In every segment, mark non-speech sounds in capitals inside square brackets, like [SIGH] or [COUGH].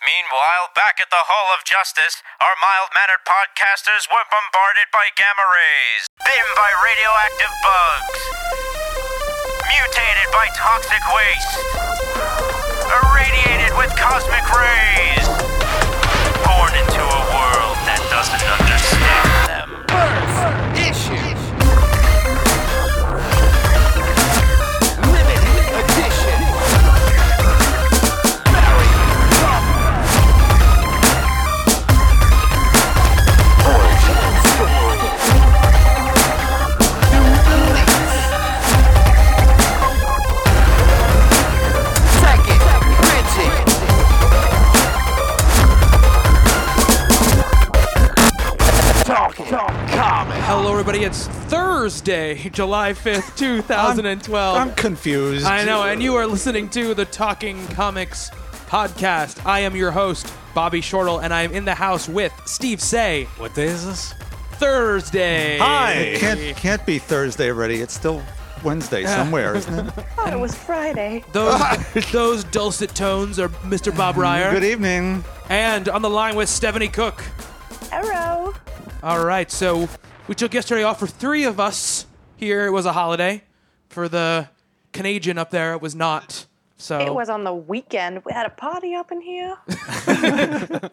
Meanwhile, back at the Hall of Justice, our mild mannered podcasters were bombarded by gamma rays, bitten by radioactive bugs, mutated by toxic waste, irradiated with cosmic rays, born into a world that doesn't understand Hello, everybody. It's Thursday, July 5th, [LAUGHS] 2012. I'm confused. I know, and you are listening to the Talking Comics podcast. I am your host, Bobby Shortle, and I'm in the house with Steve Seigh. What day is this? Thursday. Hi. Can't can't be Thursday already. It's still Wednesday somewhere, [LAUGHS] isn't it? I thought it was Friday. Those, [LAUGHS] those dulcet tones are Mr. Bob mm, Reyer. Good evening. And on the line with Stephanie Cook. Hello. All right, so we took yesterday off for three of us here. It was a holiday. For the Canadian up there, it was not. So It was on the weekend. We had a party up in here. [LAUGHS]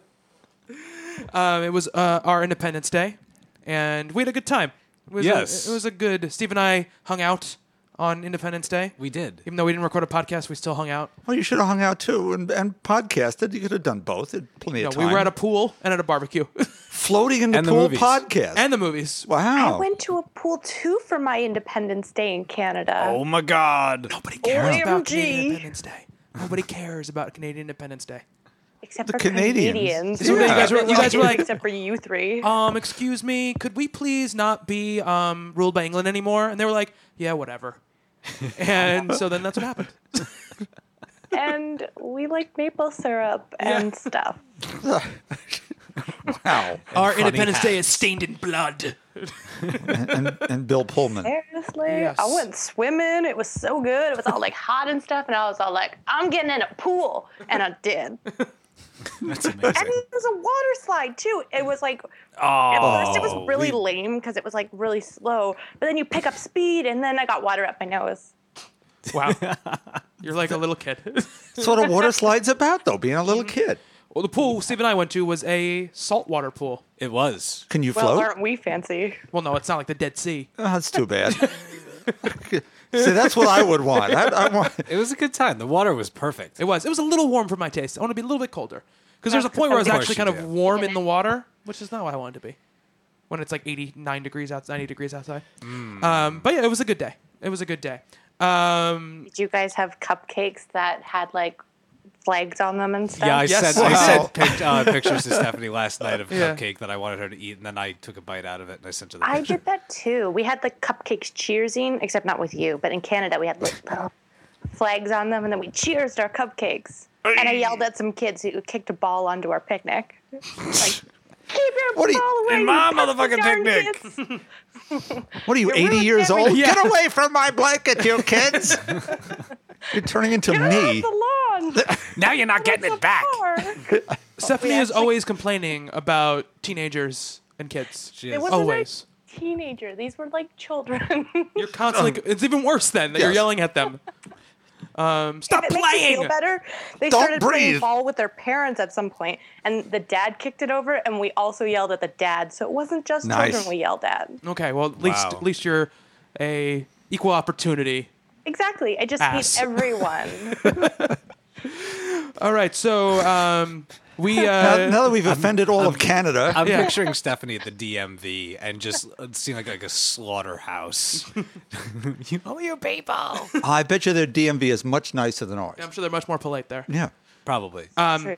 Um, it was uh, our Independence Day, and we had a good time. It was Yes. a, it was a good. Steve and I hung out on Independence Day. We did. Even though we didn't record a podcast, we still hung out. Well, you should have hung out too and, and podcasted. You could have done both. Had plenty No, of we were at a pool and at a barbecue, [LAUGHS] floating in the And the pool movies. podcast. and the movies. wow. I went to a pool too for my Independence Day in Canada. Oh my God. Nobody cares about OMG. Canadian Independence Day. Nobody cares about Canadian Independence Day. except the for Canadians. Canadians. So you guys were- you guys were like- except for you three. Um, excuse me, could we please not be um ruled by England anymore? And they were like, yeah, whatever. And so then that's what happened. [LAUGHS] and we like maple syrup and stuff. wow. Our funny Independence Day is stained in blood. And, and, and Bill Pullman. Seriously, Yes. I went swimming. It was so good. It was all like hot and stuff, and I was all like, "I'm getting in a pool," and I did. [LAUGHS] That's amazing. And it was a water slide too. It was like at Oh, first it was oh. really we- lame because it was like really slow, but then you pick up speed, and then I got water up my nose. Wow. [LAUGHS] You're like a little kid. That's what a water slide's about, though, being a little mm. kid. well, the pool Steve and I went to was a saltwater pool. It was. Can you Well, float? aren't we fancy? Well, no, it's not like the Dead Sea. Oh, that's too bad. [LAUGHS] See, that's what I would want. I, I want. [LAUGHS] It was a good time. The water was perfect. It was. It was a little warm for my taste. I want to be a little bit colder. Because there's a point where I was actually kind of warm in the water, which is not what I wanted to be. When it's like 89 degrees outside, 90 degrees outside. Mm. Um, but yeah, it was a good day. It was a good day. Um, Did you guys have cupcakes that had like flags on them and stuff? Yeah, I Yes. sent I Wow. sent [LAUGHS] pic- uh, pictures to Stephanie last night of a Yeah. cupcake that I wanted her to eat, and then I took a bite out of it and I sent her the picture. I did that too. We had the cupcakes cheersing, except not with you, but in Canada we had like little [LAUGHS] flags on them, and then we cheersed our cupcakes. And I yelled at some kids who kicked a ball onto our picnic. Like, [LAUGHS] keep your What are you- ball away, In my motherfucking picnic. What are you, You're 80 ruining years old? everything. Get away from my blanket, you kids. You're turning into Get me. off the lawn. [LAUGHS] Now you're not getting it back. [LAUGHS] Stephanie we is actually- always complaining about teenagers and kids. She It is. wasn't Always. a teenager. These were like children. You're constantly. It's even worse then that you're Yes. yelling at them. Um, stop If it makes you playing. feel better. They Don't started playing breathe. ball with their parents at some point, and the dad kicked it over, and we also yelled at the dad. So it wasn't just Nice. children we yelled at. Okay, well at least Wow. at least you're a equal opportunity. Exactly. I just Ass. beat everyone. [LAUGHS] All right, so um, we uh, Now, now that we've offended all of Canada, I'm Yeah. picturing Stephanie at the DMV and just seeing like, like a slaughterhouse. [LAUGHS] you know, you people. I bet you their DMV is much nicer than ours. I'm sure they're much more polite there. Yeah. Probably. True.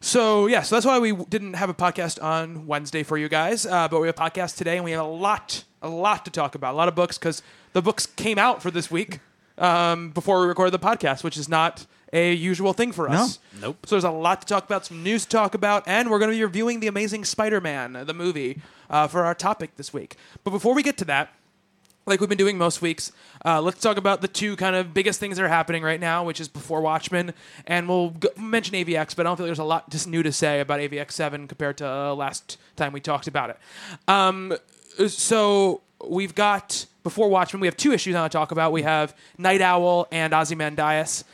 So yeah, so that's why we w- didn't have a podcast on Wednesday for you guys, uh, but we have a podcast today, and we have a lot, a lot to talk about. A lot of books because the books came out for this week um, before we recorded the podcast, which is not a usual thing for us. Nope. So there's a lot to talk about, some news to talk about, and we're going to be reviewing the Amazing Spider-Man, the movie, uh, for our topic this week. But before we get to that, like we've been doing most weeks, uh, let's talk about the two kind of biggest things that are happening right now, which is before Watchmen, and we'll go, mention AVX, but I don't think there's a lot just new to say about AVX Seven compared to uh, last time we talked about it. Um, so we've got before Watchmen, we have two issues I want to talk about. We have Night Owl and Ozymandias.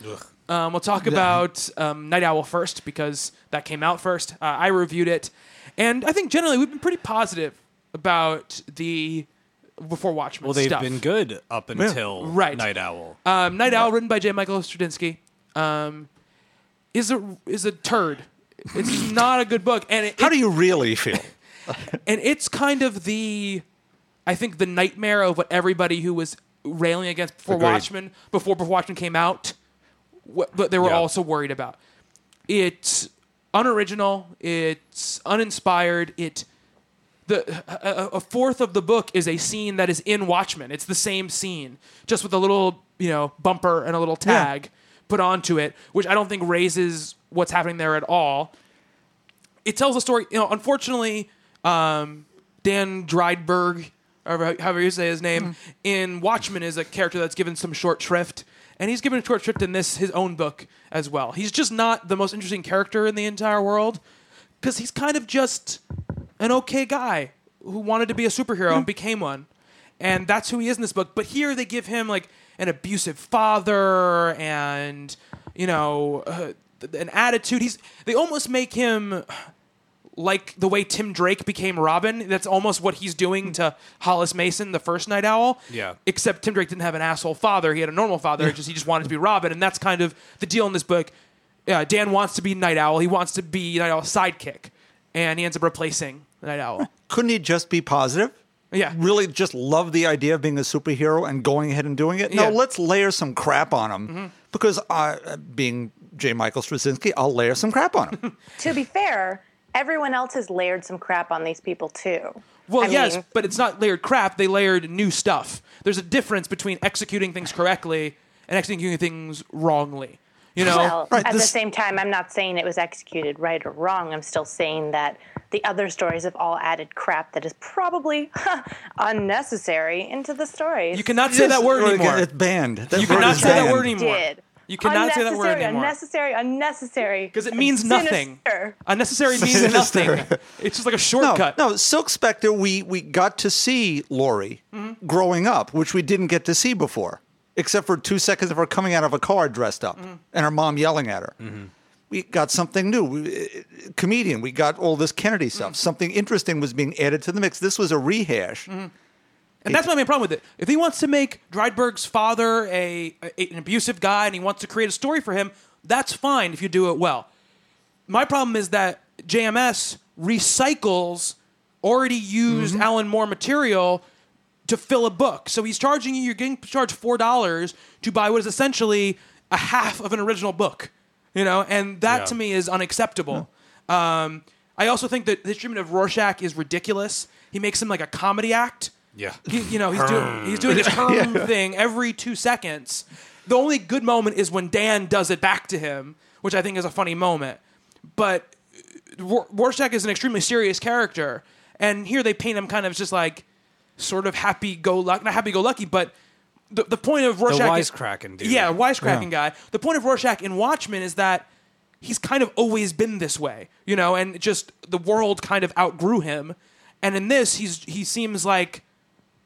Um, we'll talk about um, Night Owl first because that came out first. Uh, I reviewed it, and I think generally we've been pretty positive about the before Watchmen Well, they've stuff. been good up until Right. Night Owl. Um, Night Owl, written by J. Michael Straczynski, um, is a is a turd. It's not a good book, and it, How do you really feel? [LAUGHS] and it's kind of the, I think the nightmare of what everybody who was railing against before Agreed. Watchmen before before Watchmen came out, what, but they were Yeah. also worried about. It's unoriginal. It's uninspired. It the a, a- fourth of the book is a scene that is in Watchmen. It's the same scene, just with a little you know bumper and a little tag put onto it, which I don't think raises what's happening there at all. It tells a story. You know, unfortunately, um, Dan Drydenberg, or however you say his name, in Watchmen is a character that's given some short shrift, and he's given a short shrift in this his own book as well. He's just not the most interesting character in the entire world because he's kind of just an okay guy who wanted to be a superhero and became one. And that's who he is in this book. But here they give him like an abusive father and, you know, uh, an attitude. He's they almost make him like the way Tim Drake became Robin. That's almost what he's doing to Hollis Mason, the first Night Owl. Yeah. Except Tim Drake didn't have an asshole father; he had a normal father. Just he just wanted to be Robin, and that's kind of the deal in this book. Yeah, Dan wants to be Night Owl. He wants to be Night Owl's sidekick, and he ends up replacing Night Owl. Couldn't he just be positive? Yeah. Really just love the idea of being a superhero and going ahead and doing it? No, Yeah. Mm-hmm. let's layer some crap on him. Because I, being J. Michael Straczynski, I'll layer some crap on him. [LAUGHS] To be fair, everyone else has layered some crap on these people too. Well, I yes, mean- but it's not layered crap. They layered new stuff. There's a difference between executing things correctly and executing things wrongly. You know, Well, Right, at the same time, I'm not saying it was executed right or wrong. I'm still saying that the other stories have all added crap that is probably [LAUGHS] unnecessary into the stories. you cannot say that word anymore. It's banned. That You word cannot is say that word anymore. did. You cannot say that word Unnecessary, anymore. Unnecessary, unnecessary. Because it means nothing. Sinister. Unnecessary means Sinister. nothing. It's just like a No, shortcut. no, Silk Spectre, we, we got to see Laurie Mm-hmm. growing up, which we didn't get to see before, except for two seconds of her coming out of a car dressed up Mm-hmm. and her mom yelling at her. We got something new. We, uh, comedian, we got all this Kennedy stuff. Mm. Something interesting was being added to the mix. This was a rehash. And that's my main problem with it. If he wants to make Drydenberg's father a, a- an abusive guy and he wants to create a story for him, that's fine if you do it well. My problem is that JMS recycles already used Mm-hmm. Alan Moore material to fill a book. So he's charging you, you're getting charged $4 to buy what is essentially a half of an original book. You know, and that Yeah. to me is unacceptable. Um, I also think that the treatment of Rorschach is ridiculous. He makes him like a comedy act. Yeah. He, you know, he's doing he's doing this herm [LAUGHS] thing every two seconds. The only good moment is when Dan does it back to him, which I think is a funny moment. But uh, Rorschach is an extremely serious character, and here they paint him kind of just like sort of happy go lucky, not happy go lucky, but the, the point of Rorschach, wisecracking dude. yeah, wisecracking guy. The point of Rorschach in Watchmen is that he's kind of always been this way, you know, and just the world kind of outgrew him. And in this, he's he seems like,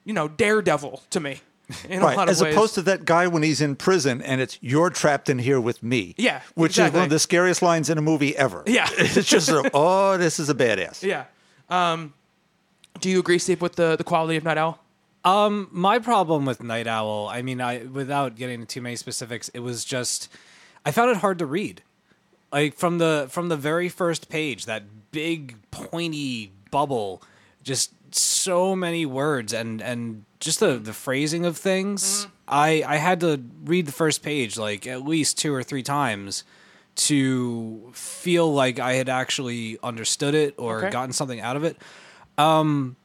you know, daredevil to me [LAUGHS] in a Right, lot of as ways. opposed to that guy when he's in prison and it's you're trapped in here with me. Yeah, which is one of the scariest lines in a movie ever. Yeah. [LAUGHS] it's just sort of, oh, [LAUGHS] this is a badass. yeah. Um, do you agree, Steve, with the the quality of Night Owl? My problem with Night Owl, I mean, I without getting into too many specifics, it was just I found it hard to read. Like from the from the very first page, that big pointy bubble, just so many words and and just the the phrasing of things. I I had to read the first page like at least two or three times to feel like I had actually understood it or Okay. gotten something out of it. Um,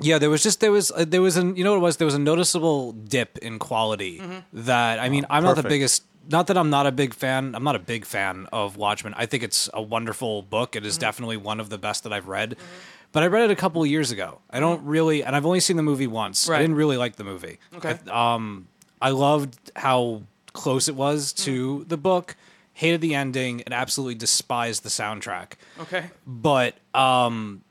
Yeah, there was just there was uh, there was an you know what it was? There was a noticeable dip in quality that I mean I'm not the biggest not that I'm not a big fan I'm not a big fan of Watchmen. I think it's a wonderful book. It is definitely one of the best that I've read but I read it a couple of years ago. I don't really, and I've only seen the movie once. Right. I didn't really like the movie. Okay. I loved how close it was Mm. to the book. Hated the ending and absolutely despised the soundtrack. Okay. But um,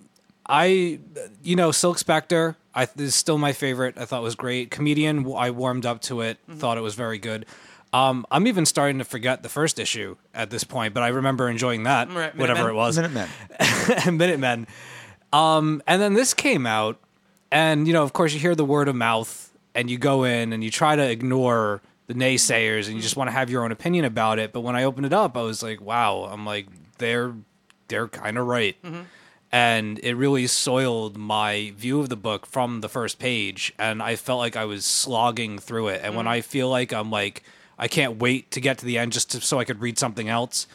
I, you know, Silk Spectre. I is still my favorite. I thought it was great. Comedian. I warmed up to it. Mm-hmm. Thought it was very good. Um, I'm even starting to forget the first issue at this point, but I remember enjoying that, Right, whatever Minutemen. it was. Minutemen. [LAUGHS] Minutemen. Um, and then this came out, and you know, of course, you hear the word of mouth, and you go in and you try to ignore the naysayers, and you just want to have your own opinion about it. But when I opened it up, I was like, wow, I'm like, they're they're kind of right. And it really soiled my view of the book from the first page, and I felt like I was slogging through it. And when I feel like I'm like, I can't wait to get to the end just to, so I could read something else,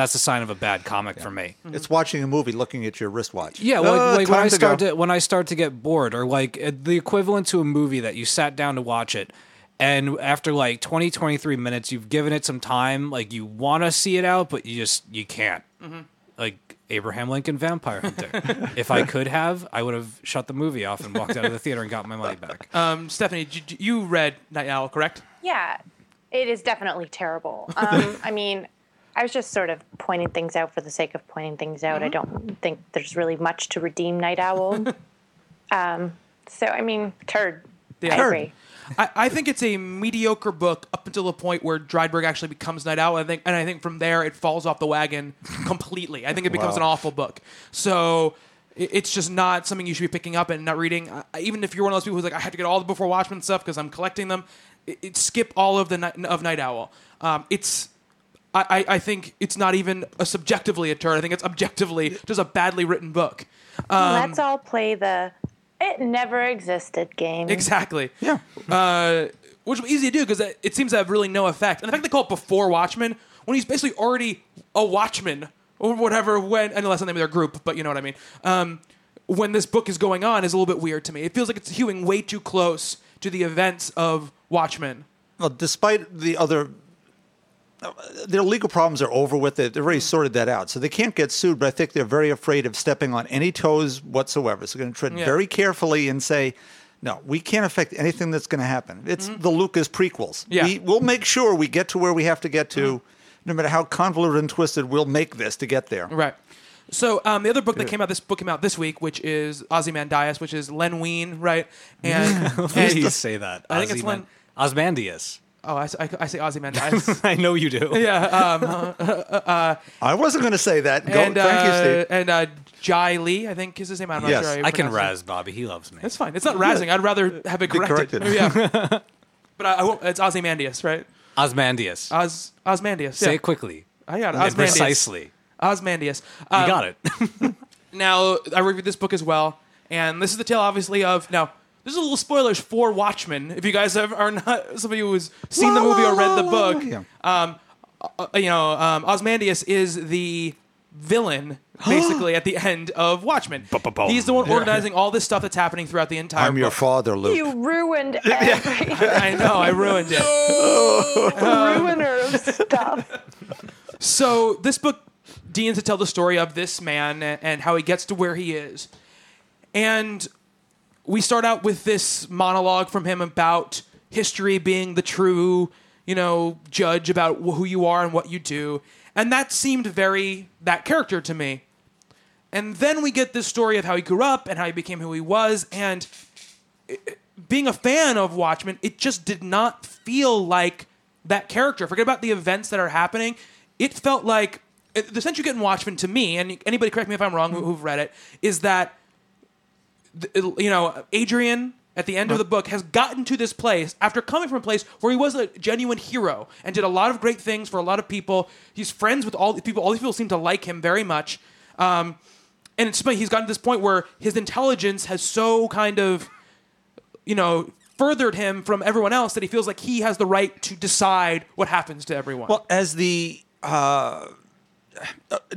that's a sign of a bad comic for me. It's watching a movie, looking at your wristwatch. Yeah, well, Uh, like, like when I to start go. to when I start to get bored, or like uh, the equivalent to a movie that you sat down to watch it, and after like 20, 23 minutes, you've given it some time, like you want to see it out, but you just you can't. Mm-hmm. Like Abraham Lincoln Vampire Hunter. if I could have, I would have shut the movie off and walked out of the theater and got my money back. [LAUGHS] Um, Stephanie, you- you read Night Owl, correct? Yeah, it is definitely terrible. [LAUGHS] Um, I mean, I was just sort of pointing things out for the sake of pointing things out. I don't think there's really much to redeem Night Owl. [LAUGHS] um, so, I mean, turd. Yeah. I Turd. agree. I, I think it's a mediocre book up until the point where Drydenberg actually becomes Night Owl. I think, and I think from there it falls off the wagon [LAUGHS] completely. I think it becomes Wow. an awful book. So it's just not something you should be picking up and not reading. I, even if you're one of those people who's like, I have to get all the Before Watchmen stuff because I'm collecting them. It, it skip all of the night, of Night Owl. Um, it's. I, I I think it's not even a subjectively a turd. I think it's objectively just a badly written book. Um, Let's all play the it never existed game. Exactly. Yeah. Uh, which was easy to do because it it seems to have really no effect. And the fact they call it before Watchmen, when he's basically already a Watchman or whatever, when and unless the name of their group, but you know what I mean. Um, when this book is going on is a little bit weird to me. It feels like it's hewing way too close to the events of Watchmen. Well, despite the other, their legal problems are over with. It. They've already sorted that out, so they can't get sued. But I think they're very afraid of stepping on any toes whatsoever. So they're going to tread Yeah. very carefully and say, "No, we can't affect anything that's going to happen." It's the Lucas prequels. Yeah. we, we'll make sure we get to where we have to get to, no matter how convoluted and twisted. We'll make this to get there. Right. So um, the other book that came out, this book came out this week, which is Ozymandias, which is Len Wein, right? [LAUGHS] And, and say that? I think it's Ozyman- when- Osmandius. Oh, I say Ozymandias. [LAUGHS] I know you do. yeah. Um, I wasn't going to say that. Go, and thank you, uh, Steve. and uh, Jae Lee, I think is his name. I'm not Yes. sure. how you I can pronounce it. razz Bobby. He loves me. It's fine. It's not razzing. I'd rather have it Be corrected. corrected. yeah. [LAUGHS] But I, I won't, it's Ozymandias, right? Osmandius. Os, Osmandias. Say it quickly. I got it. and Osmandias. precisely. Osmandias. You Um, got it. [LAUGHS] Now, I reviewed this book as well, and this is the tale, obviously, of now. This is a little spoilers for Watchmen. If you guys have, are not somebody of you who's seen the movie or read the book, Yeah. uh, you know, um, Osmandius is the villain [GASPS] basically at the end of Watchmen. He's the one organizing all this stuff that's happening throughout the entire. I'm your father, Luke. You ruined [LAUGHS] every I know, I ruined it. [LAUGHS] ruiner of stuff. So this book deigns to tell the story of this man and how he gets to where he is. And we start out with this monologue from him about history being the true, you know, judge about who you are and what you do. And that seemed very that character to me. And then we get this story of how he grew up and how he became who he was and being a fan of Watchmen, it just did not feel like that character. Forget about the events that are happening. It felt like the sense you get in Watchmen to me, and anybody correct me if I'm wrong who, who've read it, is that th- you know Adrian at the end of the book has gotten to this place after coming from a place where he was a genuine hero and did a lot of great things for a lot of people. He's friends with all these people. All these people seem to like him very much. Um, and it's he's gotten to this point where his intelligence has so kind of you know, furthered him from everyone else that he feels like he has the right to decide what happens to everyone. Well, as the uh,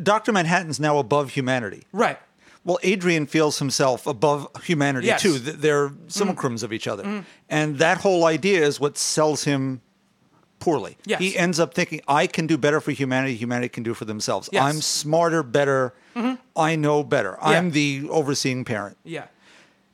Doctor Manhattan's now above humanity. right. Well, Adrian feels himself above humanity Yes. too. They're mm-hmm. simulacrums of each other, mm-hmm. and that whole idea is what sells him poorly. Yes. He ends up thinking, "I can do better for humanity. Humanity can do for themselves. Yes. I'm smarter, better. Mm-hmm. I know better. I'm the overseeing parent. Yeah.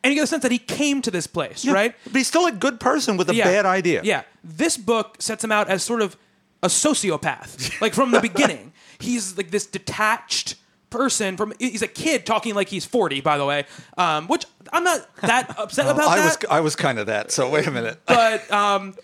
And you get the sense that he came to this place, Yeah. right? But he's still a good person with a yeah. bad idea. Yeah. This book sets him out as sort of a sociopath. like from the [LAUGHS] beginning. He's like this detached person from he's a kid talking like he's 40 by the way um, which i'm not that [LAUGHS] upset about I that was I was kind of that. So wait a minute. but um,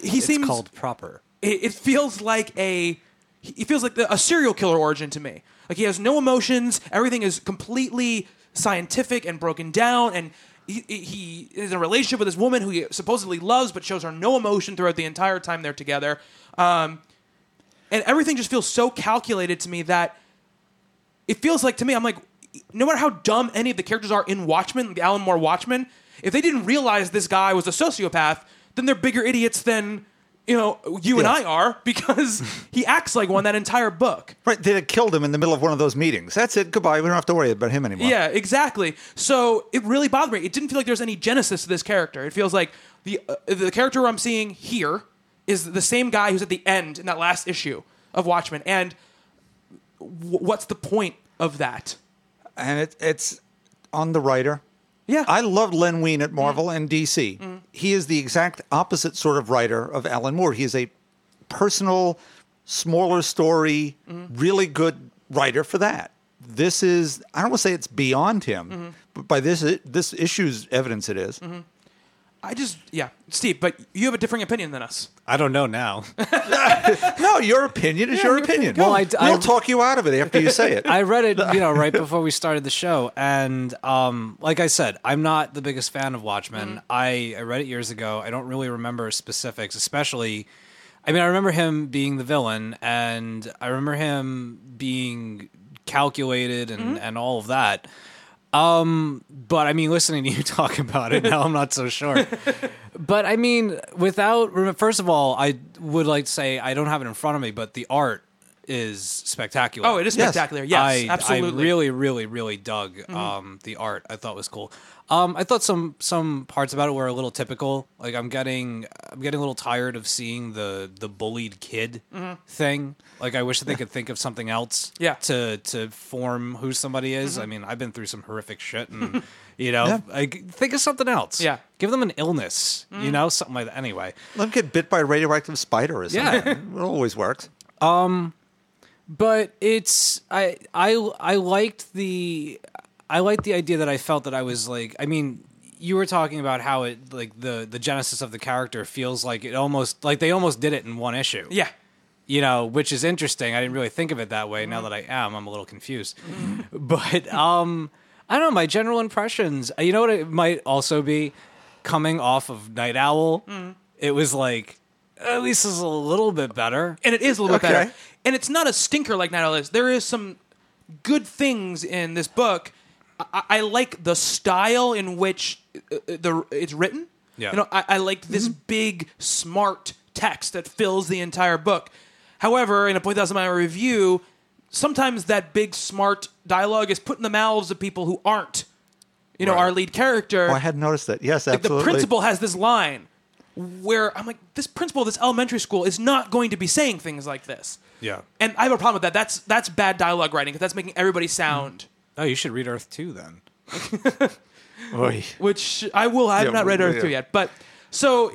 he It's seems called proper. it, it feels like a he feels like the, a serial killer origin to me. Like he has no emotions. Everything is completely scientific and broken down, and he, he is in a relationship with this woman who he supposedly loves, but shows her no emotion throughout the entire time they're together. Um, and everything just feels so calculated to me that it feels like to me, I'm like, no matter how dumb any of the characters are in Watchmen, the Alan Moore Watchmen, if they didn't realize this guy was a sociopath, then they're bigger idiots than you know you and I are [LAUGHS] because he acts like one that entire book. Right, they killed him in the middle of one of those meetings. That's it. Goodbye. We don't have to worry about him anymore. Yeah, exactly. So it really bothered me. It didn't feel like there's any genesis to this character. It feels like the uh, the character I'm seeing here is the same guy who's at the end in that last issue of Watchmen. And what's the point of that? and it, it's on the writer. Yeah, I love Len Wein at Marvel mm. and DC. Mm. He is the exact opposite sort of writer of Alan Moore. He is a personal, smaller story, mm. really good writer for that. This is I don't want to say it's beyond him, mm-hmm. but by this this issue's evidence it is. Mm-hmm. I just yeah, Steve. But you have a differing opinion than us. I don't know now. [LAUGHS] No, your opinion is your opinion. Well, I- we'll I- talk you out of it after you say it. [LAUGHS] I read it, you know, right [LAUGHS] before we started the show, and um, like I said, I'm not the biggest fan of Watchmen. I, I read it years ago. I don't really remember specifics, especially. I mean, I remember him being the villain, and I remember him being calculated and, and all of that. Um, but I mean, listening to you [LAUGHS] talk about it now, I'm not so sure. [LAUGHS] but I mean, without first of all, I would like to say I don't have it in front of me, but the art is spectacular. Oh, it is Yes. spectacular. Yes, I, absolutely. I really, really, really dug um, the art. I thought was cool. Um, I thought some some parts about it were a little typical. Like I'm getting I'm getting a little tired of seeing the the bullied kid thing. Like I wish that they could think of something else. Yeah. To to form who somebody is. I mean, I've been through some horrific shit, and [LAUGHS] you know, Yeah. like think of something else. Yeah. Give them an illness. You know, something like that. Anyway. Let them get bit by a radioactive spider or something. Yeah. [LAUGHS] it always works. Um, but it's I I I liked the I like the idea that I felt that I was like I mean you were talking about how it like the the genesis of the character feels like it almost like they almost did it in one issue. yeah. You know, which is interesting. I didn't really think of it that way. Now that I am, I'm a little confused. [LAUGHS] But um I don't know, my general impressions. You know what it might also be coming off of Night Owl. It was like at least it's a little bit better. and it is a little bit better. And it's not a stinker like Night Owl is. There is some good things in this book. I, I like the style in which uh, uh, the it's written. Yeah. You know, I, I like this big, smart text that fills the entire book. However, in a point thousand mile review, sometimes that big, smart dialogue is put in the mouths of people who aren't. You know, Right. our lead character. Oh, I hadn't noticed that. Yes, Like absolutely. the principal has this line where I'm like, this principal of this elementary school is not going to be saying things like this. Yeah. And I have a problem with that. That's that's bad dialogue writing because that's making everybody sound. Oh, you should read Earth 2 then. [LAUGHS] Oy. Which I will. I have Yeah, not read well, Earth yeah. two yet, but so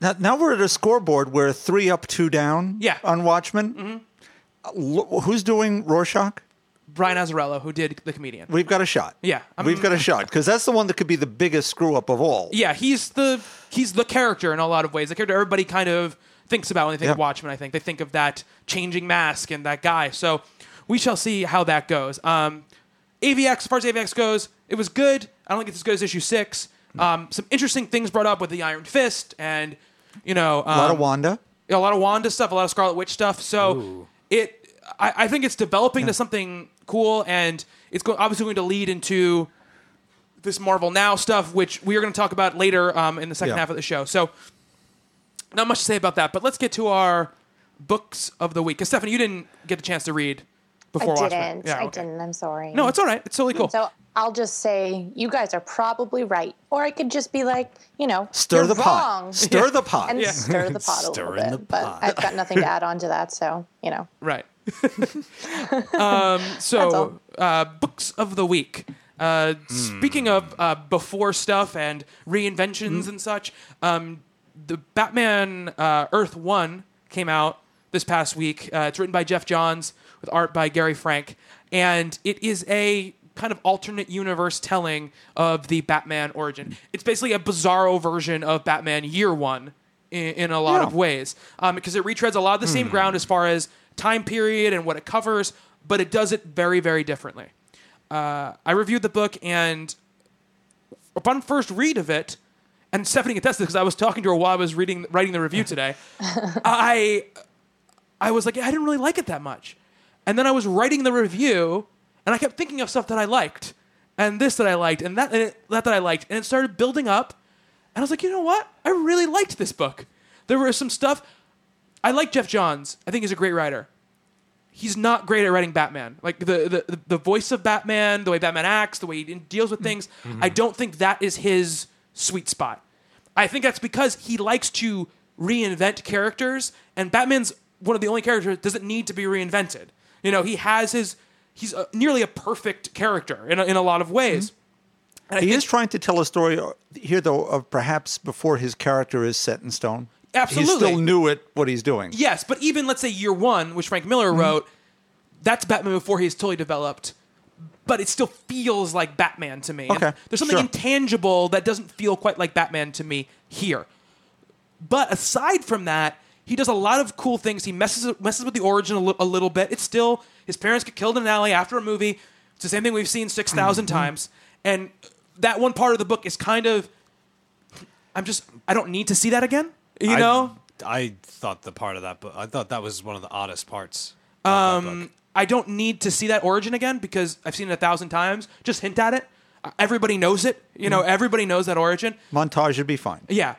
Now, now we're at a scoreboard where three up, two down. Yeah. On Watchmen. Uh, lo- who's doing Rorschach? Brian Azzarello, who did the comedian. We've got a shot. Yeah, I'm- We've got a shot because that's the one that could be the biggest screw up of all. Yeah, he's the he's the character in a lot of ways. The character everybody kind of thinks about when they think of Yeah. Watchmen. I think they think of that changing mask and that guy. So we shall see how that goes. Um, AVX, as far as AVX goes, it was good. I don't think it's as good as issue six. Um, some interesting things brought up with the Iron Fist and you know um, A lot of Wanda. a lot of Wanda stuff, a lot of Scarlet Witch stuff. So Ooh. it, I, I think it's developing to something cool, and it's go- obviously going to lead into this Marvel Now stuff, which we are going to talk about later um, in the second Yeah. half of the show. So not much to say about that, but let's get to our books of the week. Because Stephanie, you didn't get a chance to read before I Watchmen. didn't. Yeah, I okay. didn't. I'm sorry. No, it's all right. It's totally cool. So I'll just say you guys are probably right, or I could just be like, you know, Stir you're the pot. wrong, [LAUGHS] Stir the [LAUGHS] pot. and stir the pot a Stir [LAUGHS] little in bit. the but pot. I've got nothing to add on to that, so you know. right. um, so, uh, books of the week. Uh, Speaking of uh, before stuff and reinventions and such, um, the Batman uh, Earth One came out this past week. Uh, it's written by Geoff Johns with art by Gary Frank, and it is a kind of alternate universe telling of the Batman origin. It's basically a bizarro version of Batman Year One in, in a lot Yeah. of ways um, because it retreads a lot of the same ground as far as time period and what it covers, but it does it very, very differently. Uh, I reviewed the book, and upon first read of it, and Stephanie can attest to this because I was talking to her while I was reading, writing the review today. [LAUGHS] I, I was like, I didn't really like it that much, and then I was writing the review, and I kept thinking of stuff that I liked, and this that I liked, and that and it, that that I liked, and it started building up, and I was like, you know what? I really liked this book. There was some stuff. I like Geoff Johns. I think he's a great writer he's not great at writing Batman. Like the, the the voice of Batman, the way Batman acts, the way he deals with things. I mm-hmm. don't think that is his sweet spot. I think that's because he likes to reinvent characters, and Batman's one of the only characters that doesn't need to be reinvented. You know, he has his he's a, nearly a perfect character in a, in a lot of ways. And He think- is trying to tell a story uh, here, though, of perhaps before his character is set in stone. Absolutely. he still knew at what he's doing. Yes, but even let's say year one, which Frank Miller wrote, that's Batman before he's totally developed. But it still feels like Batman to me. And Okay, there's something sure. intangible that doesn't feel quite like Batman to me here. But aside from that, he does a lot of cool things. He messes messes with the origin a, li- a little bit. It's still his parents get killed in an alley after a movie. It's the same thing we've seen six Mm-hmm. times. And that one part of the book is kind of I'm just I don't need to see that again. You I- know? I thought the part of that book. I thought that was one of the oddest parts. of that book. I don't need to see that origin again because I've seen it a thousand times. Just hint at it. Uh, Everybody knows it. You know, everybody knows that origin. Montage would be fine. Yeah.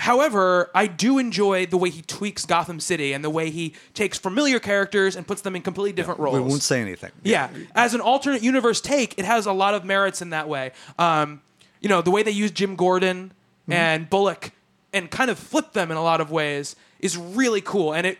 However, I do enjoy the way he tweaks Gotham City and the way he takes familiar characters and puts them in completely different roles. We won't say anything. Yeah, as an alternate universe take, it has a lot of merits in that way. Um, you know, the way they use Jim Gordon and Bullock and kind of flip them in a lot of ways is really cool. And it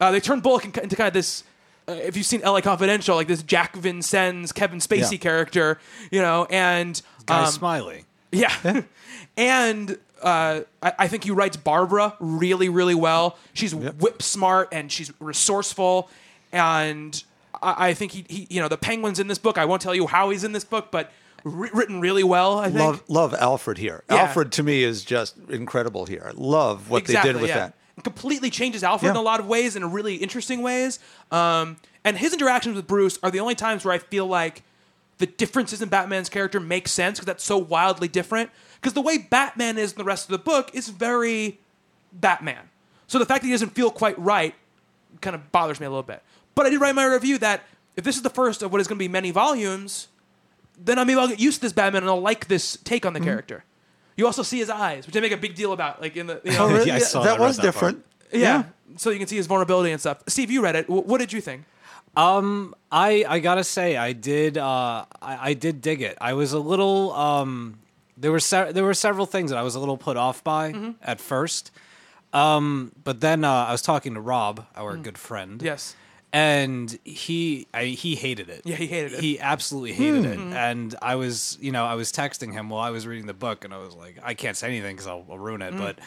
uh, they turn Bullock into kind of this. Uh, if you've seen LA Confidential, like this Jack Vincennes, Kevin Spacey Yeah. character, you know, and Guy um, Smiley. yeah. [LAUGHS] and uh, I, I think he writes Barbara really, really well. She's whip smart and she's resourceful. And I, I think he, he, you know, the penguin's in this book. I won't tell you how he's in this book, but wri- written really well, I think. Love, love Alfred here. Yeah. Alfred to me is just incredible here. I love what they did with yeah. that. It completely changes Alfred in a lot of ways, in really interesting ways. Um, and his interactions with Bruce are the only times where I feel like the differences in Batman's character make sense because that's so wildly different. Because the way Batman is in the rest of the book is very Batman. So the fact that he doesn't feel quite right kind of bothers me a little bit. But I did write my review that if this is the first of what is going to be many volumes, then I maybe I'll get used to this Batman and I'll like this take Mm-hmm. on the character. You also see his eyes, which I make a big deal about, like in the you know, Oh, really? Yeah, I saw that that, read was that different. yeah. So you can see his vulnerability and stuff. Steve, you read it. W- what did you think? Um, I I gotta say I did uh I, I did dig it. I was a little um there were se- there were several things that I was a little put off by Mm-hmm. at first. Um, but then uh, I was talking to Rob, our good friend. Mm. Yes. and he I, he hated it. Yeah, he hated it. He absolutely hated it. And I was, you know, I was texting him while I was reading the book, and I was like, I can't say anything because I'll, I'll ruin it. But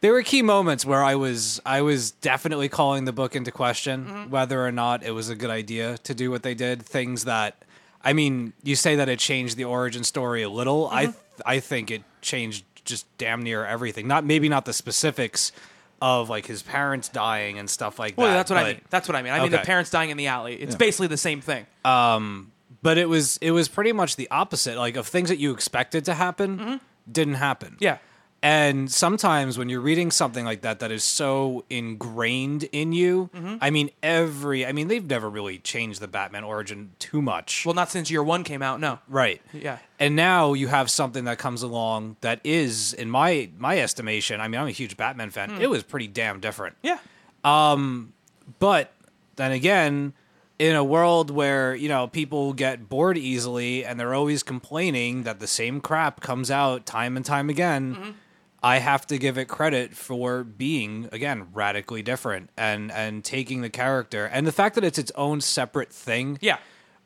there were key moments where I was, I was definitely calling the book into question Mm-hmm. whether or not it was a good idea to do what they did. Things that, I mean, you say that it changed the origin story a little. Mm-hmm. I think it changed just damn near everything. Not maybe not the specifics of like his parents dying and stuff like Well, that. that's what I mean. That's what I mean. I mean the parents dying in the alley. It's basically the same thing. but it was it was pretty much the opposite like of things that you expected to happen didn't happen Mm-hmm. yeah. And sometimes when you're reading something like that that is so ingrained in you Mm-hmm. i mean every i mean they've never really changed the batman origin too much Well, not since year one came out. No. right Yeah. and now you have something that comes along that is in my my estimation i mean i'm a huge batman fan Hmm. it was pretty damn different Yeah. Um, but then again, in a world where, you know, people get bored easily and they're always complaining that the same crap comes out time and time again, I have to give it credit for being again radically different and and taking the character and the fact that it's its own separate thing. Yeah.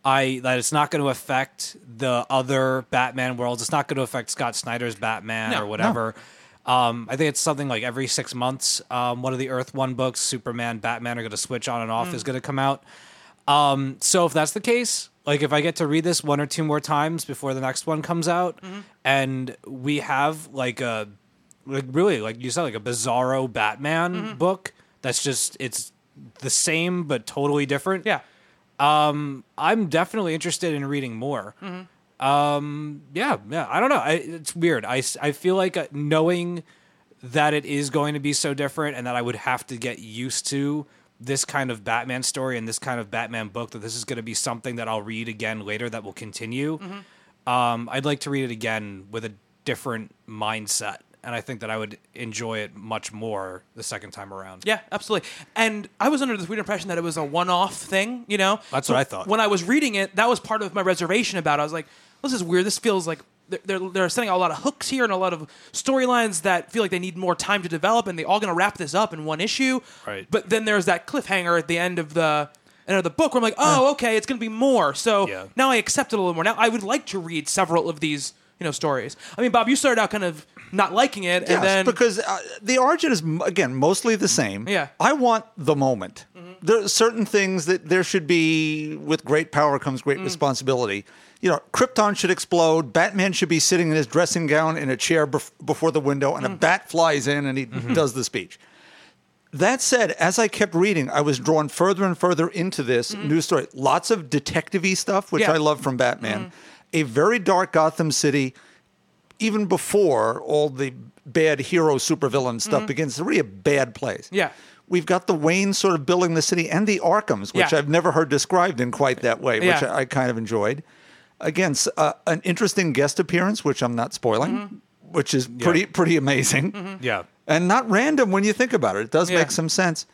I that it's not going to affect the other Batman worlds. It's not going to affect Scott Snyder's Batman No, or whatever. Um, I think it's something like every six months, um, one of the Earth One books, Superman, Batman, are going to switch on and off. Is going to come out. Um, so if that's the case, like if I get to read this one or two more times before the next one comes out, and we have like a like really like you said like a bizarro Batman book that's just it's the same but totally different. Yeah. Um, I'm definitely interested in reading more. Um, yeah, yeah. I don't know. I, it's weird. I, s- I feel like uh, knowing that it is going to be so different and that I would have to get used to this kind of Batman story and this kind of Batman book that this is going to be something that I'll read again later that will continue. Um, I'd like to read it again with a different mindset. And I think that I would enjoy it much more the second time around. Yeah, absolutely. And I was under this weird impression that it was a one-off thing. You know, That's So what I thought. When I was reading it, that was part of my reservation about. it. I was like, "This is weird. This feels like they're they're, they're setting out a lot of hooks here and a lot of storylines that feel like they need more time to develop, and they're all going to wrap this up in one issue." Right. But then there's that cliffhanger at the end of the end of the book where I'm like, "Oh, okay, it's going to be more." So Yeah. now I accept it a little more. Now I would like to read several of these. You know, stories. I mean, Bob, you started out kind of not liking it, Yes, and then because uh, the origin is again mostly the same. Yeah. I want the moment. Mm-hmm. There are certain things that there should be. With great power comes great mm. responsibility. You know, Krypton should explode. Batman should be sitting in his dressing gown in a chair bef- before the window, and a mm-hmm. bat flies in and he mm-hmm. does the speech. That said, as I kept reading, I was drawn further and further into this news story. Lots of detective-y stuff, which Yeah. I love from Batman. A very dark Gotham City, even before all the bad hero supervillain stuff begins. It's really a bad place. Yeah. We've got the Wayne sort of building the city and the Arkhams, which Yeah. I've never heard described in quite that way, which Yeah. I, I kind of enjoyed. Again, uh, an interesting guest appearance, which I'm not spoiling, Mm-hmm. which is pretty pretty amazing Yeah. and not random when you think about it. It does Yeah. make some sense.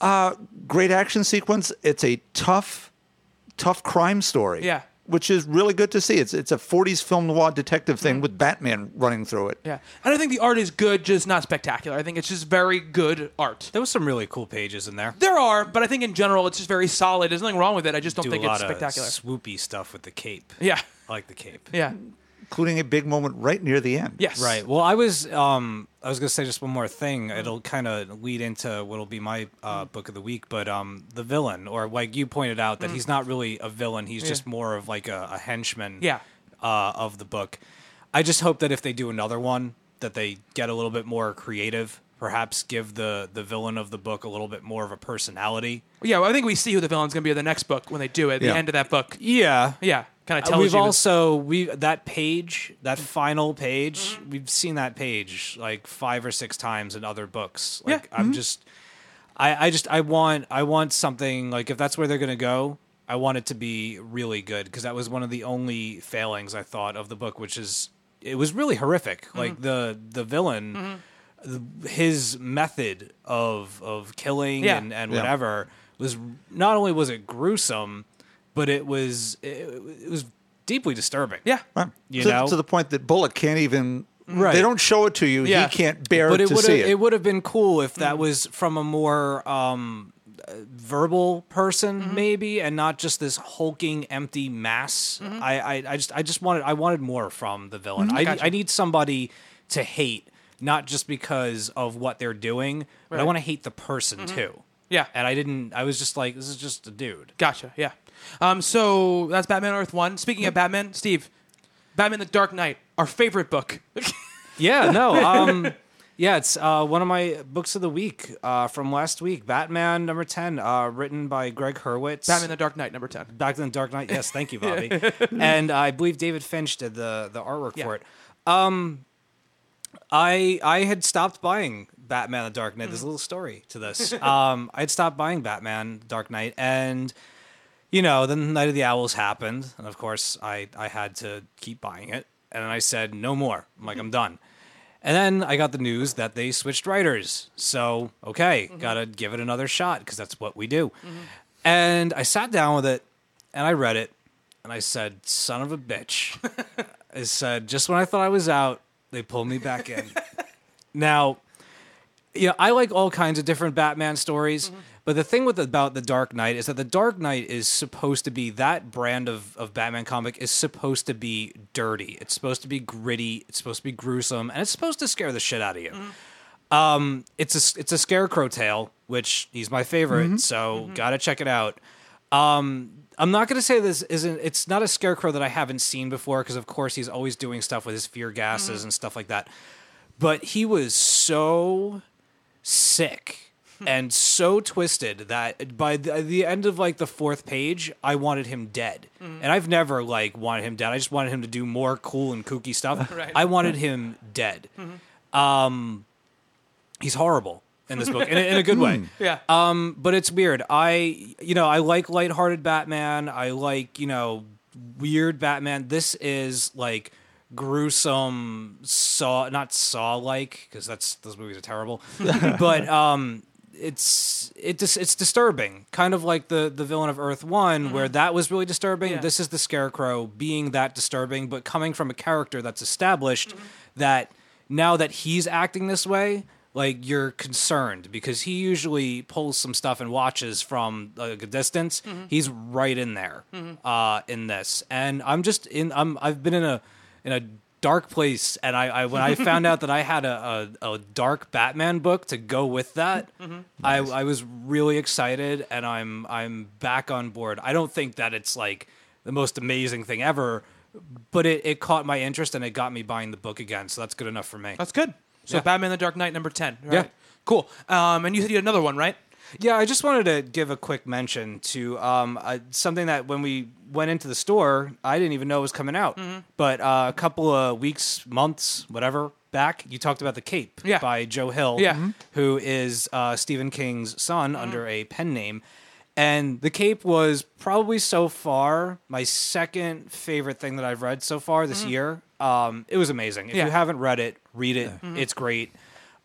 Uh, great action sequence. It's a tough, tough crime story. Yeah. Which is really good to see. It's it's a '40s film noir detective thing mm-hmm. with Batman running through it. Yeah, and I think the art is good, just not spectacular. I think it's just very good art. There was some really cool pages in there. There are, but I think in general it's just very solid. There's nothing wrong with it. I just don't do think a it's spectacular. of swoopy stuff with the cape. yeah, I like the cape. yeah, including a big moment right near the end. yes, Right. Well, I was um I was gonna say just one more thing. It'll kind of lead into what'll be my uh, book of the week, but um the villain, or like you pointed out, that he's not really a villain. He's just more of like a, a henchman. Yeah. Uh, of the book. I just hope that if they do another one, that they get a little bit more creative. Perhaps give the the villain of the book a little bit more of a personality. Yeah, well, I think we see who the villain's going to be in the next book when they do it. Yeah. the end of that book. Yeah. Yeah, kind of Uh, tells we've you. also we that page that final page we've seen that page like five or six times in other books like Yeah. i'm just I, I just i want i want something like if that's where they're gonna go i want it to be really good because that was one of the only failings i thought of the book which is it was really horrific Mm-hmm. like the the villain the, his method of of killing Yeah. and and Yeah. whatever was not only was it gruesome but it was it, it was deeply disturbing. yeah, Right. You to, know? to the point that Bullock can't even. Right. They don't show it to you. Yeah. He can't bear But it to would see it. it would have been cool if that was from a more um, uh, verbal person, maybe, and not just this hulking empty mass. I, I I just I just wanted I wanted more from the villain. I Gotcha. I need somebody to hate, not just because of what they're doing, but I want to hate the person too. yeah. And I didn't. I was just like, this is just a dude. Gotcha. Yeah. Um. So that's Batman Earth One. Speaking of Batman, Steve, Batman: The Dark Knight, our favorite book. [LAUGHS] Yeah, no. Um, yeah, it's uh, one of my books of the week uh, from last week. Batman number ten, uh, written by Gregg Hurwitz. Batman: The Dark Knight, number ten. Back in the Dark Knight. Yes, thank you, Bobby. [LAUGHS] and I believe David Finch did the the artwork Yeah. for it. Um, I I had stopped buying Batman: The Dark Knight. There's a little story to this. [LAUGHS] Um, I had stopped buying Batman: Dark Knight, and you know, then Night of the Owls happened, and of course, I I had to keep buying it, and then I said no more. I'm like, I'm done. And then I got the news that they switched writers. So, okay, gotta give it another shot because that's what we do. And I sat down with it and I read it and I said, son of a bitch. [LAUGHS] I said, just when I thought I was out, they pulled me back in. [LAUGHS] Now, you know, I like all kinds of different Batman stories, Mm-hmm. But the thing with about the Dark Knight is that the Dark Knight is supposed to be that brand of, of Batman comic is supposed to be dirty. It's supposed to be gritty. It's supposed to be gruesome, and it's supposed to scare the shit out of you. Mm-hmm. Um, it's a it's a scarecrow tale, which he's my favorite, Mm-hmm. so gotta check it out. Um, I'm not gonna say this isn't. It's not a scarecrow that I haven't seen before because, of course, he's always doing stuff with his fear gases and stuff like that. But he was so sick [LAUGHS] and so twisted that by the, the end of like the fourth page, I wanted him dead. And I've never like wanted him dead. I just wanted him to do more cool and kooky stuff. [LAUGHS] Right. I wanted him dead. [LAUGHS] Um, he's horrible in this book in a, in a good way. Yeah. Um, but it's weird. I, you know, I like lighthearted Batman. I like, you know, weird Batman. This is like gruesome saw, not saw like, because that's those movies are terrible. but um, it's it dis- it's disturbing, kind of like the the villain of Earth One, where mm-hmm. that was really disturbing. Yeah. This is the Scarecrow being that disturbing, but coming from a character that's established mm-hmm. that now that he's acting this way, like you're concerned because he usually pulls some stuff and watches from like, a distance. Mm-hmm. He's right in there uh, in this, and I'm just in. I'm I've been in a in a dark place, and I, I when I found out that I had a, a, a dark Batman book to go with that, I I was really excited, and I'm I'm back on board. I don't think that it's like the most amazing thing ever. But it, it caught my interest and it got me buying the book again, so that's good enough for me. That's good. So Yeah. Batman: The Dark Knight, number ten. All Yeah. right. Cool. Um, and you said you had another one, right? Yeah, I just wanted to give a quick mention to um, uh, something that when we went into the store, I didn't even know was coming out. Mm-hmm. But uh, a couple of weeks, months, whatever back, you talked about The Cape Yeah. by Joe Hill, Yeah. Mhm. who is uh, Stephen King's son under a pen name. And The Cape was probably so far my second favorite thing that I've read so far this year. Um, it was amazing. If Yeah. you haven't read it, read it. It's great.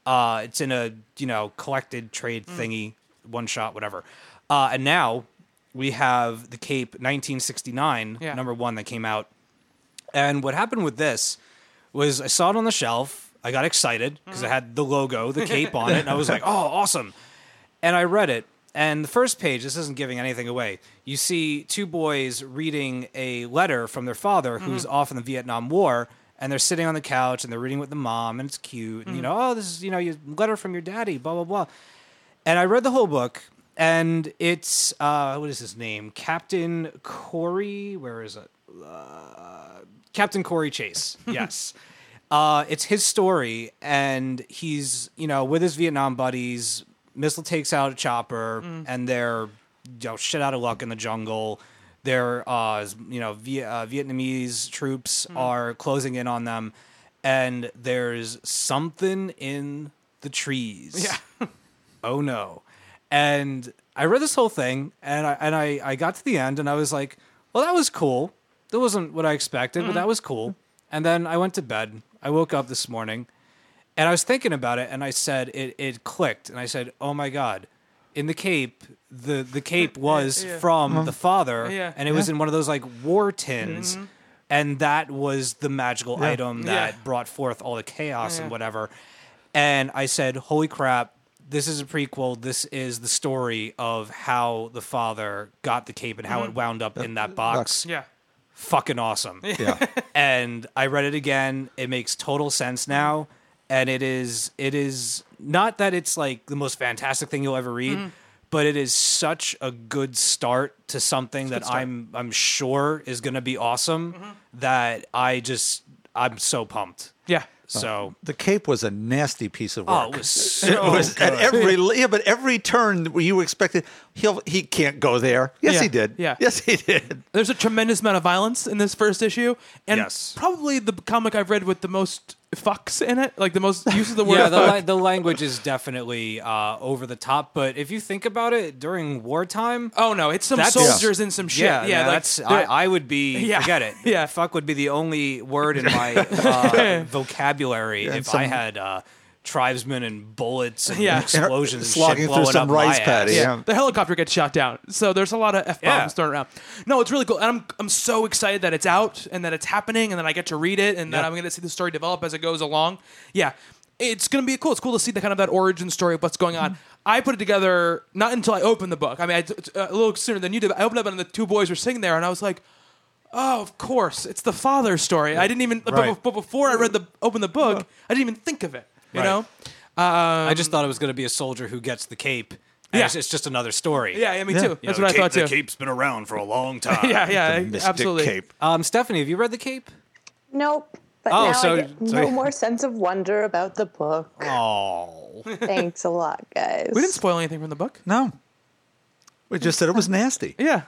Uh, it's in a you know collected trade thingy, one shot, whatever. Uh, and now we have the Cape 1969 Yeah. number one that came out. And what happened with this was I saw it on the shelf. I got excited because it mm-hmm. had the logo, the Cape on it, and I was like, [LAUGHS] "Oh, awesome!" And I read it. And the first page, this isn't giving anything away. You see two boys reading a letter from their father who's mm-hmm. off in the Vietnam War, and they're sitting on the couch and they're reading with the mom, and it's cute. And mm-hmm. you know, oh, this is you know, your letter from your daddy, blah blah blah. And I read the whole book, and it's uh, what is his name? Captain Corey. Where is it? Uh, Captain Corey Chase. [LAUGHS] Yes. Uh, it's his story, and he's you know with his Vietnam buddies. Missile takes out a chopper, and they're you know shit out of luck in the jungle. Their uh, you know Viet- uh, Vietnamese troops are closing in on them, and there's something in the trees. Yeah. [LAUGHS] oh no. And I read this whole thing and I and I, I got to the end and I was like, well that was cool. That wasn't what I expected, but mm-hmm. that was cool. And then I went to bed. I woke up this morning and I was thinking about it and I said it it clicked and I said, "Oh my god. In the Cape, the the cape was Yeah. from mm-hmm. the father Yeah. and it was in one of those like war tins. Mm-hmm. And that was the magical item that Yeah. brought forth all the chaos Yeah. and whatever. And I said, "Holy crap! This is a prequel. This is the story of how the father got the cape and how it wound up in that box. Yeah. Fucking awesome. Yeah. [LAUGHS] and I read it again. It makes total sense now, and it is it is not that it's like the most fantastic thing you'll ever read, but it is such a good start to something that. I'm I'm sure is going to be awesome. That I just I'm so pumped. Yeah. So uh, The Cape was a nasty piece of work. oh, it was [LAUGHS] so it was good. at every yeah, but every turn where you expected he'll he can't go there. Yes, Yeah, he did. yeah. Yes, he did. There's a tremendous amount of violence in this first issue, and Yes. probably the comic I've read with the most fucks in it, like the most [LAUGHS] use of the word yeah, the, fuck. la- the language is definitely uh, over the top. But if you think about it, during wartime, oh no, it's some That's- soldiers and some shit. yeah, Yeah, no, like, that's I, they're- I would be [LAUGHS] Yeah, forget it. yeah. fuck would be the only word in my [LAUGHS] uh, vocabulary and if some- I had uh, tribesmen and bullets and [LAUGHS] Yeah. explosions and Slogging shit through some up rice my paddy, ass. yeah. the helicopter gets shot down. So there's a lot of f bombs Yeah. thrown around. No, it's really cool, and I'm I'm so excited that it's out and that it's happening, and that I get to read it, and that I'm going to see the story develop as it goes along. Yeah, it's gonna be cool. It's cool to see the kind of that origin story of what's going on. I put it together not until I opened the book. I mean, I, uh, a little sooner than you did. I opened up and the two boys were sitting there, and I was like, "Oh, of course, it's the father story." I didn't even, but- Right. but, before I read the open the book, I didn't even think of it. You Right. know? I just thought it was going to be a soldier who gets the cape. and Yeah. it's, it's just another story. Yeah, yeah, me Yeah. too. You That's You know, what I thought cape- too. The cape's been around for a long [LAUGHS] time. Yeah, yeah, Mystic absolutely. cape. Um, Stephanie, have you read the cape? Nope. But Oh, now so- I get so- no more sense of wonder about the book. Oh, [LAUGHS] Thanks a lot, guys. We didn't spoil anything from the book. No. We just said it was nasty. Yeah.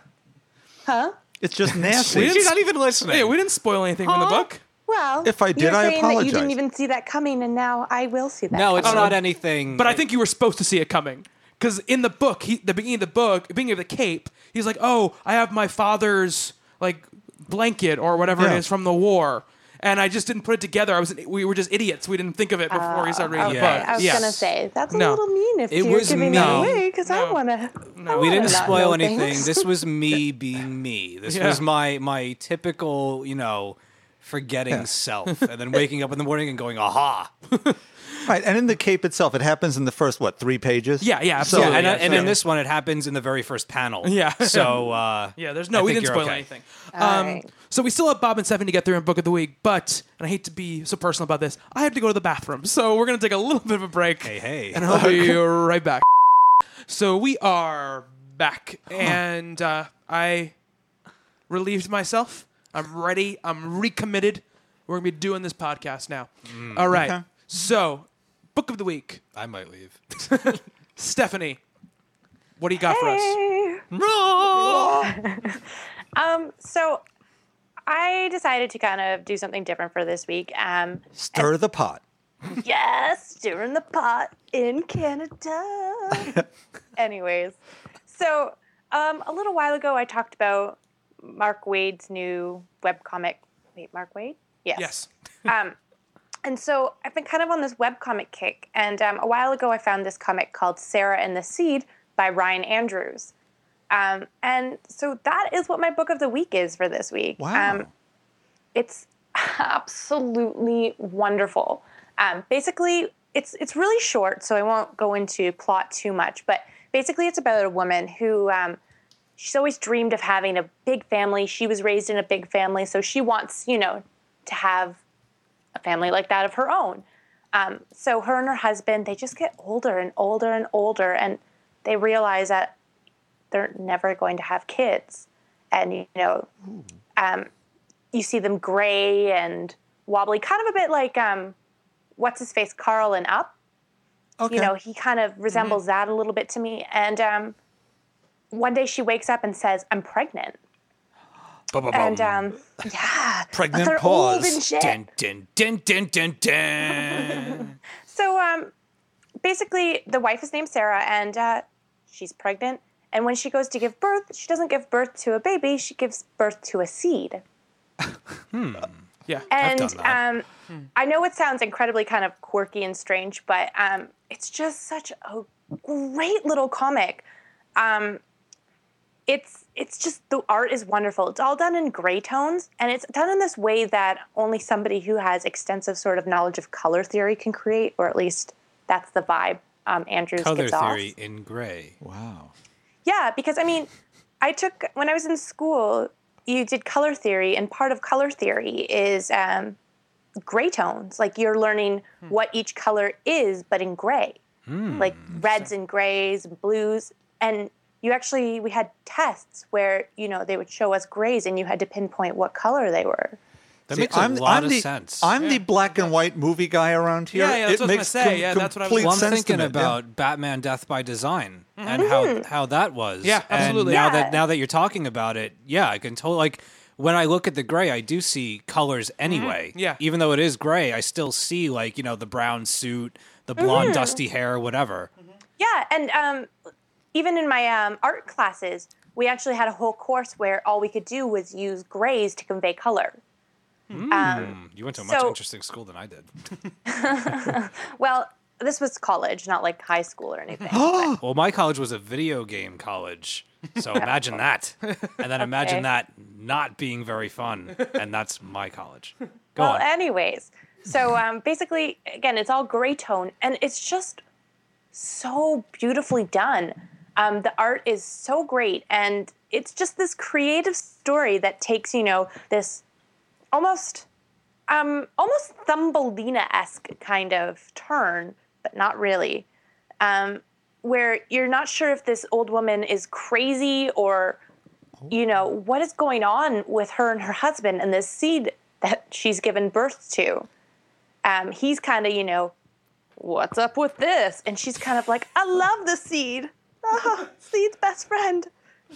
Huh? It's just [LAUGHS] We nasty. didn't- you're not even listening. Yeah, we didn't spoil anything from the book. Well, If I did, you're I saying that you apologize. didn't even see that coming, and now I will see that. no, it's coming. not anything. But I think you were supposed to see it coming. Because in the book, he, the beginning of the book, beginning of the Cape, he's like, "Oh, I have my father's like blanket or whatever Yeah. it is from the war," and I just didn't put it together. I was we were just idiots. We didn't think of it oh, before we started reading Okay, the book. I was Yes. gonna say that's a No. little mean if It you're was giving me. it away because I No. want to. No. we didn't not spoil know anything. things. This was [LAUGHS] me being me. This Yeah. was my my typical, you know, forgetting self, and then waking up in the morning and going, "Aha!" [LAUGHS] Right, and in the cape itself, it happens in the first what three pages? Yeah, yeah, So- absolutely. and yeah, and in this one, it happens in the very first panel. [LAUGHS] Yeah. So uh, [LAUGHS] Yeah, there's I no, we think didn't spoil okay. anything. Um, right. So we still have Bob and Stephanie to get through in Book of the Week, but, and I hate to be so personal about this, I have to go to the bathroom. So we're going to take a little bit of a break. Hey, hey. And I'll be right back. So we are back, and uh, I relieved myself. I'm ready. I'm recommitted. We're going to be doing this podcast now. All right. Okay. So, Book of the Week. I might leave. [LAUGHS] Stephanie, what do you got for us? Hey. [LAUGHS] Um, so I decided to kind of do something different for this week. Um, Stir the pot. [LAUGHS] yes, stirring the pot in Canada. Anyways, so um, a little while ago, I talked about Mark Waid's new webcomic. Wait, Mark Waid? Yes. Yes. [LAUGHS] Um, and so I've been kind of on this webcomic kick. And um, a while ago, I found this comic called Sarah and the Seed by Ryan Andrews. Um, and so that is what my book of the week is for this week. Wow. Um, it's [LAUGHS] absolutely wonderful. Um, basically, it's it's really short, so I won't go into plot too much. But basically, it's about a woman who um, she's always dreamed of having a big family. She was raised in a big family, so she wants, you know, to have a family like that of her own. Um, so her and her husband, they just get older and older and older, and they realize that they're never going to have kids. And you know, um, you see them gray and wobbly, kind of a bit like um, what's his face, Carl and Up. Okay. You know, he kind of resembles that a little bit to me. And um, one day she wakes up and says, "I'm pregnant." And um, yeah, Pregnant they're old pause. and shit. Dun, dun, dun, dun, dun, dun. [LAUGHS] So um, basically, the wife is named Sarah, and uh, she's pregnant. And when she goes to give birth, she doesn't give birth to a baby; she gives birth to a seed. [LAUGHS] Yeah. And um, I know it sounds incredibly kind of quirky and strange, but um, it's just such a great little comic. Um, it's it's just the art is wonderful. It's all done in gray tones, and it's done in this way that only somebody who has extensive sort of knowledge of color theory can create, or at least that's the vibe um, Andrews Color gives off. theory in gray. Wow. Yeah, because I mean, I took when I was in school, you did color theory, and part of color theory is um, gray tones. Like you're learning what each color is, but in gray, like reds and grays and blues. And you actually, we had tests where you know they would show us grays, and you had to pinpoint what color they were. That See, makes a I'm, lot I'm of the, sense. I'm the black and white movie guy around here. Yeah, yeah, that's it what I was makes gonna say. Yeah, that's what I was well, I'm sense thinking me. Yeah. about Batman: Death by Design mm-hmm. and how mm-hmm. how that was. Yeah, absolutely. And now Yeah. that now that you're talking about it, yeah, I can totally like when I look at the gray, I do see colors mm-hmm. anyway. Yeah. even though it is gray, I still see like you know the brown suit, the blonde dusty hair, whatever. Yeah, and um, even in my um, art classes, we actually had a whole course where all we could do was use grays to convey color. Um, Hmm, You went to a much So- interesting school than I did. [LAUGHS] well, this was college, not like high school or anything. [GASPS] Well, my college was a video game college. So imagine that. And then imagine that not being very fun. And that's my college. Go well, on. anyways, So um, basically, again, it's all gray tone, and it's just so beautifully done. Um, the art is so great, and it's just this creative story that takes you know this almost um, almost Thumbelina esque kind of turn, but not really. Um, where you're not sure if this old woman is crazy or, you know, what is going on with her and her husband and this seed that she's given birth to. Um, he's kind of, you know, what's up with this? And she's kind of like, I love the seed. Oh, seed's best friend.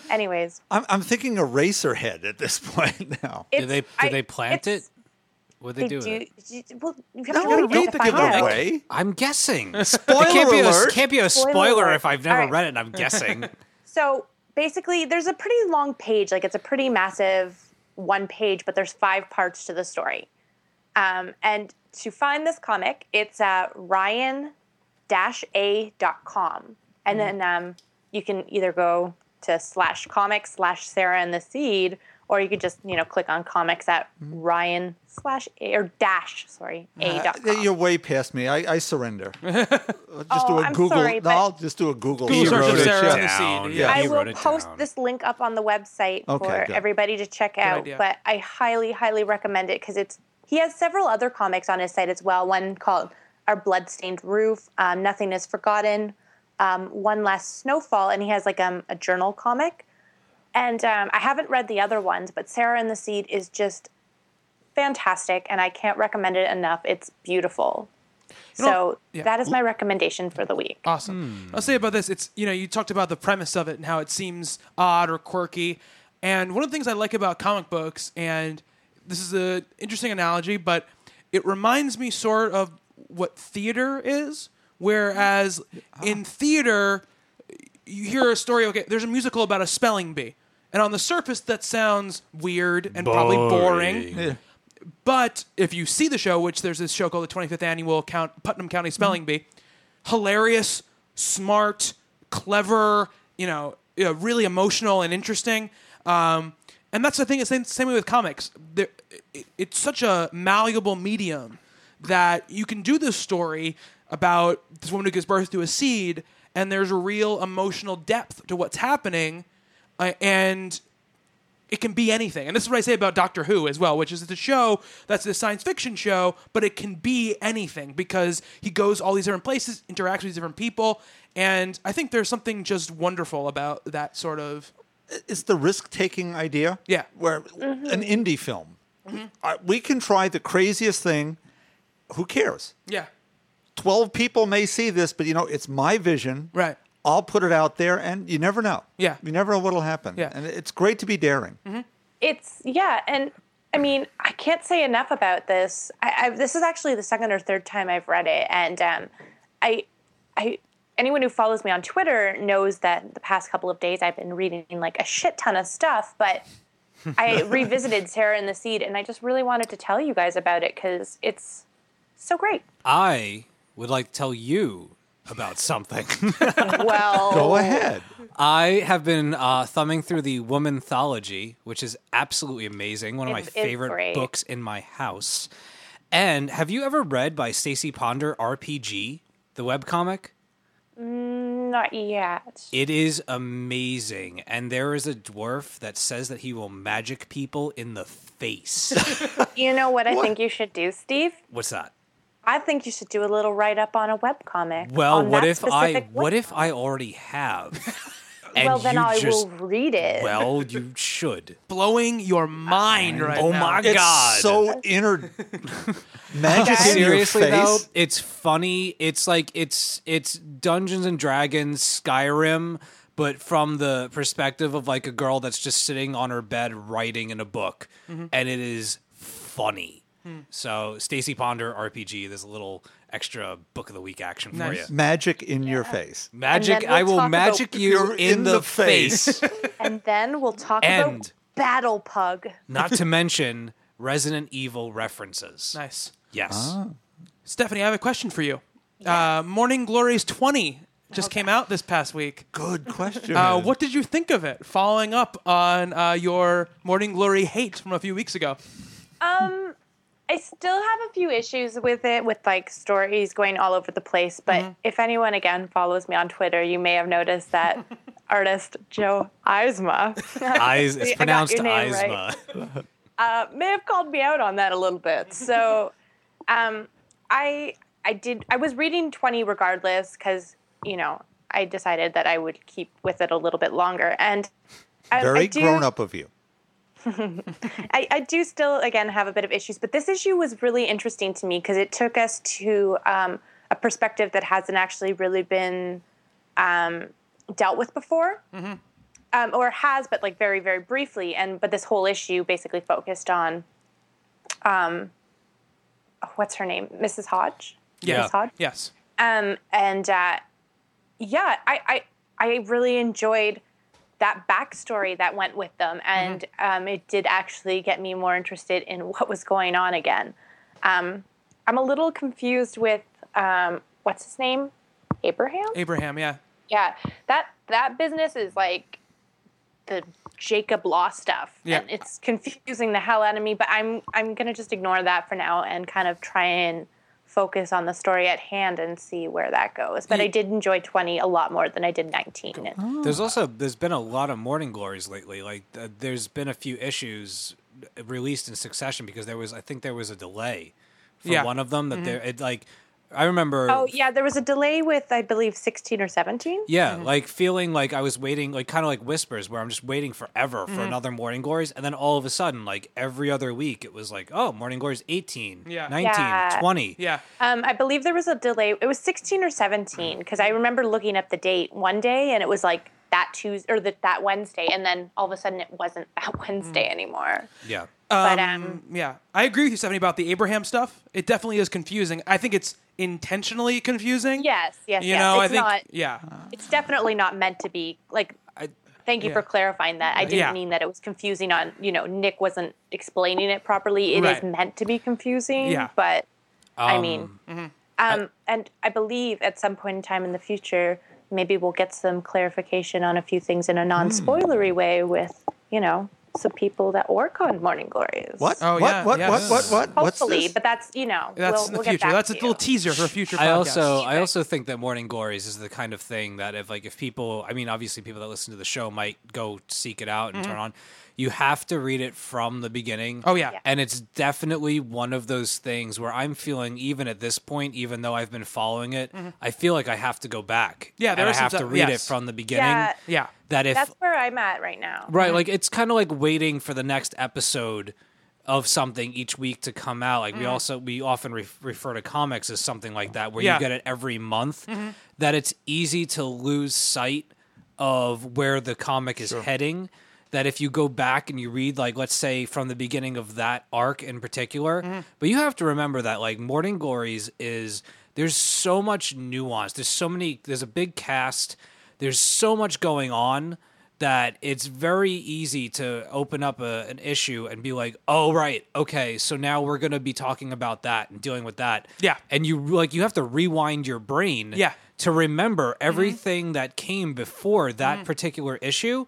Anyways, I'm, I'm thinking Eraserhead at this [LAUGHS] point now. Did they did I- they plant it? it's- What did They they do with do. it? you- Well, you have No, to read it read the find out. giveaway. I'm guessing. Spoiler [LAUGHS] it can't be a, can't be a Spoiler spoiler if I've never All right. read it and I'm guessing. [LAUGHS] So basically, there's a pretty long page. Like it's a pretty massive one page, but there's five parts to the story. Um, and to find this comic, it's at ryan-a.com. And then um, you can either go to slash comics slash Sarah and the Seed, or you could just, you know, click on comics at ryan slash a or dash, sorry, a dot com. you're way past me. I, I surrender. [LAUGHS] I'll just Oh, do a I'm Google. sorry, no, I'll just do a Google. Google search. search of Sarah and the. Seed. Yeah. Yeah. I will post down. this link up on the website Okay, for good. everybody to check out. idea. But I highly, highly recommend it because it's he has several other comics on his site as well. One called Our Bloodstained Roof, um, Nothing Is Forgotten, um, One Last Snowfall, and he has like um, a journal comic. And um, I haven't read the other ones, but Sarah and the Seed is just fantastic, and I can't recommend it enough. It's beautiful. know- so yeah. that is my recommendation for the week. Awesome. I'll say about this. It's you know you talked about the premise of it and how it seems odd or quirky, and one of the things I like about comic books, and this is an interesting analogy, but it reminds me sort of what theater is. Whereas in theater, you hear a story. Okay, there's a musical about a spelling bee, and on the surface that sounds weird and probably boring. Yeah. But if you see the show, which there's this show called the 25th Annual Count, Putnam County Spelling Bee, hilarious, smart, clever, you know, you know, really emotional and interesting. Um, and that's the thing. It's the same way with comics. There, it, it's such a malleable medium that you can do this story about this woman who gives birth to a seed, and there's a real emotional depth to what's happening, uh, and it can be anything. And this is what I say about Doctor Who as well, which is it's a show that's a science fiction show, but it can be anything because he goes all these different places, interacts with these different people, and I think there's something just wonderful about that sort of It's the risk-taking idea. Yeah. Where an indie film, uh, we can try the craziest thing. Who cares? yeah. 12 people may see this, but you know, it's my vision. Right. I'll put it out there, and you never know. Yeah. You never know what'll happen. Yeah. And it's great to be daring. It's yeah, and I mean I can't say enough about this. I, I this is actually the second or third time I've read it, and um, I, I anyone who follows me on Twitter knows that the past couple of days I've been reading like a shit ton of stuff, but. I [LAUGHS] revisited Sarah and the Seed, and I just really wanted to tell you guys about it because it's so great. I would like to tell you about something. [LAUGHS] Well, Go ahead. I have been uh, thumbing through the Womanthology, which is absolutely amazing. One of It's- my favorite great. books in my house. And have you ever read by Stacey Ponder RPG, the webcomic? Not yet. It is amazing. And there is a dwarf that says that he will magic people in the face. [LAUGHS] You know what I think you should do, Steve? What's that? I think you should do a little write up on a webcomic. Well, on what that if I specific what if. I already have? [LAUGHS] And Well, then you I just will read it. Well, you [LAUGHS] should. Blowing your mind right Oh now. Oh my It's God. so inner [LAUGHS] magic in your Seriously face. though, it's funny. It's like it's it's Dungeons and Dragons Skyrim, but from the perspective of like a girl that's just sitting on her bed writing in a book, Mm-hmm. and it is funny. Hmm. So Stacy Ponder RPG, there's a little extra book of the week action for Nice. you. magic in your face. Magic, we'll I will magic you You're in, in the, the face. face. [LAUGHS] and then we'll talk And- about Battle Pug. Not to mention Resident Evil references. Nice. Yes. Stephanie, I have a question for you. Uh, Morning Glories 20 just came out this past week. Good question. Uh, what did you think of it? Following up on uh, your Morning Glory hate from a few weeks ago. I still have a few issues with it, with like stories going all over the place. But Mm-hmm. if anyone again follows me on Twitter, you may have noticed that [LAUGHS] artist Joe Eisma [LAUGHS] Eyes, I [LAUGHS] got pronounced your name Eisma. right. uh, may have called me out on that a little bit. So, um, I I did I was reading twenty regardless because you know I decided that I would keep with it a little bit longer and. I, Very I do, grown up of you. I, I do still again have a bit of issues, but this issue was really interesting to me because it took us to um, a perspective that hasn't actually really been um, dealt with before, um, or has, but like very very briefly. And but this whole issue basically focused on, um, what's her name, Mrs. Hodge. Yeah. Mrs. Hodge. Yes. Um, and uh, yeah, I, I I really enjoyed that backstory that went with them, and um, it did actually get me more interested in what was going on again. Um, I'm a little confused with um, what's his name, Abraham. Abraham. Yeah. Yeah, that that business is like the Jacob Law stuff, Yeah. and it's confusing the hell out of me. But I'm I'm gonna just ignore that for now and kind of try and focus on the story at hand and see where that goes. But I did enjoy 20 a lot more than I did 19. And There's also there's been a lot of morning glories lately. Like uh, there's been a few issues released in succession because there was I think there was a delay for Yeah. one of them that there it like I remember oh yeah, there was a delay with I believe 16 or 17. Yeah, like feeling like I was waiting, like kind of like whispers, where I'm just waiting forever Mm-hmm. for another Morning Glories, and then all of a sudden, like every other week, it was like, oh, Morning Glories 18, Yeah. 19, Yeah. 20. Yeah. Um, I believe there was a delay. It was 16 or 17 because I remember looking up the date one day and it was like that Tuesday or the, that Wednesday, and then all of a sudden it wasn't [LAUGHS] that Wednesday anymore. Yeah. But um, Yeah, I agree with you, Stephanie, about the Abraham stuff. It definitely is confusing. I think it's intentionally confusing. yes, yes, You yes. know, it's I think. not. yeah. It's definitely not meant to be like. I, Thank you Yeah. for clarifying that. I didn't Yeah. mean that it was confusing on, you know, Nick wasn't explaining it properly. It is Right. meant to be confusing. Yeah. But I um, mean, um, and I believe at some point in time in the future, maybe we'll get some clarification on a few things in a non-spoilery hmm. way with, you know, some people that work on Morning Glories. What? Oh, what? yeah, What? yes. What? What? What? What's Hopefully, this? but that's you know, That's we'll, in the we'll get future. back That's a little you. teaser for a future I also I also think that Morning Glories is the kind of thing that if like if people I mean obviously people that listen to the show might go seek it out and turn mm. on. You have to read it from the beginning. Mm-hmm. Oh, yeah. Yeah. And it's definitely one of those things where I'm feeling even at this point, even though I've been following it, I feel like I have to go back. Mm-hmm. Yeah, there and I some have to stuff- read it from the beginning. Yeah, Yeah. That if that's where I'm at right now. Right, like it's kind of like waiting for the next episode of something each week to come out. Like we also we often re- refer to comics as something like that, where Yeah. you get it every month. That it's easy to lose sight of where the comic is heading. That if you go back and you read, like let's say from the beginning of that arc in particular, mm-hmm. but you have to remember that like Morning Glories is there's so much nuance. There's so many. There's a big cast. There's so much going on that it's very easy to open up a, an issue and be like, "Oh, right, okay, so now we're going to be talking about that and dealing with that." Yeah. and you like you have to rewind your brain, Yeah. to remember mm-hmm. everything that came before that mm. particular issue.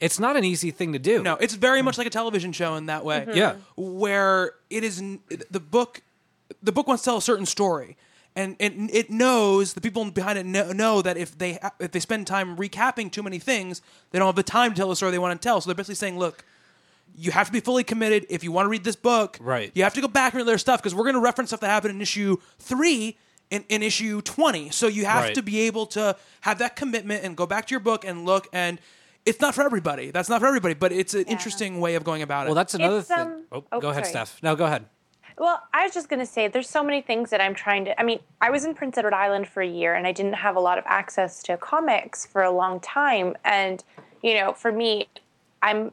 It's not an easy thing to do. No, it's very much like a television show in that way. Mm-hmm. Yeah. where it is the book. The book wants to tell a certain story, and it, it knows the people behind it know, know that if they if they spend time recapping too many things, they don't have the time to tell the story they want to tell. So they're basically saying, "Look, you have to be fully committed if you want to read this book. Right. You have to go back and read their stuff because we're going to reference stuff that happened in issue three In, in issue 20 so you have Right. to be able to have that commitment and go back to your book and look and it's not for everybody that's not for everybody but it's an interesting way of going about it Well, that's another It's, thing. um, oh, oh, go ahead, sorry. Steph. No, go ahead. Well, I was just going to say there's so many things that I'm trying to. I mean, I was in Prince Edward Island for a year and I didn't have a lot of access to comics for a long time. And, you know, for me, I'm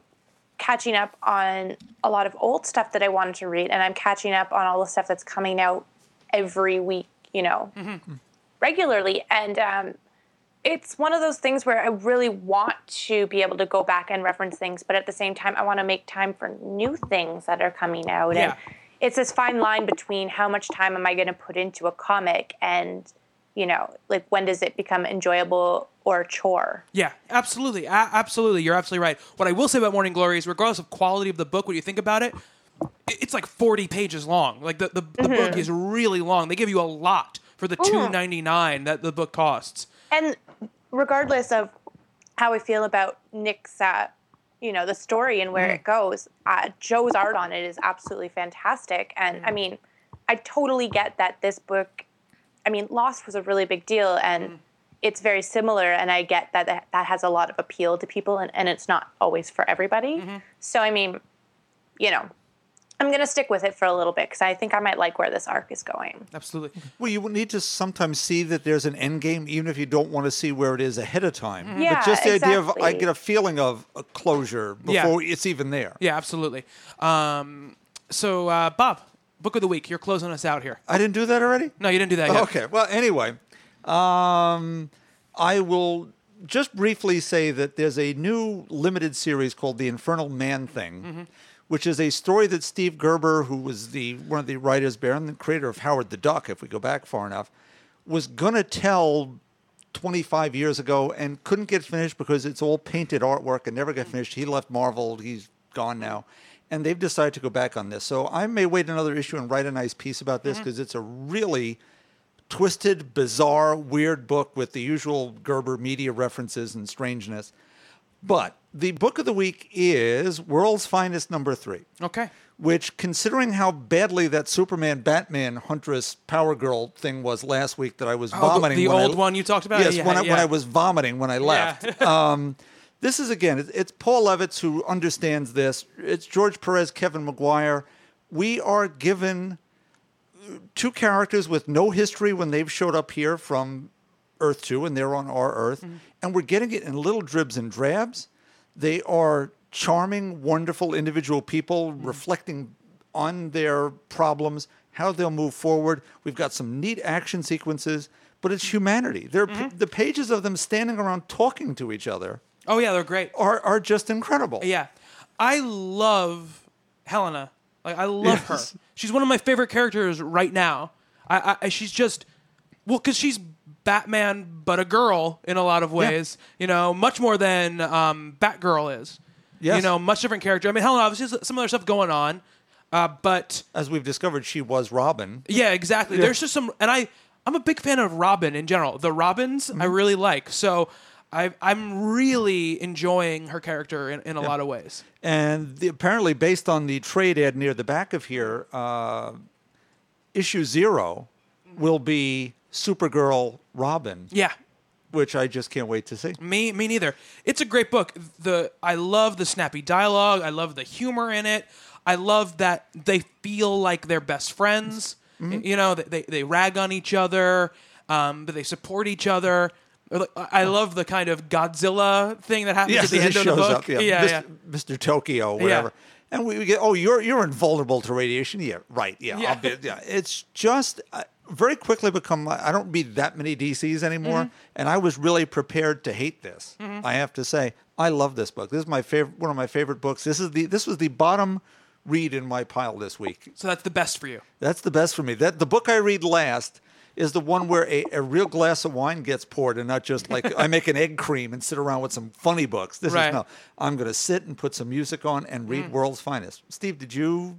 catching up on a lot of old stuff that I wanted to read and I'm catching up on all the stuff that's coming out every week, you know, regularly. And, um, it's one of those things where I really want to be able to go back and reference things, but at the same time, I want to make time for new things that are coming out. Yeah. And it's this fine line between how much time am I going to put into a comic and, you know, like when does it become enjoyable or a chore? Yeah, absolutely. A- absolutely. You're absolutely right. What I will say about Morning Glory is, regardless of quality of the book, when you think about it, it's like 40 pages long. Like the, the, the book mm-hmm. is really long. They give you a lot for the 2.99 that the book costs. And regardless of how we feel about Nick's, uh, you know, the story and where it goes, uh, Joe's art on it is absolutely fantastic. And I mean, I totally get that this book. I mean, Lost was a really big deal, and it's very similar. And I get that that, that has a lot of appeal to people, and, and it's not always for everybody. So I mean, you know, I'm gonna stick with it for a little bit because I think I might like where this arc is going. Absolutely. Well, you need to sometimes see that there's an end game, even if you don't want to see where it is ahead of time. Yeah, but just the idea of I get a feeling of a closure Yeah. before it's even there. Yeah, absolutely. Um, so, uh, Bob, book of the week. You're closing us out here. I didn't do that already. No, you didn't do that yet. Okay. Well, anyway, um, I will just briefly say that there's a new limited series called The Infernal Man Thing, which is a story that Steve Gerber, who was the one of the writers and the creator of Howard the Duck, if we go back far enough, was gonna tell 25 years ago and couldn't get finished because it's all painted artwork and never got mm. finished. He left Marvel. He's gone now. And they've decided to go back on this. So I may wait another issue and write a nice piece about this mm-hmm. because it's a really twisted, bizarre, weird book with the usual Gerber media references and strangeness. But the book of the week is World's Finest number three Okay. which, considering how badly that Superman Batman Huntress Power Girl thing was last week, that I was the- vomiting. the I- old one you talked about? Yes, Yeah, when, I, when. I was vomiting when I left. [LAUGHS] um, this is again, it- it's Paul Levitz who understands this. It's George Perez, Kevin Maguire. We are given two characters with no history when they've showed up here from Earth 2 and they're on our Earth. Mm-hmm. And we're getting it in little dribs and drabs. They are charming, wonderful individual people Mm-hmm. reflecting on their problems, how they'll move forward. We've got some neat action sequences, but it's humanity. They're, Mm-hmm. The pages of them standing around talking to each other Oh, yeah, they're great. are, are just incredible. Yeah. I love Helena. Like I love Yes. her. She's one of my favorite characters right now. I, I she's just well cuz she's Batman but a girl in a lot of ways, you know, much more than um Batgirl is. You know, much different character. I mean, Helena obviously has some other stuff going on. Uh, but As we've discovered, she was Robin. yeah, exactly. There's just some, and I I'm a big fan of Robin in general. The Robins I Mm-hmm. really like. So I I'm really enjoying her character in, in a lot of ways. And the, apparently, based on the trade ad near the back of here, uh, issue zero will be Supergirl Robin, Yeah. which I just can't wait to see. Me, me neither. It's a great book. The I love the snappy dialogue. I love the humor in it. I love that they feel like they're best friends. Mm-hmm. You know, they, they rag on each other, um, but they support each other. I love the kind of Godzilla thing that happens Yes, at the [LAUGHS] end of shows the book. up. Yeah, yeah, Mr. yeah. Mr. Tokyo, whatever. And we, we get, oh, you're you're invulnerable to radiation. Yeah, right. Yeah, Yeah. I'll be, yeah. It's just uh, very quickly become. I don't read that many DCs anymore, Mm-hmm. and I was really prepared to hate this. I have to say, I love this book. This is my favorite, one of my favorite books. This is the this was the bottom read in my pile this week. So that's the best for you. That's the best for me. That the book I read last is the one where a, a real glass of wine gets poured and not just like I make an egg cream and sit around with some funny books. This Right. is no. I'm going to sit and put some music on and read World's Finest. Steve, did you?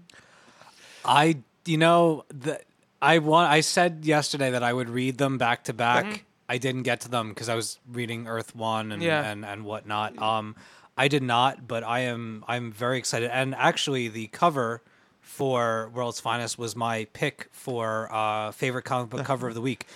I, you know, the, I want. I said yesterday that I would read them back to back. I didn't get to them because I was reading Earth One and Yeah. and and whatnot. Um, I did not, but I am. I'm very excited. And actually, the cover for World's Finest was my pick for uh, favorite comic book cover of the week.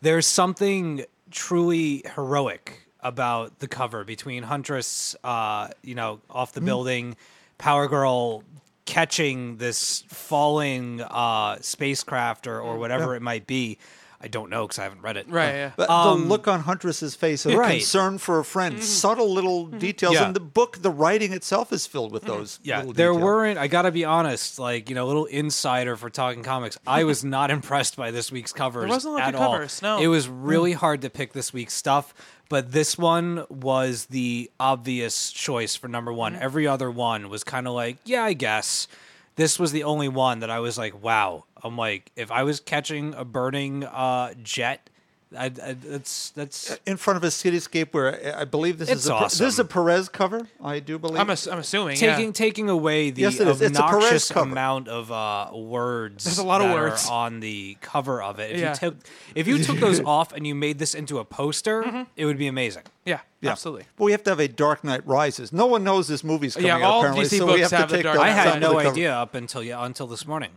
There's something truly heroic about the cover between Huntress, uh, you know, off the building, Power Girl catching this falling uh, spacecraft or, or whatever it might be. I don't know because I haven't read it. Right. Yeah. But the look on Huntress's face of Um, Right. concern for a friend, subtle little details, Yeah. and the book, the writing itself is filled with those. Yeah, little there details. weren't. I gotta be honest, like you know, a little insider for talking comics. I was not [LAUGHS] impressed by this week's covers. wasn't a lot of at good all. covers, no. it was really hard to pick this week's stuff, but this one was the obvious choice for number one. Mm-hmm. Every other one was kind of like, yeah, I guess. This was the only one that I was like, wow. I'm like, if I was catching a burning uh, jet I, I, that's that's in front of a cityscape where I I believe this It's is a, awesome. this is a Perez cover. I do believe. I'm, ass- I'm assuming. taking yeah. taking away the Yes, it is. It's a Perez obnoxious amount of uh, words. There's a lot of words. on the cover of it. If Yeah. you took if you took those [LAUGHS] off and you made this into a poster, Mm-hmm. it would be amazing. Yeah, Yeah. absolutely. But we have to have a Dark Knight Rises. No one knows this movie's coming Yeah, out all apparently, DC so we have have to the take Dark I had no idea up until yeah, until this morning.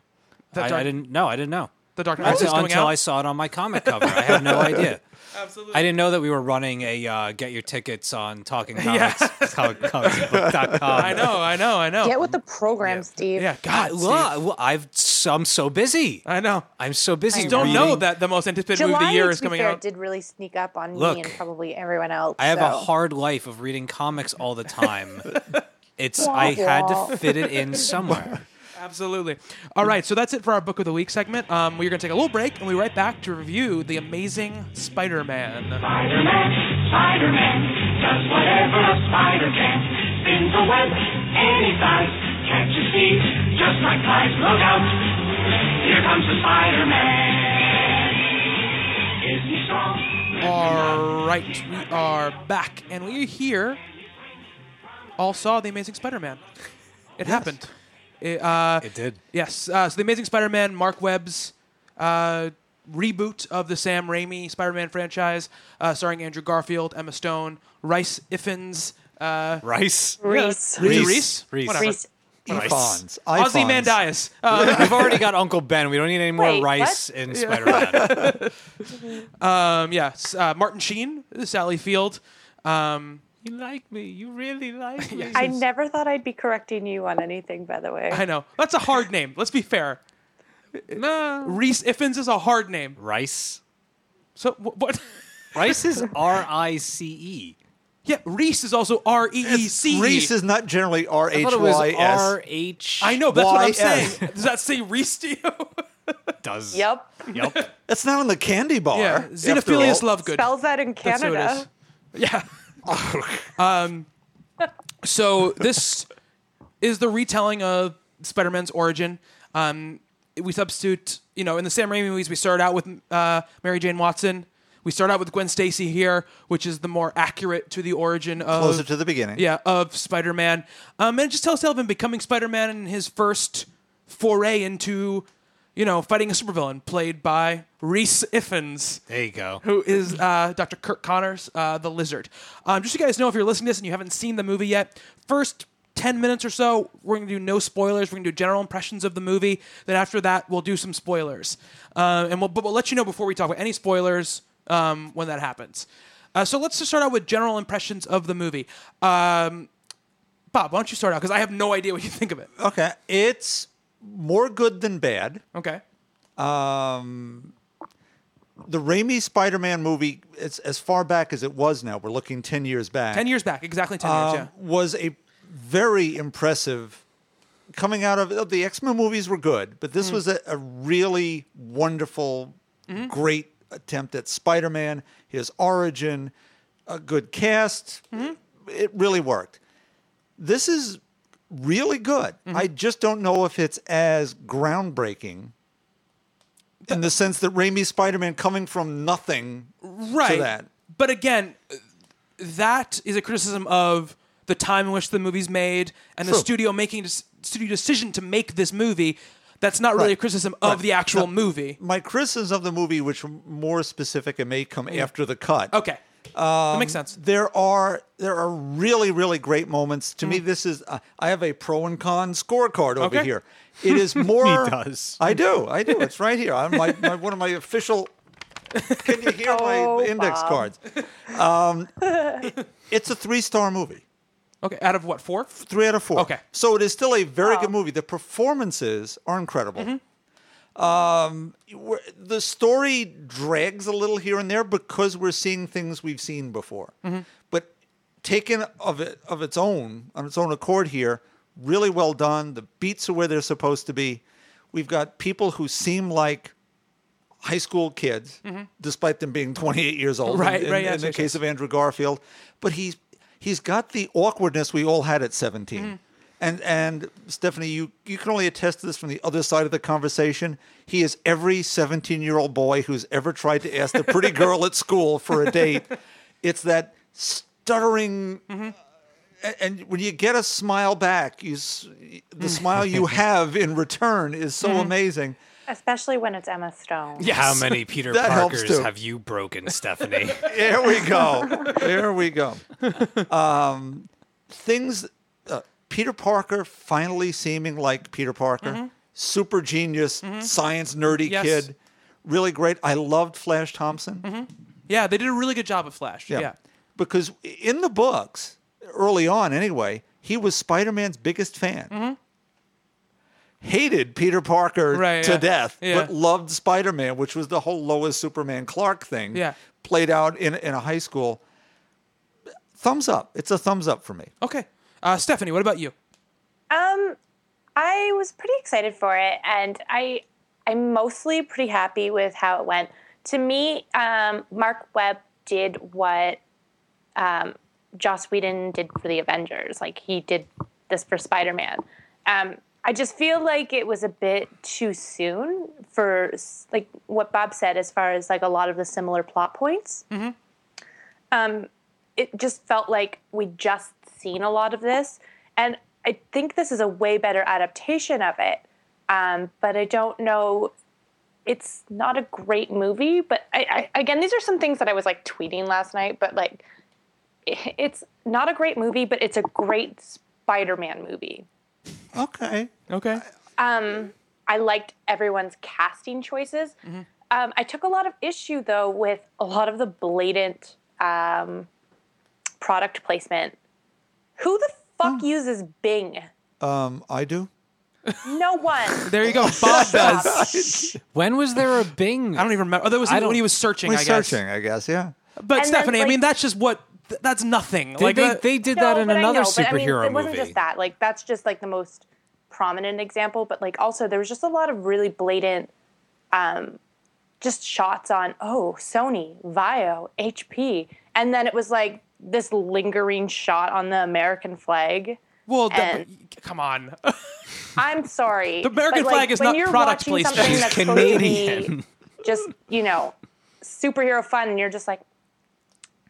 I, Dark- I didn't know. I didn't know. The Dark Knight is Until, coming until out. I saw it on my comic cover. I had no [LAUGHS] idea. Absolutely. I didn't know that we were running a uh, get your tickets on Talking Comics, comic, comicsbook.com. I know, I know, I know. Get with the program, Steve. yeah, God, Steve. Well, well, I've I'm so busy. I know. I'm so busy. I Don't know that the most anticipated movie of the year is coming fair, out. did really sneak up on Look, me and probably everyone else. I have a hard life of reading comics all the time. [LAUGHS] It's I had to fit it in somewhere. [LAUGHS] Absolutely. All right, so that's it for our book of the week segment. Um, we're going to take a little break, and we'll be right back to review the Amazing Spider-Man. Spider-Man, Spider-Man, does whatever a spider can. Spins a web any size, catches thieves just like flies. Look out! Here comes the Spider-Man. Is he strong? All right, we are back, and we here all saw the Amazing Spider-Man. It happened. It, uh, It did. Yes. Uh, so the Amazing Spider-Man, Marc Webb's uh, reboot of the Sam Raimi Spider-Man franchise, uh, starring Andrew Garfield, Emma Stone, Rice Ifans, uh, Rice. Reese. Reese, Reese. Reese. Whatever. Reese. Ifons. Ozzy Ifons. Mandias. Uh, [LAUGHS] We've [LAUGHS] already got Uncle Ben. We don't need any more Wait, rice in Spider-Man. [LAUGHS] um, yes. Uh, Martin Sheen, Sally Field. Um, you like me. You really like [LAUGHS] me. I never thought I'd be correcting you on anything, by the way. I know that's a hard name. Let's be fair. [LAUGHS] No. Rhys Ifans is a hard name. Rice. So wh- what? [LAUGHS] Rice is R I C E. yeah, Reese is also R E E C. Reese is not generally R I H thought it was Y R S. H. I know. That's what I'm YS. saying. Does that say Reese to you? Does. Yep. Yep. That's not on the candy bar. yeah. after Xenophilius all. Lovegood. Spells that in That's who it Canada. is. Yeah. [LAUGHS] um, so this is the retelling of Spider-Man's origin. Um, we substitute, you know, in the Sam Raimi movies, we start out with uh, Mary Jane Watson. We start out with Gwen Stacy here, which is the more accurate to the origin of Closer to the beginning. yeah, of Spider Man. Um, and it just tells of him becoming Spider Man in his first foray into, you know, fighting a supervillain, played by Rhys Ifans, There you go. who is uh, Dr. Kirk Connors, uh, the lizard. Um, just so you guys know, if you're listening to this and you haven't seen the movie yet, first 10 minutes or so, we're going to do no spoilers. We're going to do general impressions of the movie. Then after that, we'll do some spoilers. Uh, and we'll, but we'll let you know before we talk about any spoilers um, when that happens. Uh, so let's just start out with general impressions of the movie. Um, Bob, why don't you start out? Because I have no idea what you think of it. Okay. It's more good than bad. Okay. The Raimi Spider-Man movie, it's as far back as it was now. We're looking 10 years back. 10 years back. Exactly 10 um, years, was a very impressive coming out of the X-Men movies were good, but Mm. this was a, a really wonderful, Mm-hmm. great attempt at Spider-Man, his origin, a good cast. Mm-hmm. It really worked. This is really good. Mm-hmm. I just don't know if it's as groundbreaking in the sense that Raimi's Spider-Man coming from nothing. Right. that. But again, that is a criticism of the time in which the movie's made and the studio making a studio decision to make this movie. That's not really Right. a criticism of Right. the actual No. movie. my criticism of the movie, which more specific and may come after the cut. Okay. That makes sense. There are there are really really great moments. To Mm. me, this is uh, I have a pro and con scorecard over Okay. here. It is [LAUGHS] more. he does. I do. I do. It's right here. I'm my, my one of my official. Can you hear [LAUGHS] Oh, my index Bob. cards? Um, it- [LAUGHS] it's a three star movie. Okay. Out of what, four? Three out of four. Okay. So it is still a very Wow. good movie. The performances are incredible. Mm-hmm. Um, the story drags a little here and there because we're seeing things we've seen before. Mm-hmm. But taken of it of its own on its own accord here, really well done. The beats are where they're supposed to be. We've got people who seem like high school kids, despite them being 28 years old. Mm-hmm. Right, in, right, in- yes, in the yes, case of Andrew Garfield, but he's he's got the awkwardness we all had at 17. Mm-hmm. And and Stephanie, you you can only attest to this from the other side of the conversation. He is every 17 year old boy who's ever tried to ask the pretty [LAUGHS] girl at school for a date. It's that stuttering. a- And when you get a smile back, you the smile you [LAUGHS] have in return is so amazing. Especially when it's Emma Stone. Yes. How many Peter [LAUGHS] That Parkers too. have you broken, Stephanie? There we go. There we go. Um, things. Peter Parker finally seeming like Peter Parker. Mm-hmm. Super genius, mm-hmm. science nerdy Yes. kid. Really great. I loved Flash Thompson. Mm-hmm. Yeah, they did a really good job of Flash. Yeah. Because in the books, early on anyway, he was Spider Man's biggest fan. Hated Peter Parker Right, to yeah. death, Yeah. but loved Spider Man, which was the whole Lois Superman Clark thing. Yeah. Played out in, in a high school. Thumbs up. It's a thumbs up for me. Okay. Uh, Stephanie, what about you? Um, I was pretty excited for it, and I I'm mostly pretty happy with how it went. To me, um, Marc Webb did what um, Joss Whedon did for the Avengers. Like he did this for Spider Man. Um, I just feel like it was a bit too soon for like what Bob said as far as like a lot of the similar plot points. Um, it just felt like we'd just seen a lot of this. And I think this is a way better adaptation of it. Um, but I don't know. It's not a great movie, but I, I, again, these are some things that I was like tweeting last night. But like, [LAUGHS] it's not a great movie, but it's a great Spider-Man movie. Okay. Okay. Um, I liked everyone's casting choices. Um, I took a lot of issue though with a lot of the blatant um, product placement. Who the fuck uses Bing? Um, I do. No one. [LAUGHS] There you go. [LAUGHS] Bob does. when was there a Bing? I don't even remember. Oh, that was I when he was searching, We're I guess. searching, I guess. Yeah. But And then, Stephanie, I mean, that's just what. th- That's nothing. They, like they, that- they did No, that in another know, but I mean, superhero it wasn't movie. just that. Like that's just like the most prominent example. But like also there was just a lot of really blatant, um, just shots on oh Sony, VAIO, HP, and then it was like this lingering shot on the American flag. well, that- and- come on. [LAUGHS] I'm sorry. The American but, like, flag is not you're product watching placement. something It's that's supposed to be Canadian. just you know superhero fun, and you're just like,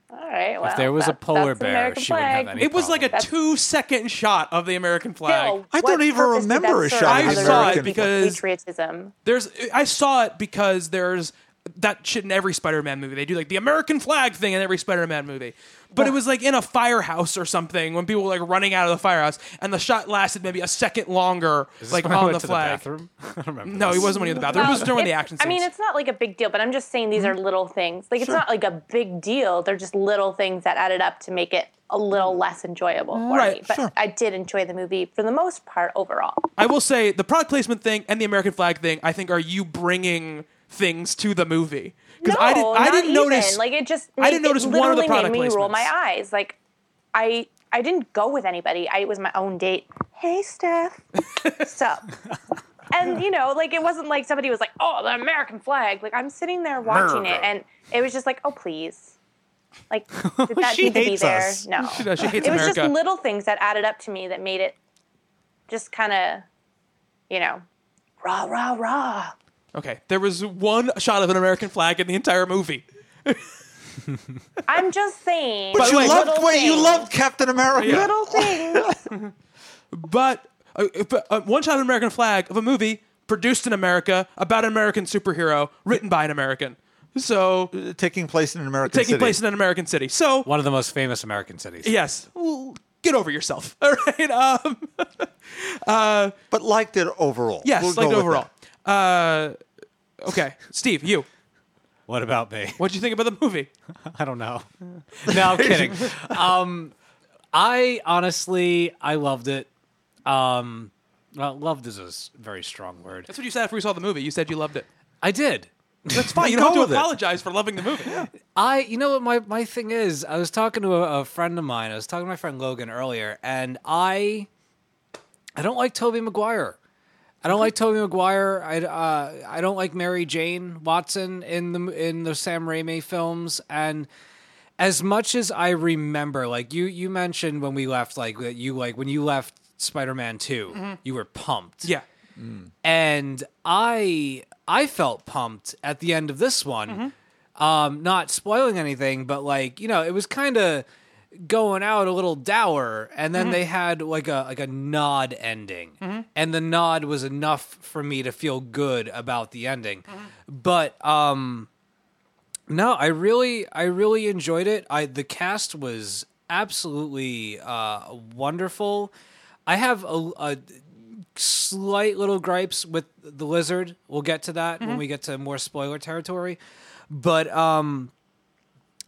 all right. Well, if there was a polar bear, she wouldn't have any it was like a problem. two-second shot of the American flag. Still, I don't even remember a shot I saw it than American people's flag. patriotism. There's, I saw it because there's that shit in every Spider-Man movie. They do like the American flag thing in every Spider-Man movie. But it was like in a firehouse or something when people were like running out of the firehouse, and the shot lasted maybe a second longer, Is this like when I on went the to flag. bathroom? [LAUGHS] I don't remember. no, he wasn't when he was in the bathroom. it was during the action scenes. I mean, it's not like a big deal, but I'm just saying these hmm. are little things. Like it's not like a big deal. They're just little things that added up to make it a little less enjoyable for Right, me. But sure. I did enjoy the movie for the most part overall. I will say the product placement thing and the American flag thing. I think are you bringing things to the movie because no, I didn't. I didn't even. notice. Like it just. I didn't notice it one of the literally product made me roll my eyes. Like I, I didn't go with anybody. I it was my own date. Hey, Steph. Sup? [LAUGHS] And you know, like it wasn't like somebody was like, "Oh, the American flag." Like I'm sitting there watching it, and it was just like, "Oh, please." Like [LAUGHS] did that She need to be hates there? us. No. [LAUGHS] She does. She hates it was America. just little things that added up to me that made it just kind of, you know, rah rah rah. Okay, there was one shot of an American flag in the entire movie. [LAUGHS] I'm just saying. But you way, loved wait, you loved Captain America. little things. [LAUGHS] [LAUGHS] But, uh, but uh, one shot of an American flag of a movie produced in America about an American superhero written by an American. So taking place in an American taking city. place in an American city. So One of the most famous American cities. yes, well, get over yourself. All right. Um, but liked it overall. yes, We'll like go with overall. Uh, okay, Steve, you. What about me? What'd you think about the movie? [LAUGHS] I don't know. No, I'm kidding. [LAUGHS] Um, I honestly, I loved it. Um, well, loved is a s- very strong word. That's what you said after we saw the movie. You said you loved it. I did. That's fine. [LAUGHS] You don't have with to it. apologize for loving the movie. I, you know what my, my thing is? I was talking to a, a friend of mine. I was talking to my friend Logan earlier, and I, I don't like Tobey Maguire. I don't like Tobey Maguire. I, uh, I don't like Mary Jane Watson in the in the Sam Raimi films. And as much as I remember, like you you mentioned when we left, like that you like when you left Spider-Man 2, you were pumped. Yeah. and I I felt pumped at the end of this one. Um, not spoiling anything, but like you know, it was kind of going out a little dour, and then they had like a like a nod ending, and the nod was enough for me to feel good about the ending. But um, no, I really I really enjoyed it. I the cast was absolutely uh, wonderful. I have a, a slight little gripes with the lizard. We'll get to that when we get to more spoiler territory. But um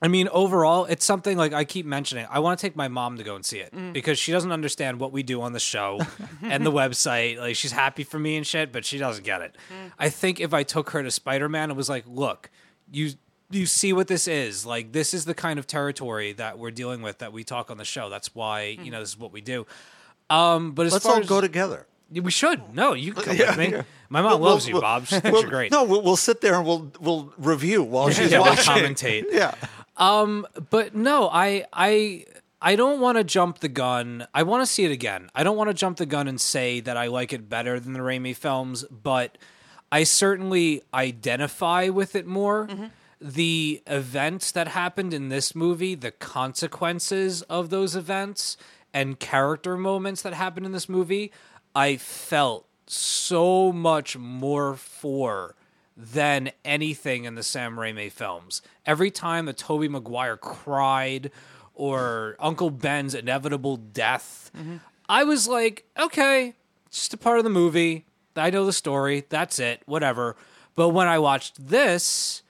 I mean overall it's something like I keep mentioning. I want to take my mom to go and see it mm. because she doesn't understand what we do on the show [LAUGHS] and the website. Like she's happy for me and shit, but she doesn't get it. Mm. I think if I took her to Spider-Man and was like, "Look, you you see what this is. Like this is the kind of territory that we're dealing with that we talk on the show. That's why, you mm. know, this is what we do." Um, but as Let's far all as, go together. we should. No, you can come Yeah, with me. yeah. My mom We'll- loves you, we'll- Bob. [LAUGHS] She thinks we'll- you're great. No, we'll, we'll sit there and we'll we'll review while she's yeah, we'll watching. commentate. [LAUGHS] Yeah. Um, but no, I I I don't want to jump the gun. I want to see it again. I don't want to jump the gun and say that I like it better than the Raimi films, but I certainly identify with it more. Mm-hmm. The events that happened in this movie, the consequences of those events, and character moments that happened in this movie, I felt so much more for than anything in the Sam Raimi films. Every time that Tobey Maguire cried or Uncle Ben's inevitable death, mm-hmm. I was like, okay, just a part of the movie. I know the story. That's it. Whatever. But when I watched this,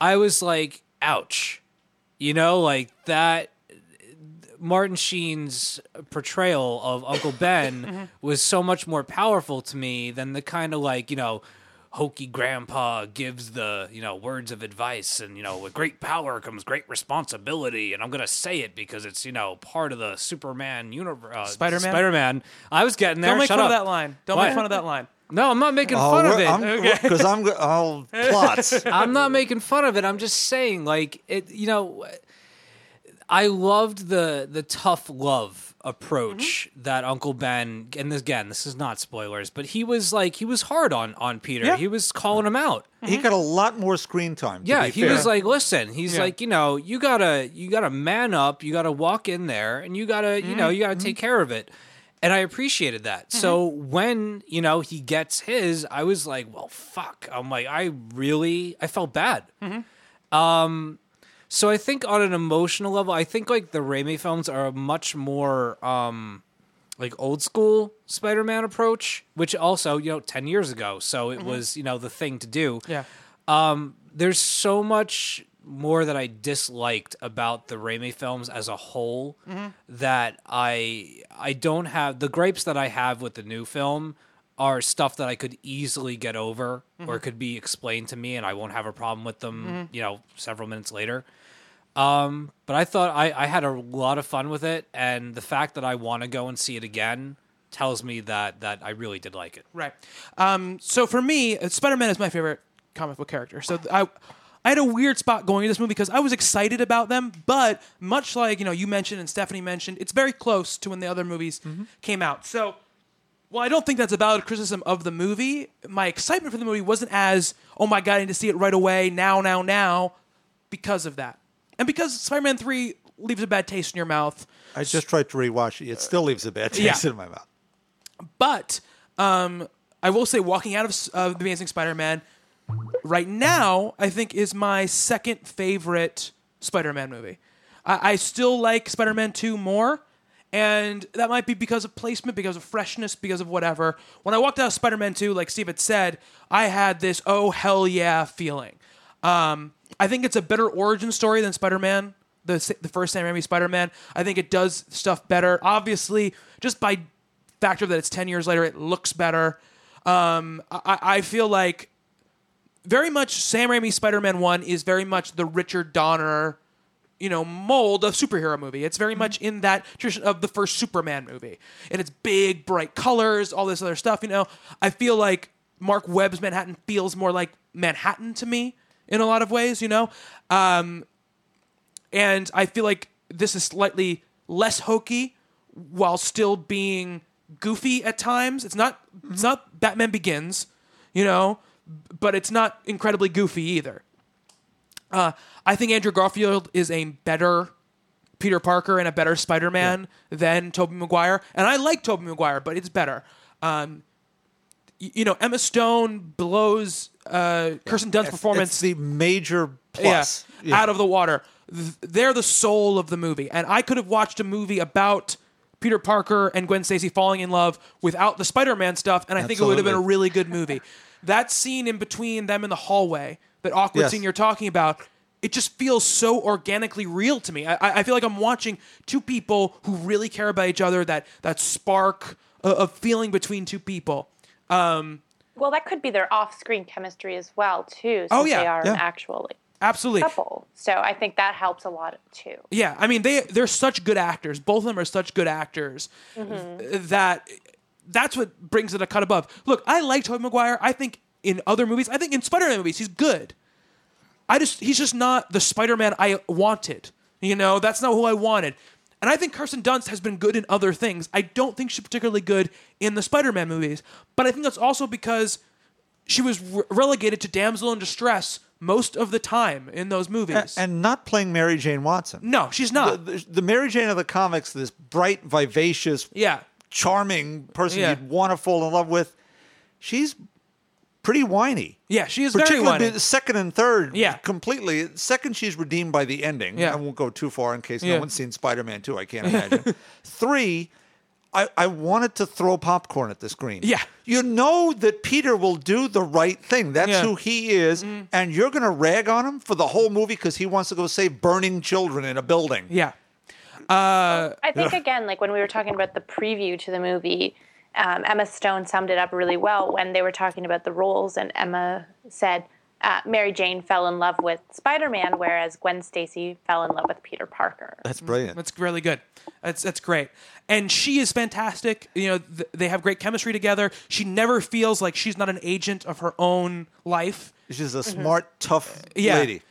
I was like, ouch. You know, like that Martin Sheen's portrayal of Uncle Ben [LAUGHS] mm-hmm. was so much more powerful to me than the kind of like, you know, hokey grandpa gives the, you know, words of advice and, you know, with great power comes great responsibility and I'm going to say it because it's, you know, part of the Superman universe. Uh, Spider-Man? Spider-Man. I was getting there. Don't make Shut fun up. of that line. Don't What? make fun of that line. No, I'm not making Oh, fun of we're- it. I'm because I'm, go- I'll [LAUGHS] plots. I'm not making fun of it. I'm just saying, like it. You know, I loved the the tough love approach mm-hmm. that Uncle Ben. And this, again, this is not spoilers, but he was like he was hard on on Peter. Yeah. He was calling him out. He mm-hmm. got a lot more screen time. to Yeah, be he fair. was like, listen, he's Yeah. like, you know, you gotta you gotta man up. You gotta walk in there, and you gotta you know you gotta mm-hmm. take care of it. And I appreciated that. So when, you know, he gets his, I was like, well, fuck. I'm like, I really, I felt bad. Um, so I think on an emotional level, I think like the Raimi films are a much more, um, like old school Spider-Man approach, which also, you know, 10 years ago. So it mm-hmm. was, you know, the thing to do Yeah. Um, there's so much more that I disliked about the Raimi films as a whole mm-hmm. that I I don't have the gripes that I have with the new film are stuff that I could easily get over or could be explained to me and I won't have a problem with them, you know, several minutes later. Um, but I thought I, I had a lot of fun with it and the fact that I want to go and see it again tells me that that I really did like it. Right. Um, so for me, uh, Spider-Man is my favorite comic book character. So th- I, I had a weird spot going into this movie because I was excited about them, but much like you know you mentioned and Stephanie mentioned, it's very close to when the other movies came out. So. Well, I don't think that's a valid criticism of the movie. My excitement for the movie wasn't as, oh my god, I need to see it right away, now, now, now, because of that. And because Spider Man 3 leaves a bad taste in your mouth. I just tried to rewatch it. It still leaves a bad Yeah. taste in my mouth. But um, I will say, walking out of uh, The Amazing Spider Man right now, I think is my second favorite Spider Man movie. I, I still like Spider Man 2 more. And that might be because of placement, because of freshness, because of whatever. When I walked out of Spider Man 2, like Steve had said, I had this, oh, hell yeah feeling. Um, I think it's a better origin story than Spider Man, the, the first Sam Raimi Spider Man. I think it does stuff better. Obviously, just by factor that it's 10 years later, it looks better. Um, I, I feel like very much Sam Raimi Spider Man 1 is very much the Richard Donner you know, mold of superhero movie. It's very much in that tradition of the first Superman movie. And it's big, bright colors, all this other stuff, you know. I feel like Marc Webb's Manhattan feels more like Manhattan to me in a lot of ways, you know. Um, and I feel like this is slightly less hokey while still being goofy at times. It's not it's not Batman Begins, you know, but it's not incredibly goofy either. Uh, I think Andrew Garfield is a better Peter Parker and a better Spider-Man than Tobey Maguire, and I like Tobey Maguire, but it's better. Um, y- you know, Emma Stone blows uh, Kirsten Dunst's performance It's the major plus. Yeah. out of the water. Th- They're the soul of the movie, and I could have watched a movie about Peter Parker and Gwen Stacy falling in love without the Spider-Man stuff, and I think it would have been a really good movie. that scene in between them in the hallway, that awkward Yes. scene you're talking about. It just feels so organically real to me. I, I feel like I'm watching two people who really care about each other. That that spark of, feeling between two people. Um, well, that could be their off-screen chemistry as well, too. Oh, since Oh, yeah, they are yeah. an actual like, Absolutely. couple. So I think that helps a lot too. Yeah, I mean they they're such good actors. Both of them are such good actors mm-hmm. that that's what brings it a cut above. Look, I like Tobey Maguire. I think in other movies, I think in Spider-Man movies, he's good. I just he's just not the Spider-Man I wanted. You know, that's not who I wanted. And I think Kirsten Dunst has been good in other things. I don't think she's particularly good in the Spider-Man movies, but I think that's also because she was re- relegated to damsel in distress most of the time in those movies. and not playing Mary Jane Watson. no, she's not. The, the, the Mary Jane of the comics, this bright, vivacious, yeah. charming person Yeah. you'd want to fall in love with, she's pretty whiny. Yeah, she is very whiny. the second and third, Yeah. completely. Second, she's redeemed by the ending. Yeah. I won't go too far in case Yeah. no one's seen Spider Man 2. I can't [LAUGHS] imagine. Three, I, I wanted to throw popcorn at the screen. Yeah. You know that Peter will do the right thing. That's Yeah. Who he is. Mm-hmm. And you're going to rag on him for the whole movie because he wants to go save burning children in a building. Yeah. Uh, I think again, like when we were talking about the preview to the movie, um, Emma Stone summed it up really well when they were talking about the roles, and Emma said uh, Mary Jane fell in love with Spider-Man, whereas Gwen Stacy fell in love with Peter Parker. That's brilliant. That's really good. That's that's great. And she is fantastic. You know, th- they have great chemistry together. She never feels like she's not an agent of her own life. She's a smart, tough Mm-hmm. Yeah. lady.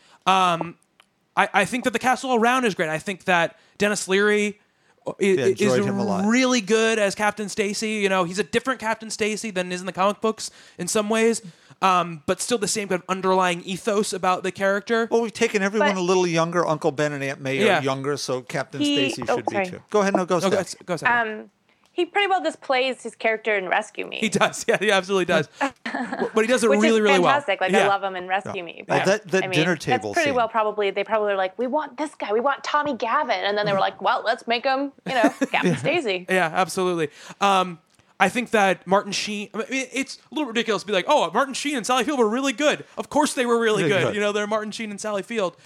I, I think that the cast all around is great. I think that Denis Leary i- Yeah, is enjoyed him a lot. really good as Captain Stacy. You know, he's a different Captain Stacy than is in the comic books in some ways, um, but still the same kind of underlying ethos about the character. Well, we've taken everyone But- a little younger. Uncle Ben and Aunt May Yeah. are younger, so Captain He- Stacy oh, should be too. Go ahead, no, go, Oh, go, go Sarah. Um, he pretty well just plays his character in Rescue Me. he does. [LAUGHS] Yeah, he absolutely does. [LAUGHS] but he does it Which really, is really well. fantastic. Like Yeah. I love him in Rescue Me. Well, that- that I mean, dinner table That's pretty scene. well. Probably they probably were like, we want this guy. We want Tommy Gavin, and then they were like, well, let's make him, you know, [LAUGHS] Captain Stacy. Yeah, absolutely. Um, I think that Martin Sheen. I mean, it's a little ridiculous to be like, oh, Martin Sheen and Sally Field were really good. Of course, they were really Really good. good. You know, they're Martin Sheen and Sally Field.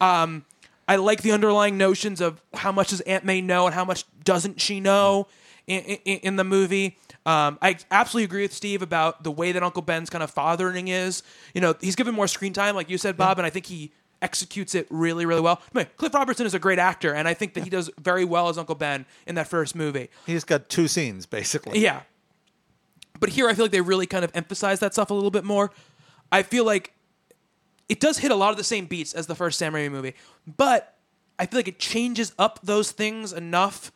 Um, I like the underlying notions of how much does Aunt May know and how much doesn't she know in, in, in the movie. Um, I absolutely agree with Steve about the way that Uncle Ben's kind of fathering is. You know, he's given more screen time, like you said, Bob, and I think he executes it really, really well. I mean, Cliff Robertson is a great actor, and I think that he does very well as Uncle Ben in that first movie. He's got two scenes, basically. Yeah. But here I feel like they really kind of emphasize that stuff a little bit more. I feel like it does hit a lot of the same beats as the first Sam Raimi movie, but I feel like it changes up those things enough.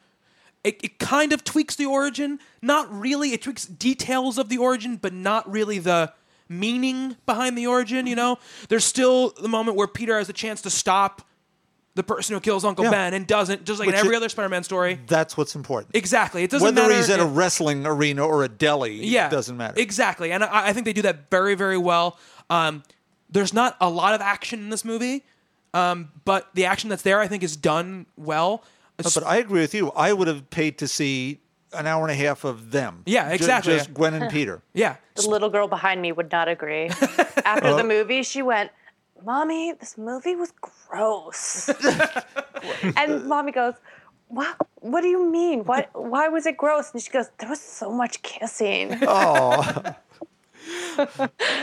It, it kind of tweaks the origin. Not really. It tweaks details of the origin, but not really the meaning behind the origin, you know? There's still the moment where Peter has a chance to stop the person who kills Uncle Yeah. Ben and doesn't, just like Which in every it- other Spider Man story. That's what's important. Exactly. It doesn't Whether matter. Whether he's at a wrestling arena or a deli, yeah, it doesn't matter. Exactly, and I, I think they do that very, very well. Um, there's not a lot of action in this movie, um, but the action that's there, I think, is done well. It's- but I agree with you. I would have paid to see an hour and a half of them. Yeah, exactly. Just Gwen and Peter. [LAUGHS] yeah, The little girl behind me would not agree. [LAUGHS] After the uh-huh. movie, she went, Mommy, this movie was gross. [LAUGHS] and mommy goes, what? What do you mean? What? Why was it gross? And she goes, "There was so much kissing." Oh,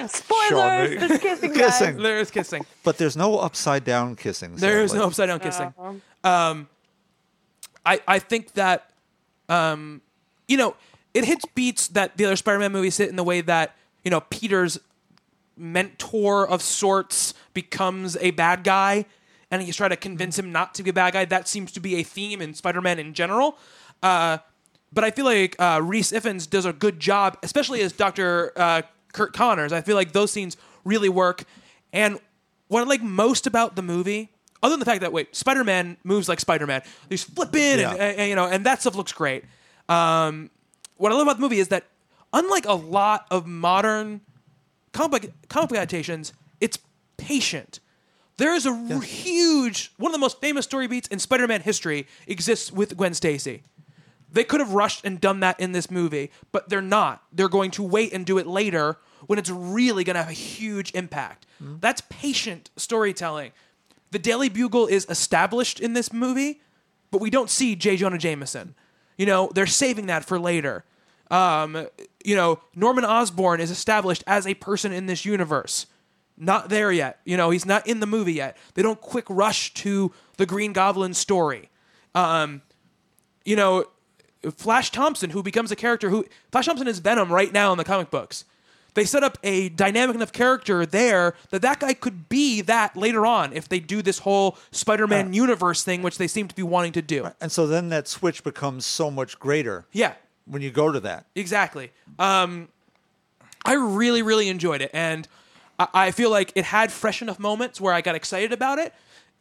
Spoilers! Charming. There's kissing. Kissing. there is kissing. but there's no upside down kissing. There is sadly. no upside down kissing. Uh-huh. Um, I I think that, um, you know, it hits beats that the other Spider-Man movies hit in the way that you know Peter's mentor of sorts becomes a bad guy, and he's trying to convince him not to be a bad guy. That seems to be a theme in Spider-Man in general. Uh, but I feel like uh, Rhys Ifans does a good job, especially as Doctor uh, Curt Connors. I feel like those scenes really work. And what I like most about the movie, other than the fact that wait, Spider Man moves like Spider Man, he's flipping, Yeah. and, and you know, and that stuff looks great. Um, what I love about the movie is that unlike a lot of modern comic comic adaptations, it's patient. There is a r- huge one of the most famous story beats in Spider-Man history exists with Gwen Stacy. They could have rushed and done that in this movie, but they're not. They're going to wait and do it later when it's really going to have a huge impact. That's patient storytelling. The Daily Bugle is established in this movie, but we don't see J. Jonah Jameson. You know, they're saving that for later. Um, you know, Norman Osborn is established as a person in this universe. Not there yet. You know, he's not in the movie yet. They don't quick rush to the Green Goblin story. Um, you know, Flash Thompson, who becomes a character who Flash Thompson is Venom right now in the comic books. They set up a dynamic enough character there that that guy could be that later on if they do this whole Spider-Man universe thing, which they seem to be wanting to do. And so then that switch becomes so much greater Yeah, when you go to that. exactly. Um, I really, really enjoyed it, and I, I feel like it had fresh enough moments where I got excited about it.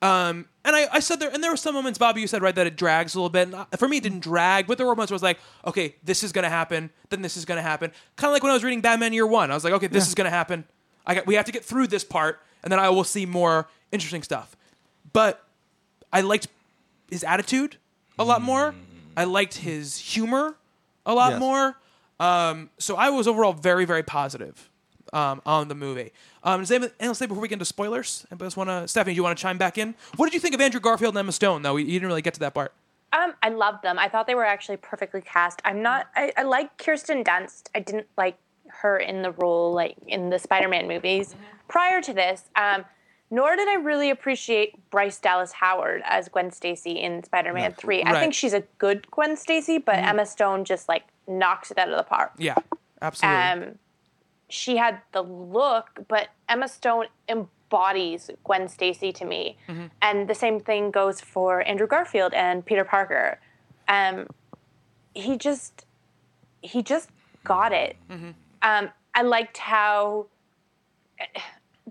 Um, and I, I said there, and there were some moments, Bobby, you said right that it drags a little bit. And for me, it didn't drag, but there were moments where I was like, okay, this is gonna happen, then this is gonna happen. Kind of like when I was reading Batman Year One, I was like, okay, this is gonna happen. I got, we have to get through this part, and then I will see more interesting stuff. But I liked his attitude a lot more. I liked his humor a lot Yes. more. Um, so I was overall very, very positive um, on the movie. Um, does anyone else say before we get into spoilers? Anybody else want to? Stephanie, do you want to chime back in? What did you think of Andrew Garfield and Emma Stone? Though you didn't really get to that part. Um, I loved them. I thought they were actually perfectly cast. I'm not. I, I like Kirsten Dunst. I didn't like her in the role like in the Spider-Man movies prior to this. Um, nor did I really appreciate Bryce Dallas Howard as Gwen Stacy in Spider-Man Three. I Right. think she's a good Gwen Stacy, but Emma Stone just like knocks it out of the park. Yeah, absolutely. Um, she had the look, but Emma Stone embodies Gwen Stacy to me. And the same thing goes for Andrew Garfield and Peter Parker. Um, he just he just got it. Um, I liked how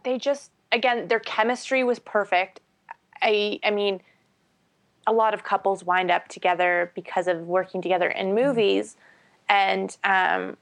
they just again their chemistry was perfect. I I mean a lot of couples wind up together because of working together in movies and um,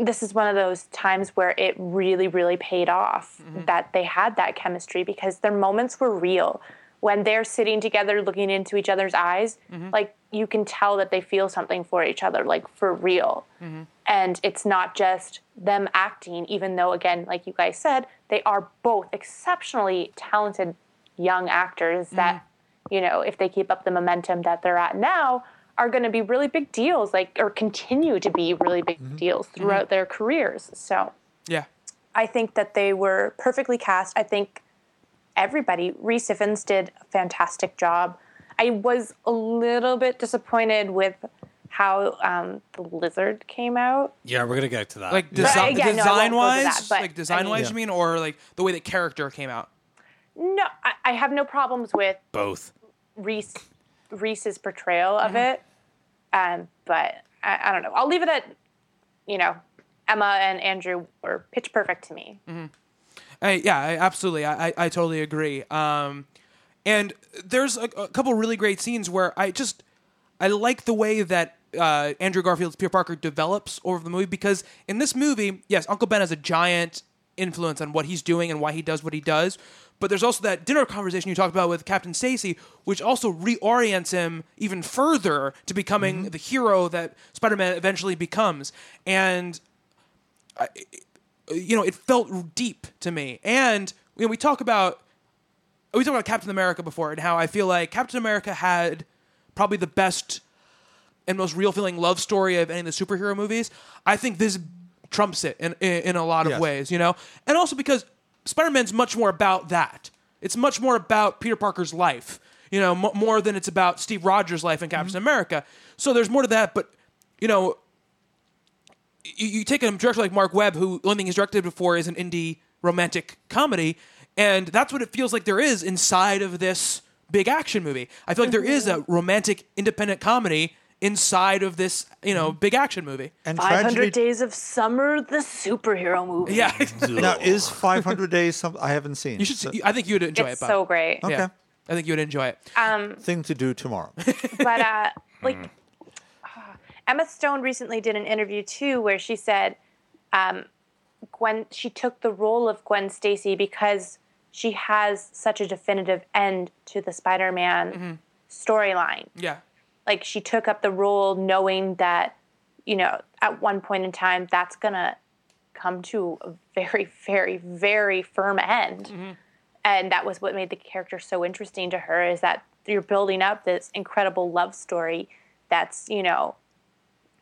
this is one of those times where it really really paid off mm-hmm. that they had that chemistry because their moments were real. When they're sitting together looking into each other's eyes mm-hmm. like you can tell that they feel something for each other like for real. Mm-hmm. And it's not just them acting even though again like you guys said they are both exceptionally talented young actors that you know if they keep up the momentum that they're at now are going to be really big deals like or continue to be really big mm-hmm. deals mm-hmm. throughout their careers so yeah, I think that they were perfectly cast. I think everybody, Rhys Ifans did a fantastic job. I was a little bit disappointed with how um, the lizard came out. Yeah, we're gonna get to that. like Right, desi- yeah, no, I won't go design that, wise, but, like design I wise, mean- you mean, or like the way the character came out. No, I, I have no problems with both. Rhys Rhys's portrayal of mm-hmm. it, um, but I, I don't know. I'll leave it at you know Emma and Andrew were pitch perfect to me. I, yeah, I, absolutely. I, I, I totally agree. Um, and there's a, a couple really great scenes where I just I like the way that uh, Andrew Garfield's Peter Parker develops over the movie because in this movie, yes, Uncle Ben has a giant influence on what he's doing and why he does what he does. But there's also that dinner conversation you talked about with Captain Stacy, which also reorients him even further to becoming mm-hmm. the hero that Spider-Man eventually becomes. And you know, it felt deep to me. And you know, we talk about we talked about Captain America before and how I feel like Captain America had probably the best and most real feeling love story of any of the superhero movies. I think this trumps it in in, in a lot of Yes. ways, you know, and also because Spider Man's much more about that. It's much more about Peter Parker's life, you know, m- more than it's about Steve Rogers' life in mm-hmm. Captain America. So there's more to that, but you know, you, you take a director like Marc Webb, who the only thing he's directed before is an indie romantic comedy, and that's what it feels like there is inside of this big action movie. I feel like there is mm-hmm. a romantic independent comedy inside of this, you know, big action movie. And 500 tragedy. Days of Summer, the superhero movie. Yeah, [LAUGHS] Now, is 500 Days something I haven't seen? you should. See, I think you would enjoy It's it. Bob. so great. Okay. Yeah. I think you would enjoy it. Thing to do tomorrow. [LAUGHS] but uh, [LAUGHS] like uh, Emma Stone recently did an interview too, where she said um, Gwen she took the role of Gwen Stacy because she has such a definitive end to the Spider-Man storyline. yeah, Like she took up the role knowing that you know at one point in time that's gonna come to a very, very, very firm end. Mm-hmm. And that was what made the character so interesting to her is that you're building up this incredible love story that's you know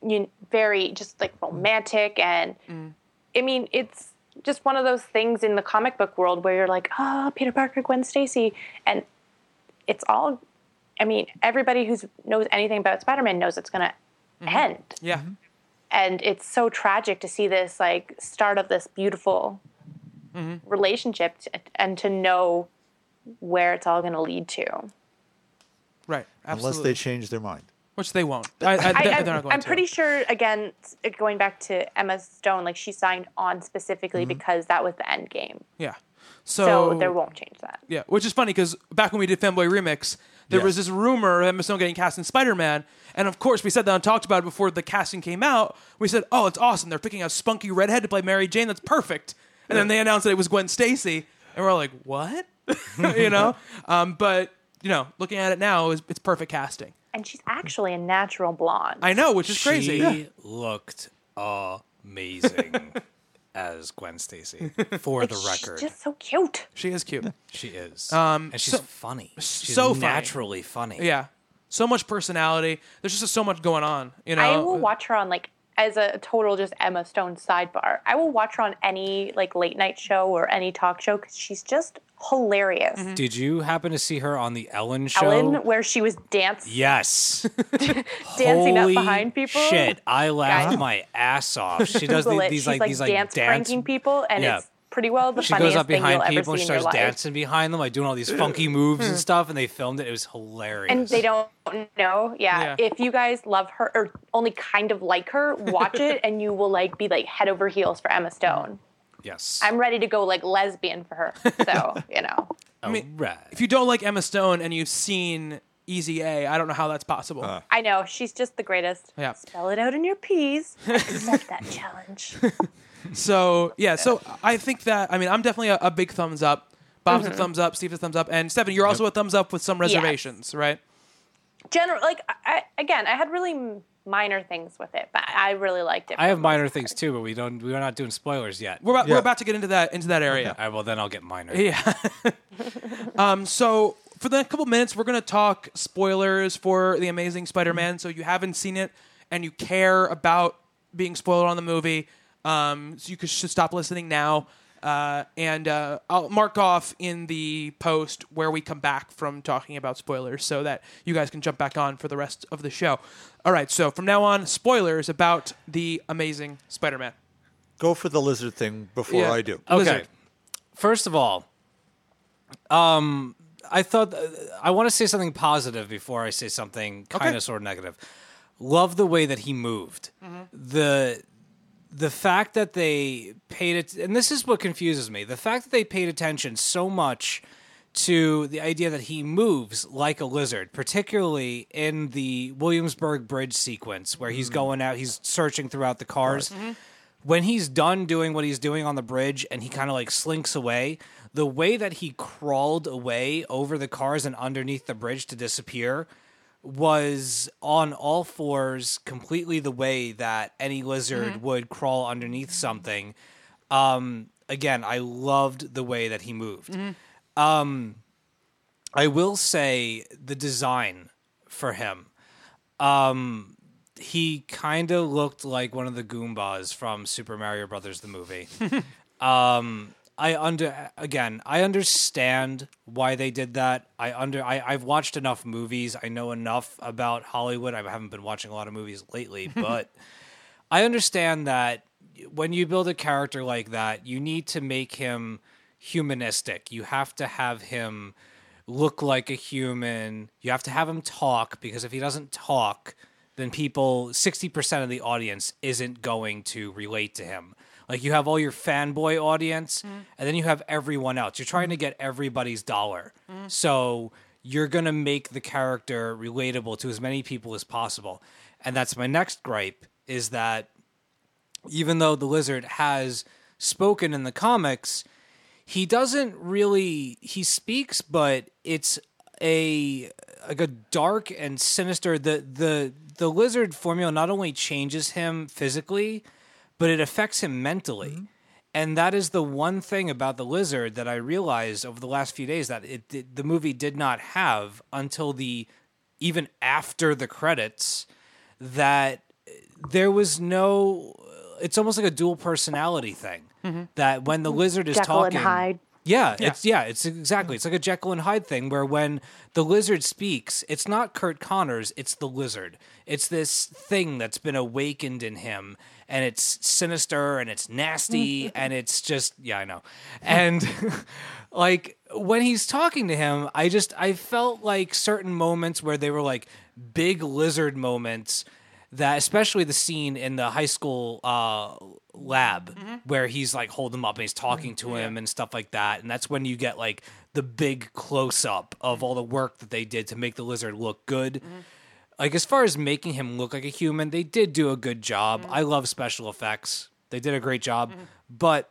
you very just like mm. romantic. And mm. i mean it's just one of those things in the comic book world where you're like oh peter parker gwen stacy. And it's all i mean everybody who knows anything about spider-man knows it's going to mm-hmm. end yeah. Mm-hmm. and it's so tragic to see this like start of this beautiful mm-hmm. relationship t- and to know where it's all going to lead to. Right. Absolutely. Unless they change their mind. Which they won't. I, I, I, they're am not going I'm to. pretty sure, again, going back to Emma Stone, like she signed on specifically because that was the end game. Yeah. So, So, there won't change that. Yeah, which is funny because back when we did Fanboy Remix, there Yes. was this rumor of Emma Stone getting cast in Spider Man. And of course, we said that and talked about it before the casting came out. We said, oh, it's awesome. They're picking a spunky redhead to play Mary Jane. That's perfect. And then they announced that it was Gwen Stacy. And we're like, what? [LAUGHS] you know? [LAUGHS] Um, but, you know, looking at it now, it's, it's perfect casting. And she's actually a natural blonde. I know, which is crazy. She looked amazing [LAUGHS] as Gwen Stacy. [LAUGHS] For the record, She's just so cute. She is cute. she is. Um, and she's so- funny. She's so funny. naturally funny. Yeah. So much personality. There's just so much going on. You know? I will watch her on like as a total just Emma Stone sidebar. I will watch her on any like late night show or any talk show because she's just hilarious. Mm-hmm. Did you happen to see her on the Ellen show? Ellen, where she was dancing. Yes. [LAUGHS] dancing up behind people. Shit, I laughed Guys. my ass off. She does [LAUGHS] the- these She's like, like these like dance, dance pranking people, and Yeah. it's pretty well the She funniest goes up thing behind you'll ever people and see in your starts life. dancing behind them, like doing all these funky mm. moves and hmm. stuff. And they filmed it. It was hilarious. And they don't know. Yeah. Yeah. If you guys love her or only kind of like her, watch it [LAUGHS] and you will like be like head over heels for Emma Stone. Yes. I'm ready to go like lesbian for her. So, [LAUGHS] you know. I mean, right. if you don't like Emma Stone and you've seen Easy A, I don't know how that's possible. Uh. I know, she's just the greatest. Yeah. Spell it out in your P's. Accept that challenge. [LAUGHS] So yeah, so I think that I mean I'm definitely a, a big thumbs up. Bob's a thumbs up. Steve's a thumbs up, and Stephen, you're also a thumbs up with some reservations, right? General, like, I, I- again, I had really minor things with it, but I really liked it. I have minor things too, but we don't. We're not doing spoilers yet. We're about, we're about to get into that into that area. All right, well, then I'll get minor. Yeah. [LAUGHS] um, so for the next couple minutes, we're gonna talk spoilers for the Amazing Spider-Man. So you haven't seen it and you care about being spoiled on the movie, um, so you could, should stop listening now. Uh, and uh, I'll mark off in the post where we come back from talking about spoilers, so that you guys can jump back on for the rest of the show. All right. So from now on, spoilers about the Amazing Spider-Man. Go for the lizard thing before Yeah. I do. Okay. Lizard. First of all, um, I thought I want to say something positive before I say something kind Okay. of sort of negative. Love the way that he moved. The the fact that they paid it, and this is what confuses me: the fact that they paid attention so much to the idea that he moves like a lizard, particularly in the Williamsburg Bridge sequence where he's mm. going out, he's searching throughout the cars. Mm-hmm. When he's done doing what he's doing on the bridge and he kind of like slinks away, the way that he crawled away over the cars and underneath the bridge to disappear was on all fours, completely the way that any lizard would crawl underneath something. Um, again, I loved the way that he moved. Um, I will say the design for him. Um, he kind of looked like one of the Goombas from Super Mario Brothers the movie. [LAUGHS] um, I under again, I understand why they did that. I under I, I've watched enough movies. I know enough about Hollywood. I haven't been watching a lot of movies lately, [LAUGHS] but I understand that when you build a character like that, you need to make him humanistic. You have to have him look like a human. You have to have him talk because if he doesn't talk, then people 60% of the audience isn't going to relate to him. Like you have all your fanboy audience mm-hmm. and then you have everyone else. You're trying to get everybody's dollar. Mm-hmm. So you're going to make the character relatable to as many people as possible. And that's my next gripe is that even though the lizard has spoken in the comics, he doesn't really he speaks, but it's a like a dark and sinister the the the lizard formula not only changes him physically, but it affects him mentally. Mm-hmm. And that is the one thing about the lizard that I realized over the last few days that it, did the movie did not have until the even after the credits that uh, there was no uh, it's almost like a dual personality thing mm-hmm. that when the lizard is Jekyll and talking Hyde. yeah, it's yeah, it's exactly. It's like a Jekyll and Hyde thing where when the lizard speaks, it's not Curt Connors, it's the lizard. It's this thing that's been awakened in him and it's sinister and it's nasty [LAUGHS] and it's just yeah, I know. And [LAUGHS] like when he's talking to him, I just I felt like certain moments where they were like big lizard moments that especially the scene in the high school uh, lab mm-hmm. where he's like holding him up and he's talking to mm-hmm. him and stuff like that and that's when you get like the big close up of all the work that they did to make the lizard look good mm-hmm. Like as far as making him look like a human they did do a good job. Mm-hmm. I love special effects. They did a great job. Mm-hmm. But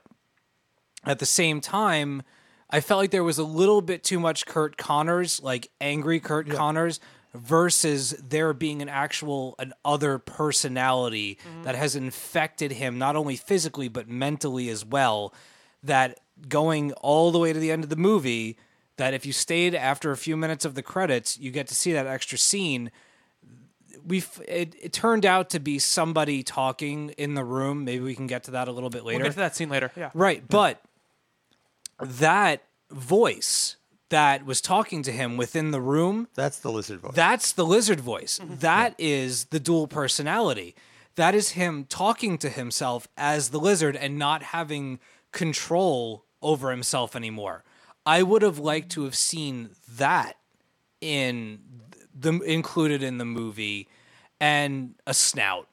at the same time, I felt like there was a little bit too much Curt Connors, like angry Curt Connors, versus there being an actual an other personality mm-hmm. that has infected him not only physically but mentally as well. That going all the way to the end of the movie, that if you stayed after a few minutes of the credits, you get to see that extra scene we it, it turned out to be somebody talking in the room. Maybe we can get to that a little bit later. We'll get to that scene later. Yeah. Right, but that voice that was talking to him within the room, That's the lizard voice. that's the lizard voice. Mm-hmm. That is the dual personality. That is him talking to himself as the lizard and not having control over himself anymore. I would have liked to have seen that in the included in the movie and a snout.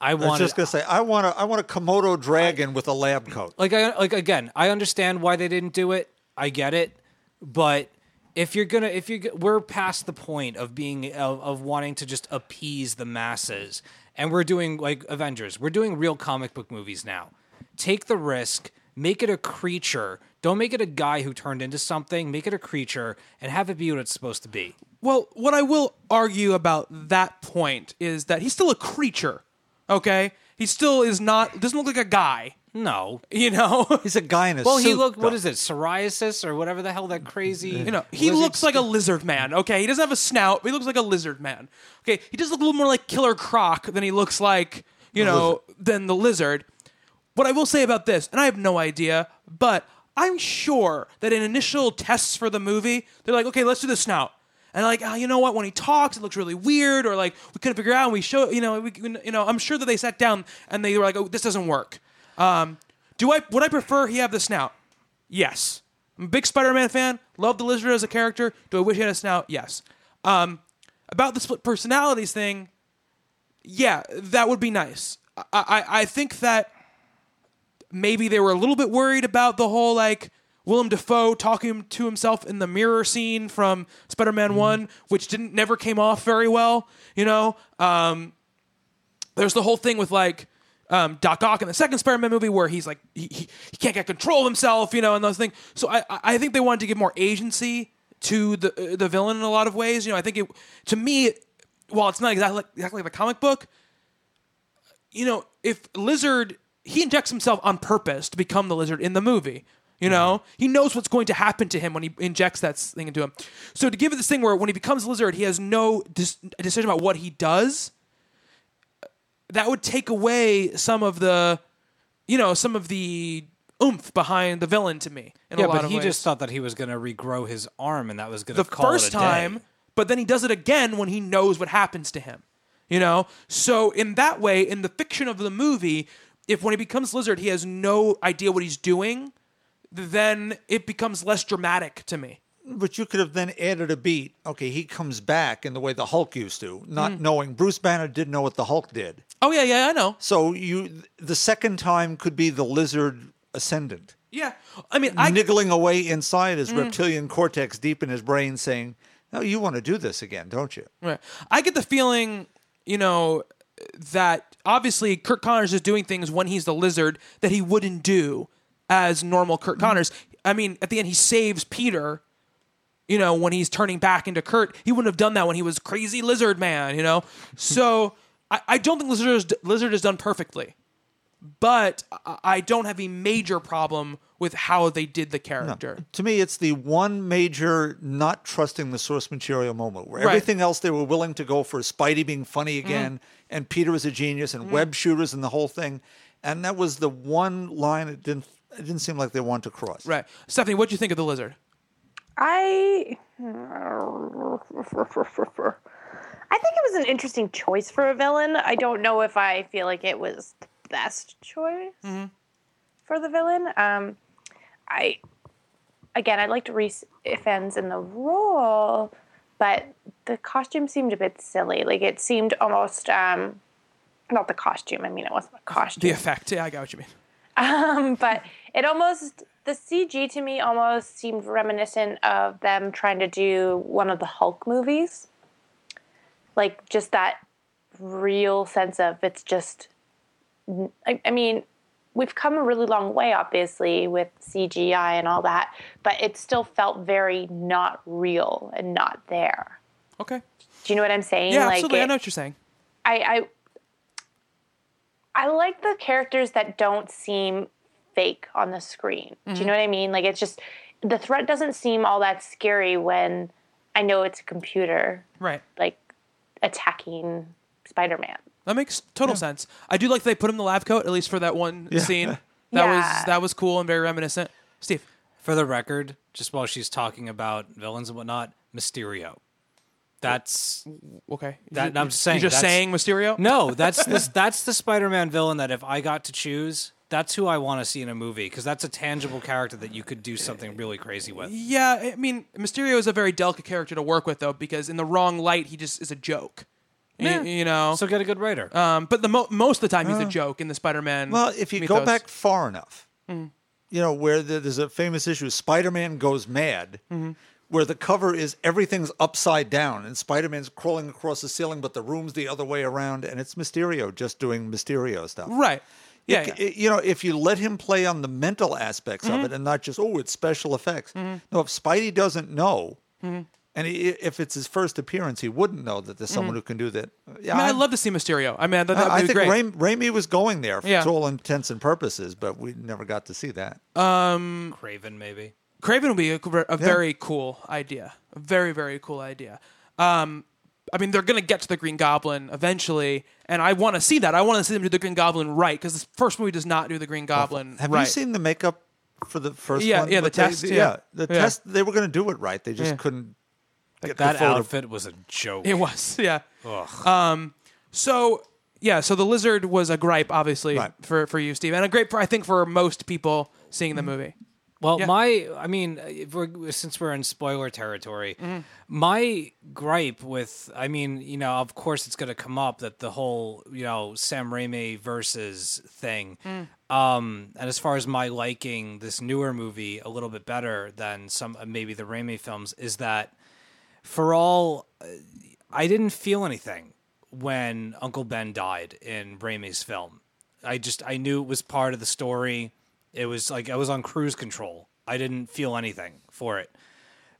I I was just gonna say, I want a, I want a Komodo dragon with a lab coat. like I like again, I understand why they didn't do it. I get it, but if you're gonna, if you we're past the point of being of, of wanting to just appease the masses, and we're doing like Avengers, we're doing real comic book movies now. Take the risk, make it a creature. Don't make it a guy who turned into something. Make it a creature and have it be what it's supposed to be. Well, what I will argue about that point is that he's still a creature. Okay, he still is not. Doesn't look like a guy. No. You know. [LAUGHS] He's a guy in a Well, suit. he looked. What though. is it? Psoriasis or whatever the hell that crazy. You know, he looks like a lizard man. Okay, he doesn't have a snout, but he looks like a lizard man. Okay, he does look a little more like Killer Croc than he looks like you know than the lizard. What I will say about this, and I have no idea, but I'm sure that in initial tests for the movie, they're like, okay, let's do the snout. And like, oh, you know what? When he talks, it looks really weird, or like we couldn't figure out. And we show, you know, we, you know, I'm sure that they sat down and they were like, oh, this doesn't work. Um, do I would I prefer he have the snout? Yes. I'm a big Spider-Man fan. Love the lizard as a character. Do I wish he had a snout? Yes. Um, about the split personalities thing, yeah, that would be nice. I, I I think that maybe they were a little bit worried about the whole like Willem Dafoe talking to himself in the mirror scene from Spider-Man One, which didn't never came off very well. You know, um, there's the whole thing with like um, Doc Ock in the second Spider-Man movie where he's like he, he, he can't get control of himself, you know, and those things. So I I think they wanted to give more agency to the uh, the villain in a lot of ways. You know, I think it to me, while it's not exactly exactly like the comic book, you know, if Lizard he injects himself on purpose to become the Lizard in the movie. You know, he knows what's going to happen to him when he injects that thing into him. So to give it this thing where when he becomes Lizard, he has no dis- decision about what he does. That would take away some of the, you know, some of the oomph behind the villain to me. In Yeah, a lot but of he ways. just thought that he was going to regrow his arm, and that was going the to call first it a day. time, but then he does it again when he knows what happens to him. You know? So in that way, in the fiction of the movie, if when he becomes lizard he has no idea what he's doing, then it becomes less dramatic to me. But you could have then added a beat. Okay, he comes back in the way the Hulk used to, not Mm. knowing Bruce Banner didn't know what the Hulk did. Oh yeah, yeah, I know. So you, the second time could be the lizard ascendant, Yeah, I mean, I Mm. niggling away inside his reptilian cortex, deep in his brain, saying, "No, you want to do this again, don't you?" Right. I get the feeling, you know, that obviously Curt Connors is doing things when he's the lizard that he wouldn't do as normal Curt Connors. I mean, at the end, he saves Peter. You know, when he's turning back into Curt, he wouldn't have done that when he was crazy lizard man. You know, [LAUGHS] so I, I don't think lizard is, lizard is done perfectly, but I, I don't have a major problem with how they did the character. To me, it's the one major not trusting the source material moment where Right. everything else they were willing to go for Spidey being funny Mm-hmm. again and Peter was a genius and web shooters and the whole thing. And that was the one line that didn't it didn't seem like they wanted to cross. Right, Stephanie, what do you think of the lizard? I I think it was an interesting choice for a villain. I don't know if I feel like it was the best choice for the villain. Um, I again, I liked Rhys Ifans in the role, but the costume seemed a bit silly. Like it seemed almost um, not the costume. I mean, it wasn't a costume The effect. Yeah, I got what you mean. [LAUGHS] um, but it almost the CG to me almost seemed reminiscent of them trying to do one of the Hulk movies. Like just that real sense of it's just I, I mean, we've come a really long way obviously with CGI and all that, but it still felt very not real and not there. Okay. Do you know what I'm saying? Yeah, like absolutely. I know what you're saying. I, I I like the characters that don't seem fake on the screen. Do you mm-hmm. know what I mean? Like it's just the threat doesn't seem all that scary when I know it's a computer Right. like attacking Spider-Man. That makes total sense. I do like that they put him in the lab coat, at least for that one scene. [LAUGHS] That Yeah. was that was cool and very reminiscent. Steve. For the record, just while she's talking about villains and whatnot, Mysterio. That's Okay. That- You- I'm just saying, You're just saying Mysterio? no, that's [LAUGHS] this that's the Spider-Man villain that if I got to choose, that's who I want to see in a movie because that's a tangible character that you could do something really crazy with. Yeah, I mean, Mysterio is a very delicate character to work with, though, because in the wrong light, he just is a joke. Y- Yeah. You, know? So get a good writer. um, but the mo- most of the time, he's a uh. joke in the Spider Man. Well, if you go back far enough, mm. you know, where the, there's a famous issue, Spider Man goes mad, mm-hmm. Where the cover is everything's upside down and Spider Man's crawling across the ceiling, but the room's the other way around, and it's Mysterio just doing Mysterio stuff. Right. Yeah. It- yeah. it- you know, if you let him play on the mental aspects Mm-hmm. of it and not just, oh, it's special effects. No, if Spidey doesn't know, Mm-hmm. and he, if it's his first appearance, he wouldn't know that there's someone who can do that. Yeah, I mean, I'd love to see Mysterio. I mean, that, that I would be think great. Raim, Raimi was going there for Yeah. all intents and purposes, but we never got to see that. Um, Kraven, maybe. Kraven would be a, a very cool idea. A very, very cool idea. Um, I mean, they're going to get to the Green Goblin eventually, and I want to see that. I want to see them do the Green Goblin right because the first movie does not do the Green Goblin Have right. you seen the makeup for the first Yeah, one? yeah, the But they- test, yeah. the Yeah. test. They were going to do it right. They just Yeah. couldn't. Get That the photo. outfit was a joke. It was, [LAUGHS] yeah. Ugh. Um, so yeah, so the lizard was a gripe, obviously, Right. for for you, Steve, and a gripe for I think for most people seeing Mm-hmm. the movie. Well, Yeah. my, I mean, if we're, since we're in spoiler territory, my gripe with, I mean, you know, of course it's going to come up that the whole, you know, Sam Raimi versus thing. Um, and as far as my liking this newer movie a little bit better than some, maybe the Raimi films, is that for all, uh, I didn't feel anything when Uncle Ben died in Raimi's film. I just I knew it was part of the story. It was like I was on cruise control. I didn't feel anything for it.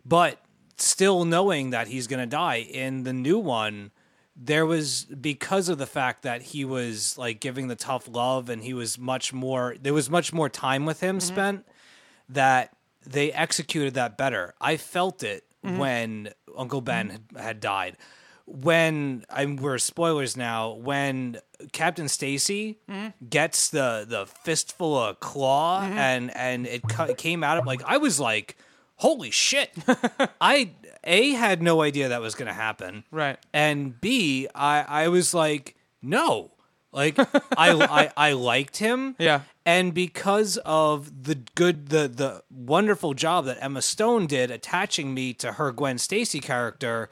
But still knowing that he's going to die in the new one, there was because of the fact that he was like giving the tough love and he was much more there was much more time with him mm-hmm. spent that they executed that better. I felt it mm-hmm. when Uncle Ben mm-hmm. had, had died. When I'm we're spoilers now. When Captain Stacy mm-hmm. gets the the fistful of claw mm-hmm. and and it cu- came out of like I was like, holy shit! [LAUGHS] I a had no idea that was going to happen. Right. And B, I I was like, no, Like [LAUGHS] I, I I liked him. Yeah. And because of the good the the wonderful job that Emma Stone did attaching me to her Gwen Stacy character,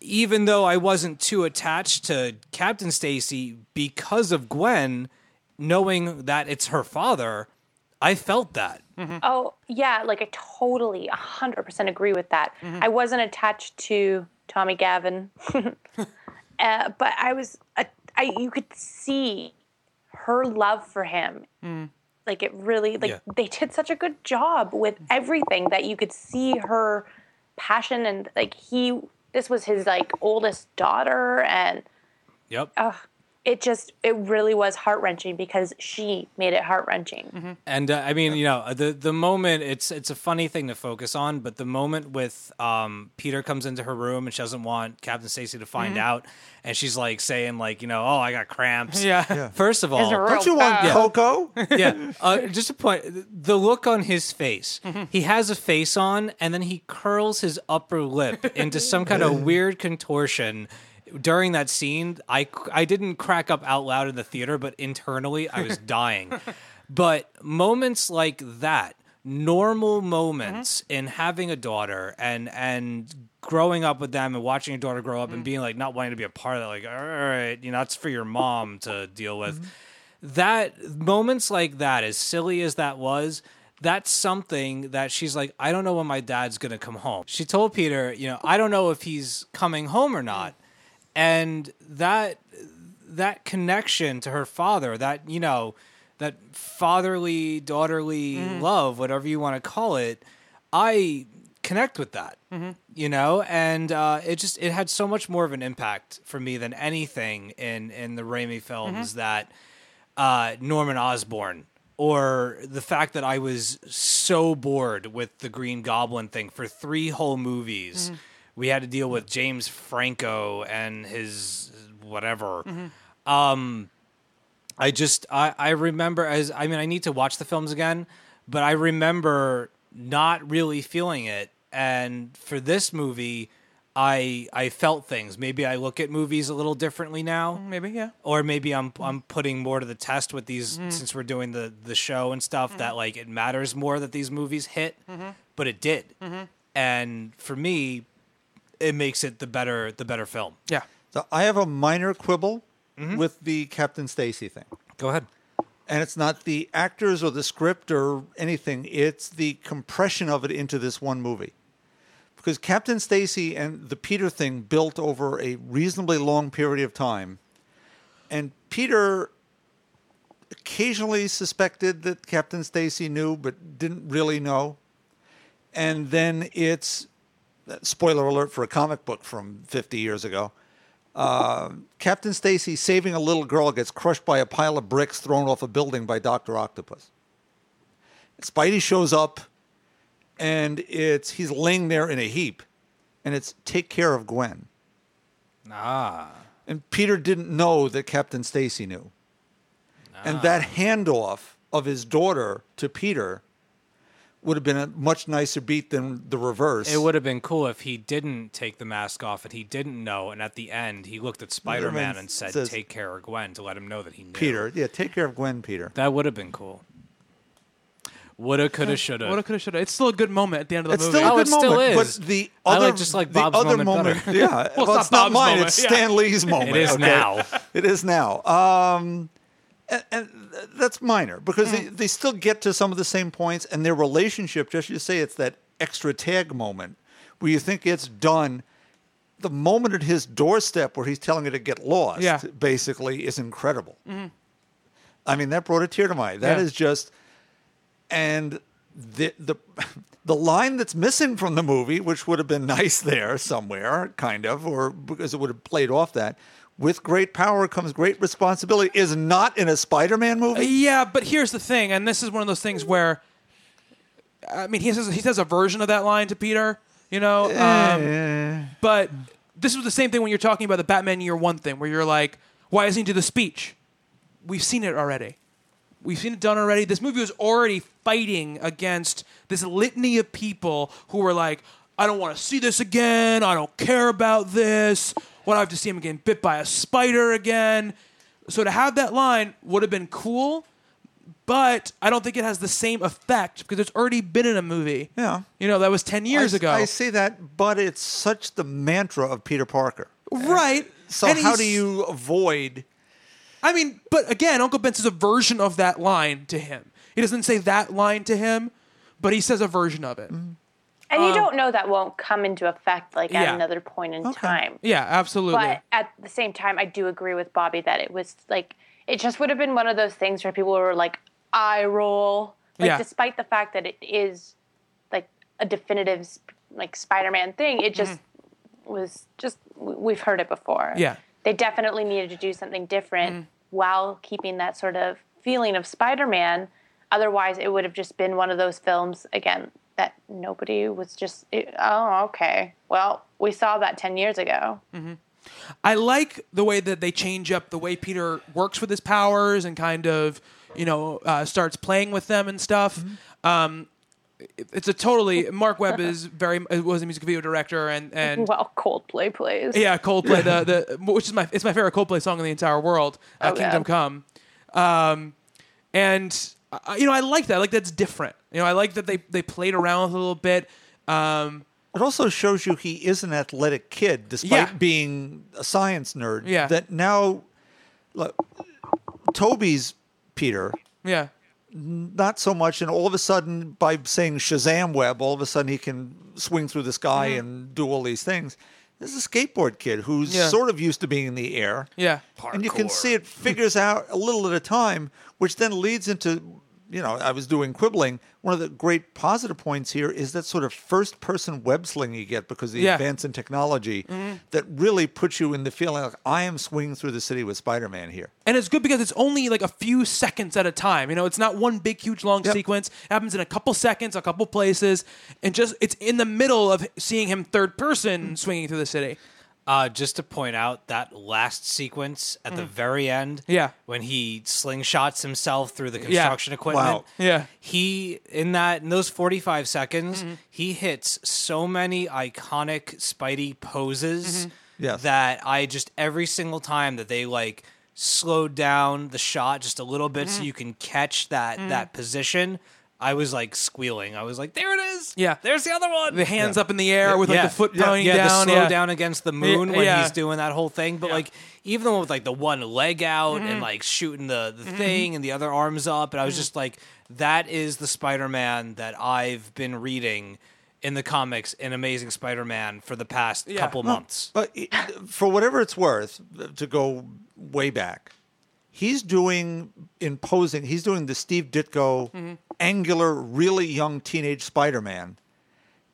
even though I wasn't too attached to Captain Stacy because of Gwen, knowing that it's her father, I felt that. Oh, yeah, like I totally 100% agree with that. I wasn't attached to Tommy Gavin, [LAUGHS] uh, but I was, uh, I you could see her love for him. Like it really, like Yeah. they did such a good job with everything that you could see her passion and like he, this was his like oldest daughter and Yep. It just, it really was heart wrenching because she made it heart wrenching. And uh, I mean, you know, the the moment it's it's a funny thing to focus on, but the moment with um, Peter comes into her room and she doesn't want Captain Stacy to find out, and she's like saying like, you know, oh, I got cramps. [LAUGHS] Yeah. [LAUGHS] First of all, Isn't it real Don't you want bad? Coco? [LAUGHS] yeah. Uh, just a point. The look on his face. He has a face on, and then he curls his upper lip into some kind of weird contortion. During that scene, I I didn't crack up out loud in the theater, but internally I was [LAUGHS] dying. but moments like that, normal moments mm-hmm. in having a daughter and and growing up with them and watching your daughter grow up and mm. being like not wanting to be a part of that, like all right, you know, that's for your mom to deal with mm-hmm. that moments like that, as silly as that was, that's something that she's like, I don't know when my dad's gonna come home. She told Peter, you know, I don't know if he's coming home or not. And that that connection to her father, that, you know, that fatherly, daughterly love, whatever you want to call it, I connect with that. You know, and uh, it just it had so much more of an impact for me than anything in in the Raimi films that uh, Norman Osborn or the fact that I was so bored with the Green Goblin thing for three whole movies. We had to deal with James Franco and his whatever. Mm-hmm. Um, I just I, I remember as I mean I need to watch the films again, but I remember not really feeling it. And for this movie, I I felt things. Maybe I look at movies a little differently now. Mm, maybe, yeah. or maybe I'm I'm mm. putting more to the test with these mm. since we're doing the the show and stuff that mm-hmm. like it matters more that these movies hit, mm-hmm. but it did, and for me, it makes it the better the better film. Yeah. So I have a minor quibble Mm-hmm. with the Captain Stacy thing. Go ahead. And it's not the actors or the script or anything, it's the compression of it into this one movie. Because Captain Stacy and the Peter thing built over a reasonably long period of time. And Peter occasionally suspected that Captain Stacy knew but didn't really know. And then it's spoiler alert for a comic book from 50 years ago. Uh, Captain Stacy saving a little girl gets crushed by a pile of bricks thrown off a building by Doctor Octopus. Spidey shows up, and it's he's laying there in a heap, and it's take care of Gwen. Ah, And Peter didn't know that Captain Stacy knew. And that handoff of his daughter to Peter would have been a much nicer beat than the reverse. it would have been cool if he didn't take the mask off and he didn't know, and at the end he looked at Spider Man and said, says- "Take care of Gwen" to let him know that he knew. Peter, yeah, take care of Gwen, Peter. that would have been cool. Woulda, coulda, shoulda. Woulda, coulda, shoulda. It's still a good moment at the end of the It's movie. still a Oh, good it still moment, is. but the I other like- just like the Bob's other moment better. yeah, [LAUGHS] well, not it's not Bob's mine. moment, It's yeah. Stan Lee's moment. [LAUGHS] It is okay? now. It is now. Um, and, and that's minor because they, mm. they still get to some of the same points, and their relationship. Just you say it's that extra tag moment where you think it's done. The moment at his doorstep where he's telling her to get lost, Yeah. basically, is incredible. Mm-hmm. I mean, that brought a tear to my eye. That Yeah. is just, and the the [LAUGHS] the line that's missing from the movie, which would have been [LAUGHS] nice there somewhere, kind of, or because it would have played off that. With great power comes great responsibility. Is not in a Spider-Man movie. Yeah, but here's the thing, and this is one of those things where, I mean, he says he says a version of that line to Peter, you know, um, but this was the same thing when you're talking about the Batman Year One thing, where you're like, why doesn't he do the speech? We've seen it already. We've seen it done already. This movie was already fighting against this litany of people who were like, I don't want to see this again. I don't care about this. What I have to see him getting bit by a spider again. so to have that line would have been cool, but I don't think it has the same effect because it's already been in a movie. Yeah. You know, that was 10 years I, ago. I see that, but it's such the mantra of Peter Parker. Right. So And how do you avoid? I mean, but again, Uncle Ben says a version of that line to him. He doesn't say that line to him, but he says a version of it. Mm-hmm. And you um, don't know that won't come into effect like Yeah. at another point in time. Yeah, absolutely. But at the same time, I do agree with Bobby that it was like it just would have been one of those things where people were like eye roll, like Yeah. despite the fact that it is like a definitive like Spider-Man thing, it just mm-hmm. was just we've heard it before. Yeah. they definitely needed to do something different mm. while keeping that sort of feeling of Spider-Man. Otherwise, it would have just been one of those films again that nobody was just it, oh okay well we saw that 10 years ago I like the way that they change up the way Peter works with his powers and kind of, you know, uh, starts playing with them and stuff. Mm-hmm. Um, it- it's a totally Marc Webb is very was a music video director and and well coldplay plays yeah Coldplay the the [LAUGHS] which is my it's my favorite Coldplay song in the entire world uh, Oh, Kingdom yeah. Come, um, and uh, you know I like that I like that's different you know I like that they they played around with it a little bit. Um, It also shows you he is an athletic kid, despite Yeah. being a science nerd. Yeah. That now, look, Tobey's Peter, yeah, not so much, and all of a sudden, by saying Shazam Web, all of a sudden he can swing through the sky and do all these things. This is a skateboard kid who's Mm-hmm. Yeah. sort of used to being in the air. yeah. And you can see it figures out a little at a time, which then leads into, you know, I was doing quibbling. One of the great positive points here is that sort of first person web sling you get because of the Yeah. advance in technology mm-hmm. that really puts you in the feeling like I am swinging through the city with Spider Man here. and it's good because it's only like a few seconds at a time. You know, it's not one big, huge, long Yep. sequence. It happens in a couple seconds, a couple places, and just it's in the middle of seeing him third person swinging through the city. Uh, just to point out that last sequence at the very end, Mm. Yeah. when he slingshots himself through the construction equipment, Wow. Yeah. he in that in those forty five seconds, Mm-hmm. he hits so many iconic Spidey poses Mm-hmm. Yes. that I just every single time that they like slowed down the shot just a little bit Mm-hmm. so you can catch that that position. I was like squealing. I was like, "There it is! Yeah. there's the other one." The hands up in the air with like yeah, the foot yeah, pointing yeah, down. the slow yeah. down against the moon when yeah. he's doing that whole thing. But like even the one with like the one leg out Mm-hmm. and like shooting the the thing and the other arms up, and I was Mm-hmm. just like, that is the Spider Man that I've been reading in the comics in Amazing Spider Man for the past Yeah. couple Well, months. But it- for whatever it's worth, to go way back, he's doing imposing. He's doing the Steve Ditko Mm-hmm. angular, really young teenage Spider-Man.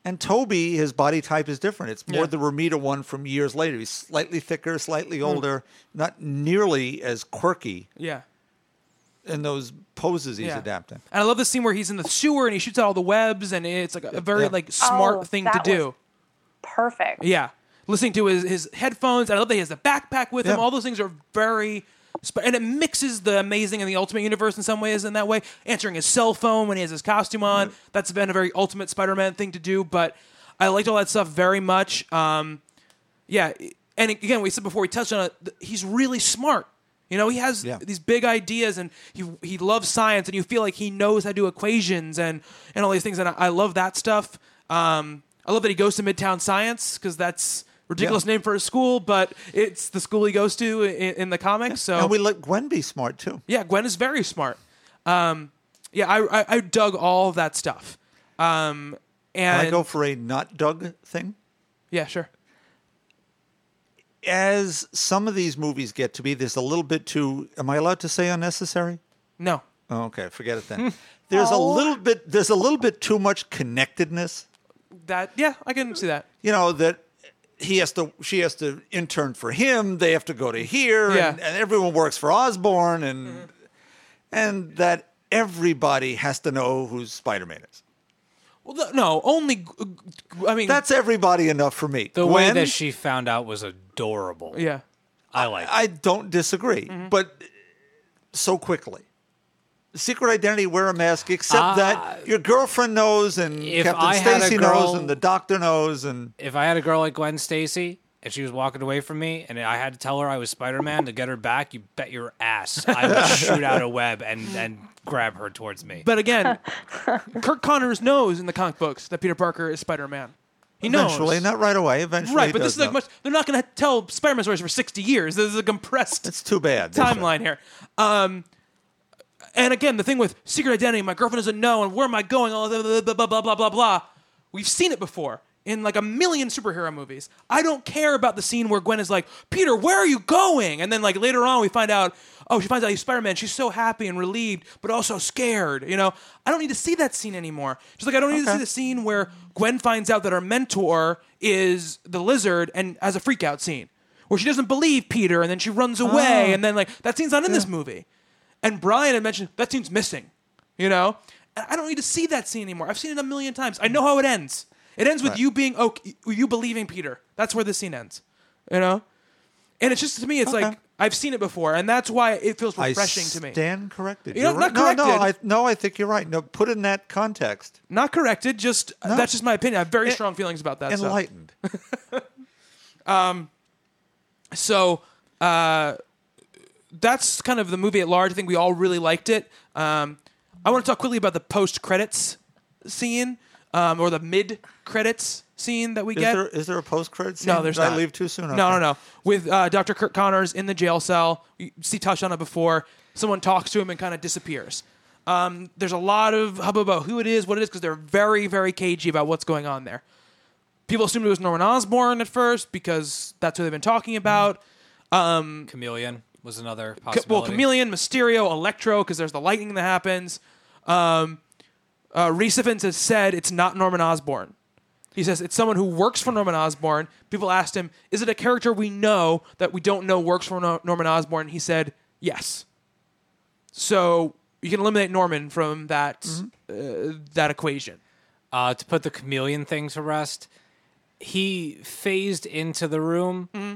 And Tobey, his body type is different. It's more Yeah. the Romita one from years later. He's slightly thicker, Hmm. slightly older, not nearly as quirky Yeah. in those poses he's Yeah. adapting. And I love the scene where he's in the sewer and he shoots out all the webs, and it's like a very Yeah. like smart Oh, thing to do. was- perfect Yeah, listening to his his headphones, I love that he has the backpack with him. All those things are very, sp- and it mixes the amazing and the ultimate universe in some ways. In that way, answering his cell phone when he has his costume on, that's been a very ultimate Spider-Man thing to do. But I liked all that stuff very much. Um, yeah, and again, we said before we touched on it, th- he's really smart. You know, he has Yeah. these big ideas, and he he loves science, and you feel like he knows how to do equations and and all these things, and I, I love that stuff. Um, I love that he goes to Midtown Science because that's ridiculous Yeah. name for a school, but it's the school he goes to in, in the comics. So And we let Gwen be smart too. yeah, Gwen is very smart. Um, yeah, I, I I dug all of that stuff. Um, and Can I go for a not dug thing? yeah, sure. As some of these movies get to be, there's a little bit too. Am I allowed to say unnecessary? No, Oh, okay, forget it then. [LAUGHS] There's a little bit. There's a little bit too much connectedness. that yeah, I can see that. You know that he has to. She has to intern for him. They have to go to here, Yeah. and, and everyone works for Osborn, and and that everybody has to know who Spider-Man is. Well, no, only. i mean, That's everybody enough for me. The way Gwen, that she found out was adorable. yeah. I like. it. I don't disagree, Mm-hmm. but so quickly. Secret identity, wear a mask, except Ah. that your girlfriend knows, and If Captain I had a Stacy knows, and the doctor knows, and if I had a girl like Gwen Stacy and she was walking away from me, and I had to tell her I was Spider Man to get her back. You bet your ass I would [LAUGHS] shoot out a web and and grab her towards me. But again, [LAUGHS] Curt Connors knows in the comic books that Peter Parker is Spider Man. He knows. Eventually, not right away. Eventually, right, but this is like know. much. They're not going to tell Spider-Man stories for sixty years. This is a compressed It's too bad. timeline here. Um, and again, the thing with secret identity, my girlfriend doesn't know, and where am I going? All blah blah blah blah blah blah blah. blah. We've seen it before in like a million superhero movies. I don't care about the scene where Gwen is like, "Peter, where are you going?" And then like later on, we find out, oh, she finds out he's Spider-Man. She's so happy and relieved, but also scared. You know, I don't need to see that scene anymore. Just like I don't need to see the scene where Gwen finds out that her mentor is the Lizard and has a freak out scene where she doesn't believe Peter and then she runs away oh. and then like that scene's not in this movie. And Brian had mentioned that scene's missing, you know? And I don't need to see that scene anymore. I've seen it a million times. I know how it ends. It ends with Right. you being okay, you believing Peter. That's where the scene ends, you know? And it's just to me, it's Okay. like I've seen it before, and that's why it feels refreshing to me. stand corrected. You know, You're not right. No, no, I, no, I think you're right. No, put in that context. Not corrected, just that's just my opinion. I have very strong feelings about that. so. Enlightened. [LAUGHS] so uh, that's kind of the movie at large. I think we all really liked it. Um, I want to talk quickly about the post credits scene um, or the mid credits scene that we Is get. there is there a post credit scene? no, there's Did not. I leave too soon? No, Okay. no, no. With uh, Dr. Curt Connors in the jail cell, you see touched on it before. Someone talks to him and kind of disappears. Um, there's a lot of hubbub about who it is, what it is, because they're very, very cagey about what's going on there. People assumed it was Norman Osborn at first because that's who they've been talking about. Chameleon was another possibility. well, Chameleon, Mysterio, Electro, because there's the lightning that happens. Um, uh, Rhys Ifans has said it's not Norman Osborn. He says it's someone who works for Norman Osborn. People asked him, "Is it a character we know that we don't know works for no- Norman Osborn?" He said, "Yes." So you can eliminate Norman from that Mm-hmm. uh, that equation. uh, to put the chameleon thing to rest, he phased into the room, Mm-hmm.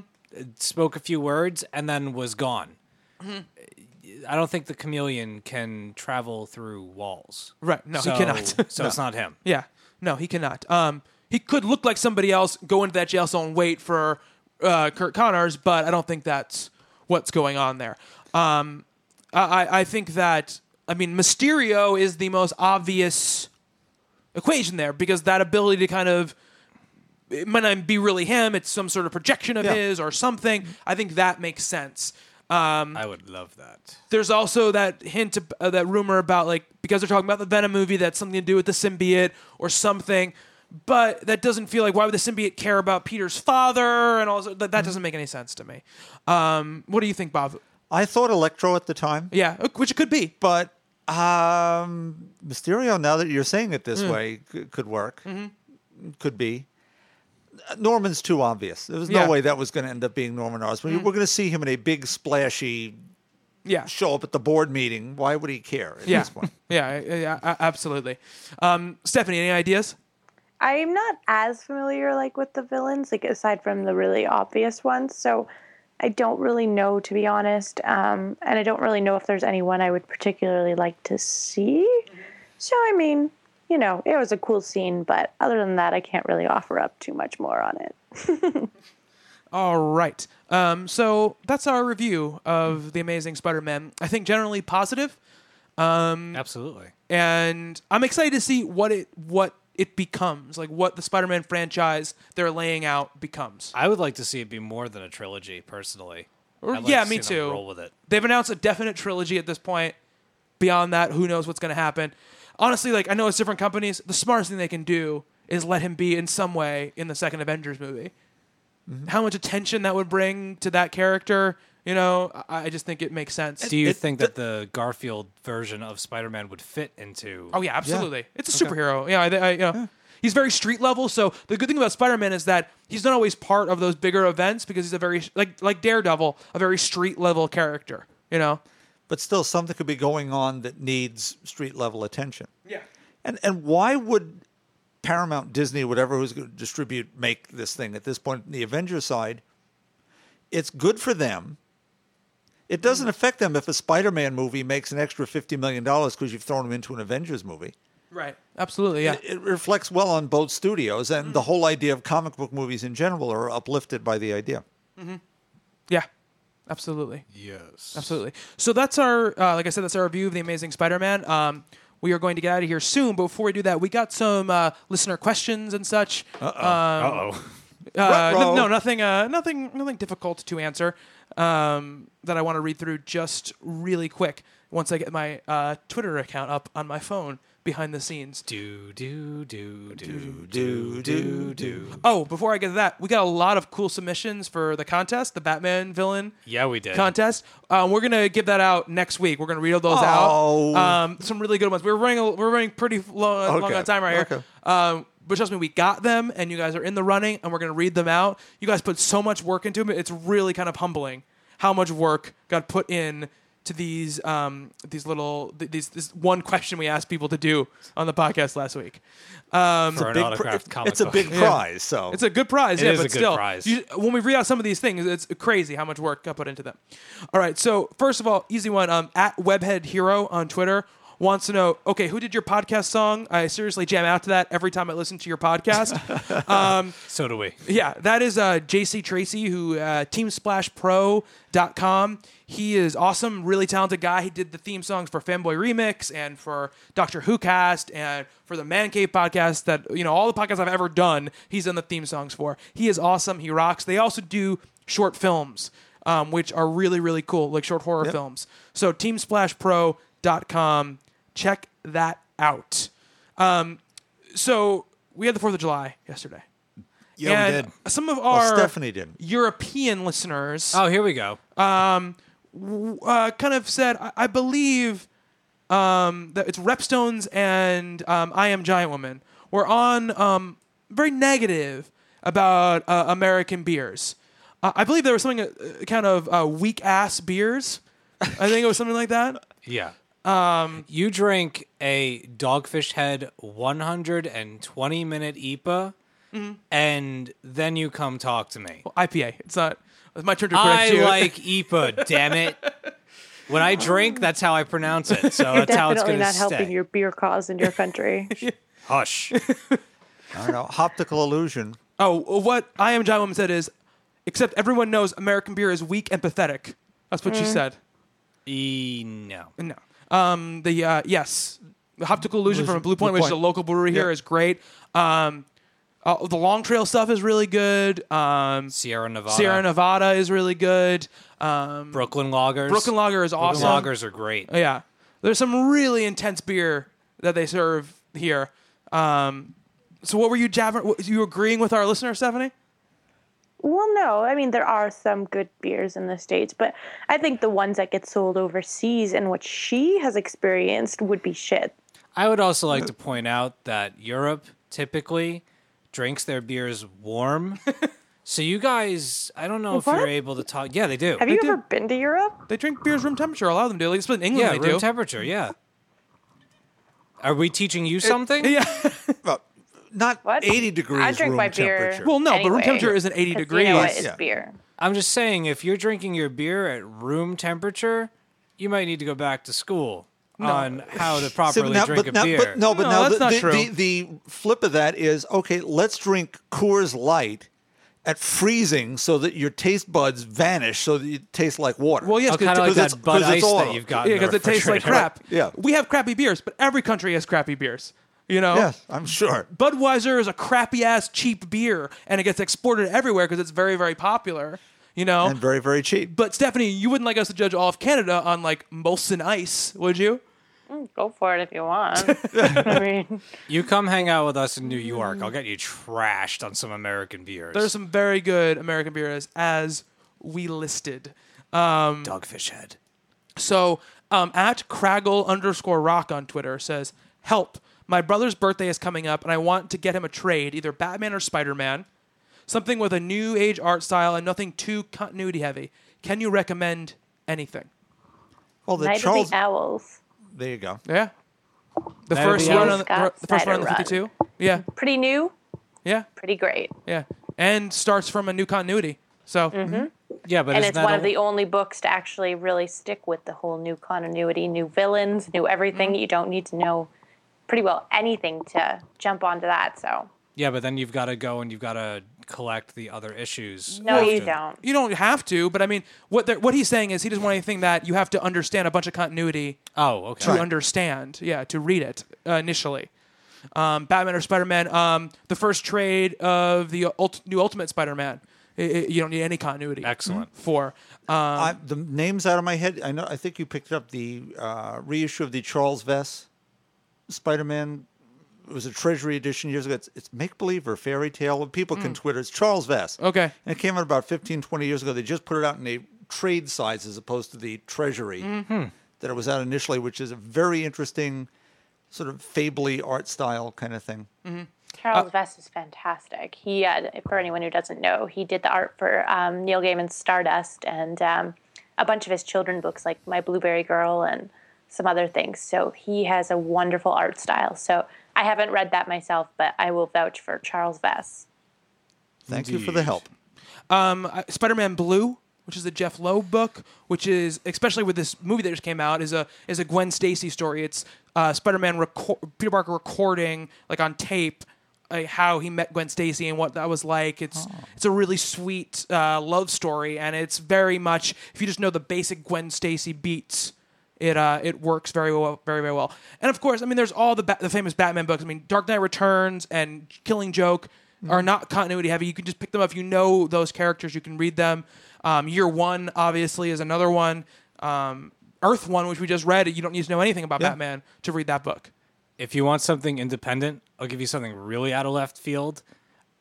Spoke a few words, and then was gone. Mm-hmm. I don't think the chameleon can travel through walls. Right? No, so, he cannot. so it's not him. Yeah, no, he cannot. Um, he could look like somebody else, go into that jail cell and wait for uh, Curt Connors, but I don't think that's what's going on there. Um, I- I think that I mean Mysterio is the most obvious equation there because that ability to kind of it might not be really him; it's some sort of projection of Yeah. his or something. I think that makes sense. Um, I would love that. there's also that hint, of, uh, that rumor about like because they're talking about the Venom movie, that's something to do with the symbiote or something. But that doesn't feel like why would the symbiote care about Peter's father and all that? That doesn't make any sense to me. Um, what do you think, Bob? I thought Electro at the time, Yeah, uh, which it could be. but um, Mysterio. Now that you're saying it Hmm. this way, c- could work. Mm-hmm. Could be. Norman's too obvious. There was no Yeah. way that was going to end up being Norman Osborn. We're going to see him in a big splashy Yeah, show up at the board meeting. Why would he care at yeah, this point? [LAUGHS] yeah, yeah, absolutely. Um, Stephanie, any ideas? I'm not as familiar like with the villains, like aside from the really obvious ones. So I don't really know, to be honest. Um, and I don't really know if there's anyone I would particularly like to see. So I mean, you know, it was a cool scene, but other than that, I can't really offer up too much more on it. [LAUGHS] All right. Um, so that's our review of the Amazing Spider-Man. I think generally positive. Absolutely. and I'm excited to see what it what it becomes, like what the Spider-Man franchise they're laying out becomes. I would like to see it be more than a trilogy, personally. Or- like yeah, to me see them too. Roll with it. They've announced a definite trilogy at this point. Beyond that, who knows what's going to happen? Honestly, like I know it's different companies. The smartest thing they can do is let him be in some way in the second Avengers movie. Mm-hmm. How much attention that would bring to that character, you know, I, I just think it makes sense. Do you it- think that the Garfield version of Spider-Man would fit into? Oh yeah, absolutely. It's a superhero. Yeah, I, I, you know, he's very street level. So the good thing about Spider-Man is that he's not always part of those bigger events because he's a very like like Daredevil, a very street level character. You know. But still, something could be going on that needs street level attention. Yeah. And and why would Paramount, Disney, whatever who's going to distribute, make this thing at this point? In the Avengers side, it's good for them. It doesn't affect them if a Spider-Man movie makes an extra fifty million dollars because you've thrown them into an Avengers movie. Right. Absolutely. Yeah. It reflects well on both studios, and the whole idea of comic book movies in general are uplifted by the idea. Mm-hmm. Yeah. Absolutely. Yes. Absolutely. So that's our, uh, like I said, that's our review of the Amazing Spider-Man. Um, we are going to get out of here soon. But before we do that, we got some uh, listener questions and such. Uh oh. Uh, Ruh-roh. no, no, nothing, uh, nothing, nothing difficult to answer. Um, that I want to read through just really quick once I get my uh, Twitter account up on my phone behind the scenes. Do do do do Do do do. Oh, before I get to that, we got a lot of cool submissions for the contest, the Batman villain Yeah, we did. contest. Um, we're gonna give that out next week. We're gonna read all those Oh. out. Um, some really good ones. We're running. A, we're running pretty long, long on time right here. Okay. Um, but trust me, we got them, and you guys are in the running, and we're gonna read them out. You guys put so much work into them. It's really kind of humbling how much work got put in to these um, these little th- these this one question we asked people to do on the podcast last week. Um, for an Big pr- autographed comic it's a book. big prize, so it's a good prize, It yeah, is but a good still, prize. you- when we read out some of these things, it's crazy how much work got put into them. All right, so first of all, easy one. Um, at Webhead Hero on Twitter wants to know, okay, who did your podcast song? I seriously jam out to that every time I listen to your podcast. [LAUGHS] So do we. yeah, that is uh, JC Tracy, who uh, TeamSplashPro.com. He is awesome, really talented guy. He did the theme songs for Fanboy Remix and for Doctor Who Cast and for the Man Cave podcast. That you know, all the podcasts I've ever done, he's done the theme songs for. He is awesome. He rocks. They also do short films, um, which are really really cool, like short horror films. So TeamSplashPro.com. Check that out. Um, so we had the Fourth of July yesterday. yeah, we And did. Some of Well, our Stephanie did. European listeners Oh, here we go. uh, kind of said, I, I believe um, that it's Repstones and um, I Am Giant Woman were on um, very negative about uh, American beers. Uh, I believe there was something uh, kind of uh, weak ass beers. I think it was something like that. [LAUGHS] Yeah. Um, you drink a Dogfish Head 120 minute IPA, and then you come talk to me. IPA. It's not. It's my turn to correct I you. like IPA. damn it! When I drink, that's how I pronounce it. So that's how it's going to not helping your beer cause in your country. [LAUGHS] Hush. I don't know. Optical illusion. Oh, what I am Giant Woman said is, except everyone knows American beer is weak and pathetic. That's what she said. e no. No. Um, the uh, yes, the optical illusion from Blue Point, Blue which is a Point. local brewery here, Yeah. is great. Um, uh, the Long Trail stuff is really good. Um, Sierra Nevada. Sierra Nevada is really good. Um, Brooklyn Lagers. Brooklyn Lager is Brooklyn awesome. Lagers are great. Yeah, there's some really intense beer that they serve here. Um, so, what were you jabbering? You agreeing with our listener, Stephanie? Well, no, I mean there are some good beers in the states, but I think the ones that get sold overseas and what she has experienced would be shit. I would also like to point out that Europe typically drinks their beers warm. [LAUGHS] so you guys, I don't know if What? you're able to talk. Yeah, they do. Have you do. ever been to Europe? They drink beers room temperature. A lot of them do. At least in England, yeah, they room do. temperature. Yeah. [LAUGHS] Are we teaching you something? yeah. [LAUGHS] Well, not What? 80 degrees I drink room my beer. temperature. Well, no, but room temperature isn't 80 'Cause degrees. You know what? It's Yeah. beer. I'm just saying, if you're drinking your beer at room temperature, you might need to go back to school on how to See, properly now- drink but a now, beer. But, no, but No, now that's the, not the, true. The, the flip of that is okay. Let's drink Coors Light at freezing so that your taste buds vanish, so that you taste like water. Well, yes, Oh, like because it's- that Bud 'cause it's Ice that you've got. yeah, because it tastes like crap. [LAUGHS] Yeah. we have crappy beers, but every country has crappy beers. You know, yes, I'm sure. Budweiser is a crappy ass cheap beer, and it gets exported everywhere because it's very very popular. You know, And very, very cheap. but Stephanie, you wouldn't like us to judge all of Canada on like Molson Ice, would you? Go for it if you want. [LAUGHS] I mean, You come hang out with us in New York. I'll get you trashed on some American beers. There's some very good American beers as we listed. Um, Dogfish Head. So um, at Craggle underscore rock on Twitter says, Help. My brother's birthday is coming up and I want to get him a trade, either Batman or Spider Man. Something with a new age art style and nothing too continuity heavy. Can you recommend anything? Well, the Night Charles. of the Owls. there you go. Yeah. The Night first the one on the, Scott the first one on the Snyder fifty two. Yeah. Pretty new, Yeah. pretty great. Yeah. And starts from a new continuity. So Yeah, but and it's one a- of the only books to actually really stick with the whole new continuity, new villains, new everything. Mm-hmm. You don't need to know pretty well anything to jump onto that. So Yeah, but then you've got to go and you've got to collect the other issues. no, you don't. You don't have to, but I mean, what they're- what he's saying is he doesn't want anything that you have to understand a bunch of continuity Oh, okay. to understand. Yeah, to read it uh, initially. Um, Batman or Spider Man. Um, the first trade of the ult- new Ultimate Spider Man. you don't need any continuity. Excellent. For um, I, the names out of my head. I know. I think you picked up the uh, reissue of the Charles Vess Spider-Man. It was a Treasury edition years ago. It's, it's make believe or fairy tale. People can Twitter. It's Charles Vess. Okay. And it came out about 15, 20 years ago. They just put it out in a trade size as opposed to the Treasury that it was out initially, which is a very interesting sort of fably art style kind of thing. Charles Vess is fantastic. He, uh, for anyone who doesn't know, he did the art for um, Neil Gaiman's Stardust and um, a bunch of his children books like My Blueberry Girl and some other things. So he has a wonderful art style. So I haven't read that myself, but I will vouch for Charles Vess. Thank you for the help. Spider Man Blue, which is a Jeph Loeb book, which is especially with this movie that just came out, is a is a Gwen Stacy story. It's uh, Spider Man reco- Peter Parker recording like on tape. Uh, how he met Gwen Stacy and what that was like. It's it's a really sweet uh, love story, and it's very much if you just know the basic Gwen Stacy beats, it uh, it works very well, very very well. And of course, I mean, there's all the ba- the famous Batman books. I mean, Dark Knight Returns and Killing Joke are not continuity heavy. You can just pick them up if you know those characters. You can read them. Um, Year One obviously is another one. Um, Earth One, which we just read, you don't need to know anything about Yeah. Batman to read that book. If you want something independent, I'll give you something really out of left field.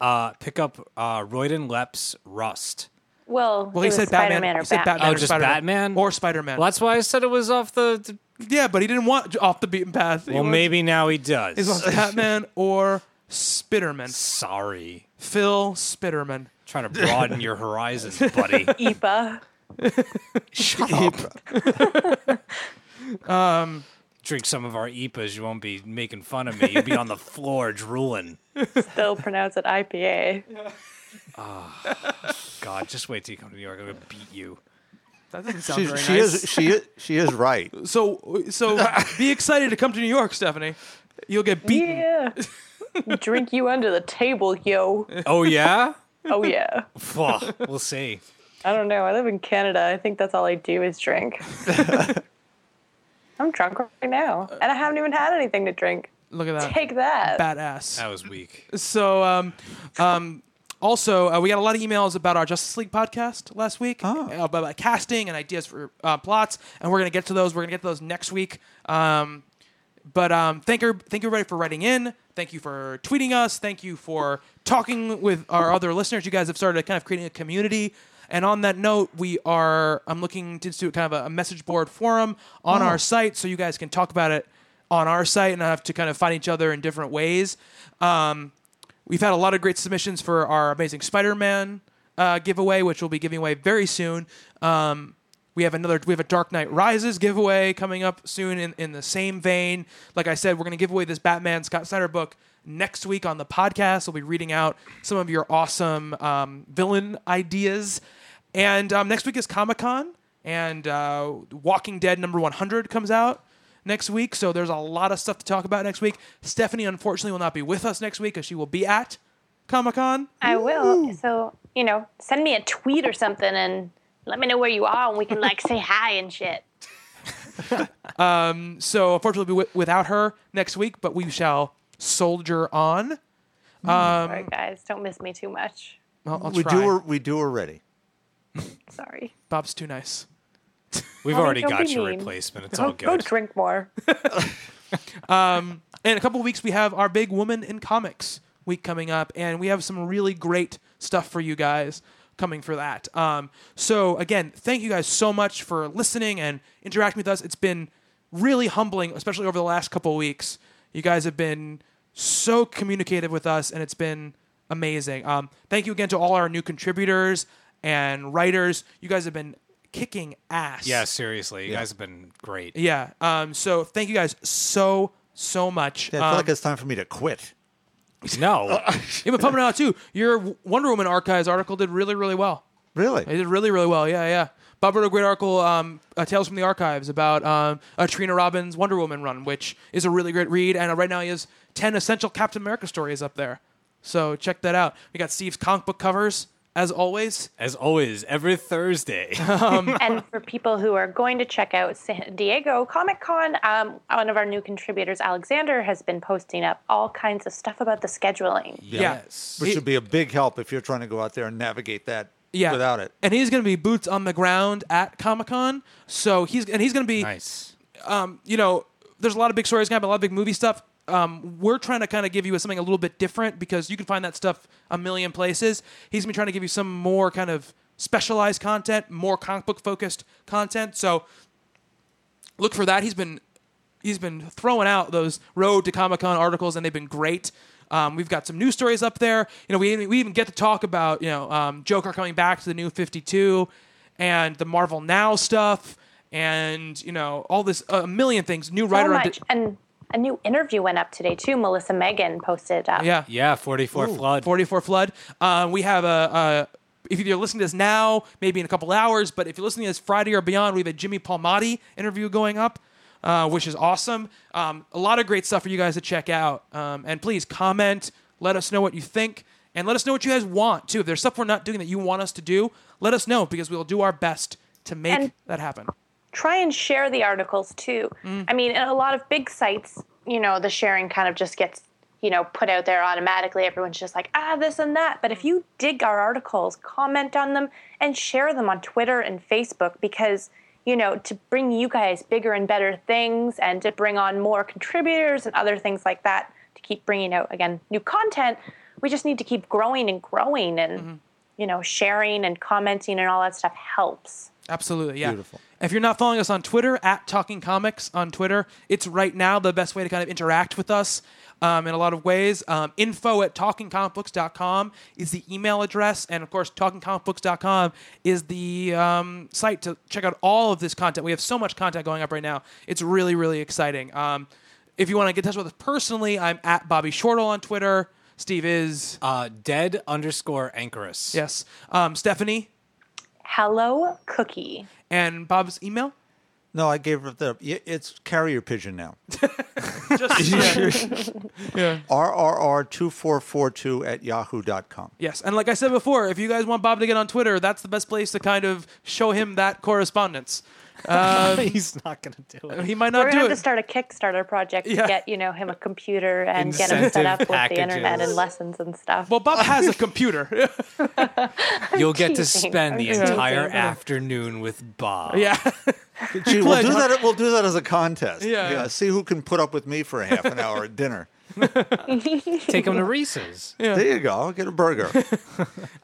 Uh, pick up uh, Royden Lepp's Rust. Well, Well, he was said Spider-Man Batman. or He said Batman. Batman Oh, or just Spider-Man. Batman? or Spider Man. Well, that's why I said it was off the. the- Yeah, but he didn't want off the beaten path. He well, wants- maybe now he does. he wants Batman [LAUGHS] or Spiderman. Sorry. Phil Spiderman. Trying to broaden your horizons, [LAUGHS] buddy. Ipa. Shut up. [LAUGHS] Um, Drink some of our IPAs. You won't be making fun of me. You'll be on the floor drooling. Still pronounce it IPA. God, just wait till you come to New York. I'm gonna beat you. That doesn't sound She, very she nice. is she is she is right. [LAUGHS] So, so be excited to come to New York, Stephanie. You'll get beaten. Yeah. [LAUGHS] Drink you under the table, yo. Oh yeah. Oh yeah. Well, we'll see. I don't know. I live in Canada. I think that's all I do is drink. [LAUGHS] I'm drunk right now, and I haven't even had anything to drink. Look at that. Take that. Badass. That was weak. So, um, um, also, uh, we got a lot of emails about our Justice League podcast last week uh, about, about casting and ideas for uh, plots, and we're gonna get to those. We're gonna get to those next week. Um, but um, thank you, thank you everybody for writing in. Thank you for tweeting us. Thank you for talking with our other listeners. You guys have started kind of creating a community. And on that note, we are I'm looking to institute kind of a, a message board forum on our site, so you guys can talk about it on our site and not have to kind of find each other in different ways. Um, We've had a lot of great submissions for our Amazing Spider-Man uh, giveaway, which we'll be giving away very soon. Um, we have another. We have a Dark Knight Rises giveaway coming up soon. In, in the same vein, like I said, we're going to give away this Batman Scott Snyder book next week on the podcast. We'll be reading out some of your awesome um, villain ideas. And um, next week is Comic Con, and uh, Walking Dead number 100 comes out next week. So there's a lot of stuff to talk about next week. Stephanie, unfortunately, will not be with us next week because she will be at Comic Con. I will. So you know, send me a tweet or something, and let me know where you are, and we can like say hi and shit. [LAUGHS] Um, so unfortunately, we'll be wi- without her next week, but we shall soldier on. All right, guys, don't miss me too much. I'll, I'll We do her we do already. Sorry. Bob's too nice. [LAUGHS] We've already got your mean. replacement. It's all Don't, go good. drink more. [LAUGHS] [LAUGHS] In a couple of weeks, we have our big Woman in Comics week coming up, and we have some really great stuff for you guys coming for that. Um, so again, thank you guys so much for listening and interacting with us. It's been really humbling, especially over the last couple of weeks. You guys have been so communicative with us, and it's been amazing. Um, thank you again to all our new contributors and writers. You guys have been kicking ass. Yeah, seriously, you guys have been great. Yeah. Um, so thank you guys so so much. Yeah, I feel Um, like it's time for me to quit. No, [LAUGHS] [LAUGHS] Yeah, but pumping it out too. Your Wonder Woman Archives article did really, really well. Really? It did really, really well. Yeah, yeah. Bob wrote a great article, um, uh, Tales from the Archives, about um, a Trina Robbins Wonder Woman run, which is a really great read. And uh, right now he has 10 essential Captain America stories up there. So check that out. We got Steve's comic book covers, as always. As always, every Thursday. [LAUGHS] [LAUGHS] and for people who are going to check out San Diego Comic Con, um, one of our new contributors, Alexander, has been posting up all kinds of stuff about the scheduling. yes. Which He- would be a big help if you're trying to go out there and navigate that Yeah. without it. And he's going to be boots on the ground at Comic Con. So he's, and he's going to be Nice. you know, there's a lot of big stories, going to a lot of big movie stuff. Um, we're trying to kind of give you something a little bit different because you can find that stuff a million places. He's been trying to give you some more kind of specialized content, more comic book focused content. So look for that. He's been he's been throwing out those road to Comic Con articles, and they've been great. Um, we've got some news stories up there. You know, we we even get to talk about you know um, Joker coming back to the new Fifty Two, and the Marvel Now stuff, and you know all this a million things. New So writer on. much. And a new interview went up today, too. Melissa Megan posted up. yeah, Yeah, 44 Flood. 44 Flood. Uh, we have a, a. If you're listening to this now, maybe in a couple hours, but if you're listening to this Friday or beyond, we have a Jimmy Palmiotti interview going up, uh, which is awesome. Um, a lot of great stuff for you guys to check out. Um, and please comment, let us know what you think, and let us know what you guys want too. If there's stuff we're not doing that you want us to do, let us know because we'll do our best to make And- that happen. Try and share the articles too. Mm. I mean, in a lot of big sites, you know, the sharing kind of just gets, you know, put out there automatically. Everyone's just like, ah, this and that. But if mm. you dig our articles, comment on them, and share them on Twitter and Facebook because, you know, to bring you guys bigger and better things and to bring on more contributors and other things like that to keep bringing out, again, new content, we just need to keep growing and growing and, mm-hmm. you know, sharing and commenting and all that stuff helps. Absolutely, yeah. Beautiful. If you're not following us on Twitter, at Talking Comics on Twitter, it's right now the best way to kind of interact with us um, in a lot of ways. Um, info at talkingcomicbooks.com is the email address. And of course, talkingcomicbooks.com is the um, site to check out all of this content. We have so much content going up right now. It's really, really exciting. Um, if you want to get in touch with us personally, I'm at Bobby Shortle on Twitter. Steve is, Uh, dead underscore Anchorus. yes. Um, Stephanie Hello, Cookie. and Bob's email. No, I gave it the. It's carrier pigeon now. [LAUGHS] Just, [LAUGHS] yeah. RRR2442 at yahoo.com. Yes, and like I said before, if you guys want Bob to get on Twitter, that's the best place to kind of show him that correspondence. Um, [LAUGHS] He's not going to do it. He might not We're not gonna do have to start a Kickstarter project Yeah. to get you know him a computer and get him set Incentive up with the internet packages. and lessons and stuff. well, Bob has a computer. [LAUGHS] You'll get to teasing. spend the I'm entire teasing. afternoon with Bob. yeah, Gee, we'll [LAUGHS] do that. We'll do that as a contest. Yeah, yeah. See who can put up with me for a half an hour at dinner. Take him to Reese's. There you go. Get a burger.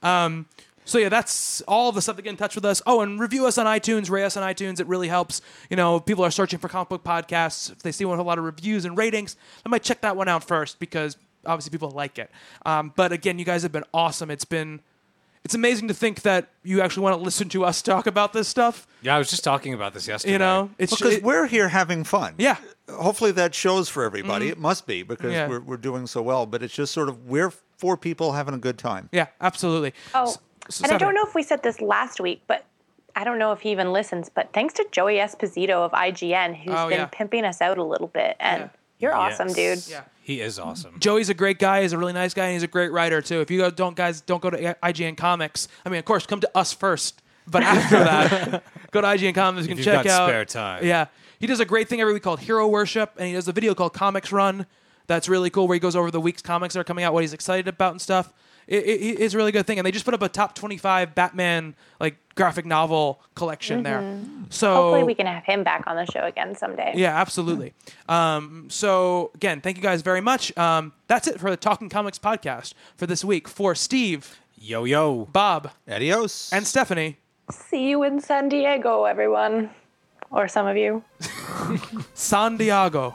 Um, So yeah, that's all the stuff to get in touch with us. Oh, and review us on iTunes, rate us on iTunes. It really helps. You know, people are searching for comic book podcasts. If they see one with a lot of reviews and ratings, they might check that one out first because obviously people like it. Um, but again, you guys have been awesome. It's been it's amazing to think that you actually want to listen to us [LAUGHS] talk about this stuff. Yeah, I was just talking about this yesterday. You know, it's because it- we're here having fun. Yeah. Hopefully that shows for everybody. It must be because Yeah. we're, we're doing so well. But it's just sort of we're four people having a good time. yeah, absolutely. Oh, S- s- and I don't know if we said this last week, but I don't know if he even listens. But thanks to Joey Esposito of IGN, who's Oh, been yeah. pimping us out a little bit, and Yeah. you're awesome, dude. Yeah. He is awesome. Joey's a great guy. He's a really nice guy, and he's a great writer too. If you guys don't guys don't go to IGN Comics, I mean, of course, come to us first. But after that, [LAUGHS] go to IGN Comics. You can check out. spare time. Yeah, he does a great thing every week called Hero Worship, and he does a video called Comics Run. That's really cool, where he goes over the week's comics that are coming out, what he's excited about, and stuff. It, it, it's a really good thing, and they just put up a top twenty-five Batman like graphic novel collection there. So Hopefully, we can have him back on the show again someday. yeah, absolutely. Um, so again, thank you guys very much. Um, that's it for the Talking Comics podcast for this week. For Steve, Yo, yo. Bob, Adios. and Stephanie, See you in San Diego, everyone, or some of you. [LAUGHS] San Diego,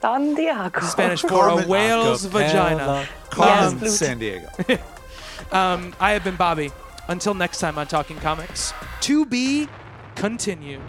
San Diego. Spanish for a Carmen whale's Acapella. vagina. Carmen, Yes. Um, San Diego. [LAUGHS] Um, I have been Bobby. Until next time on Talking Comics, to be continued.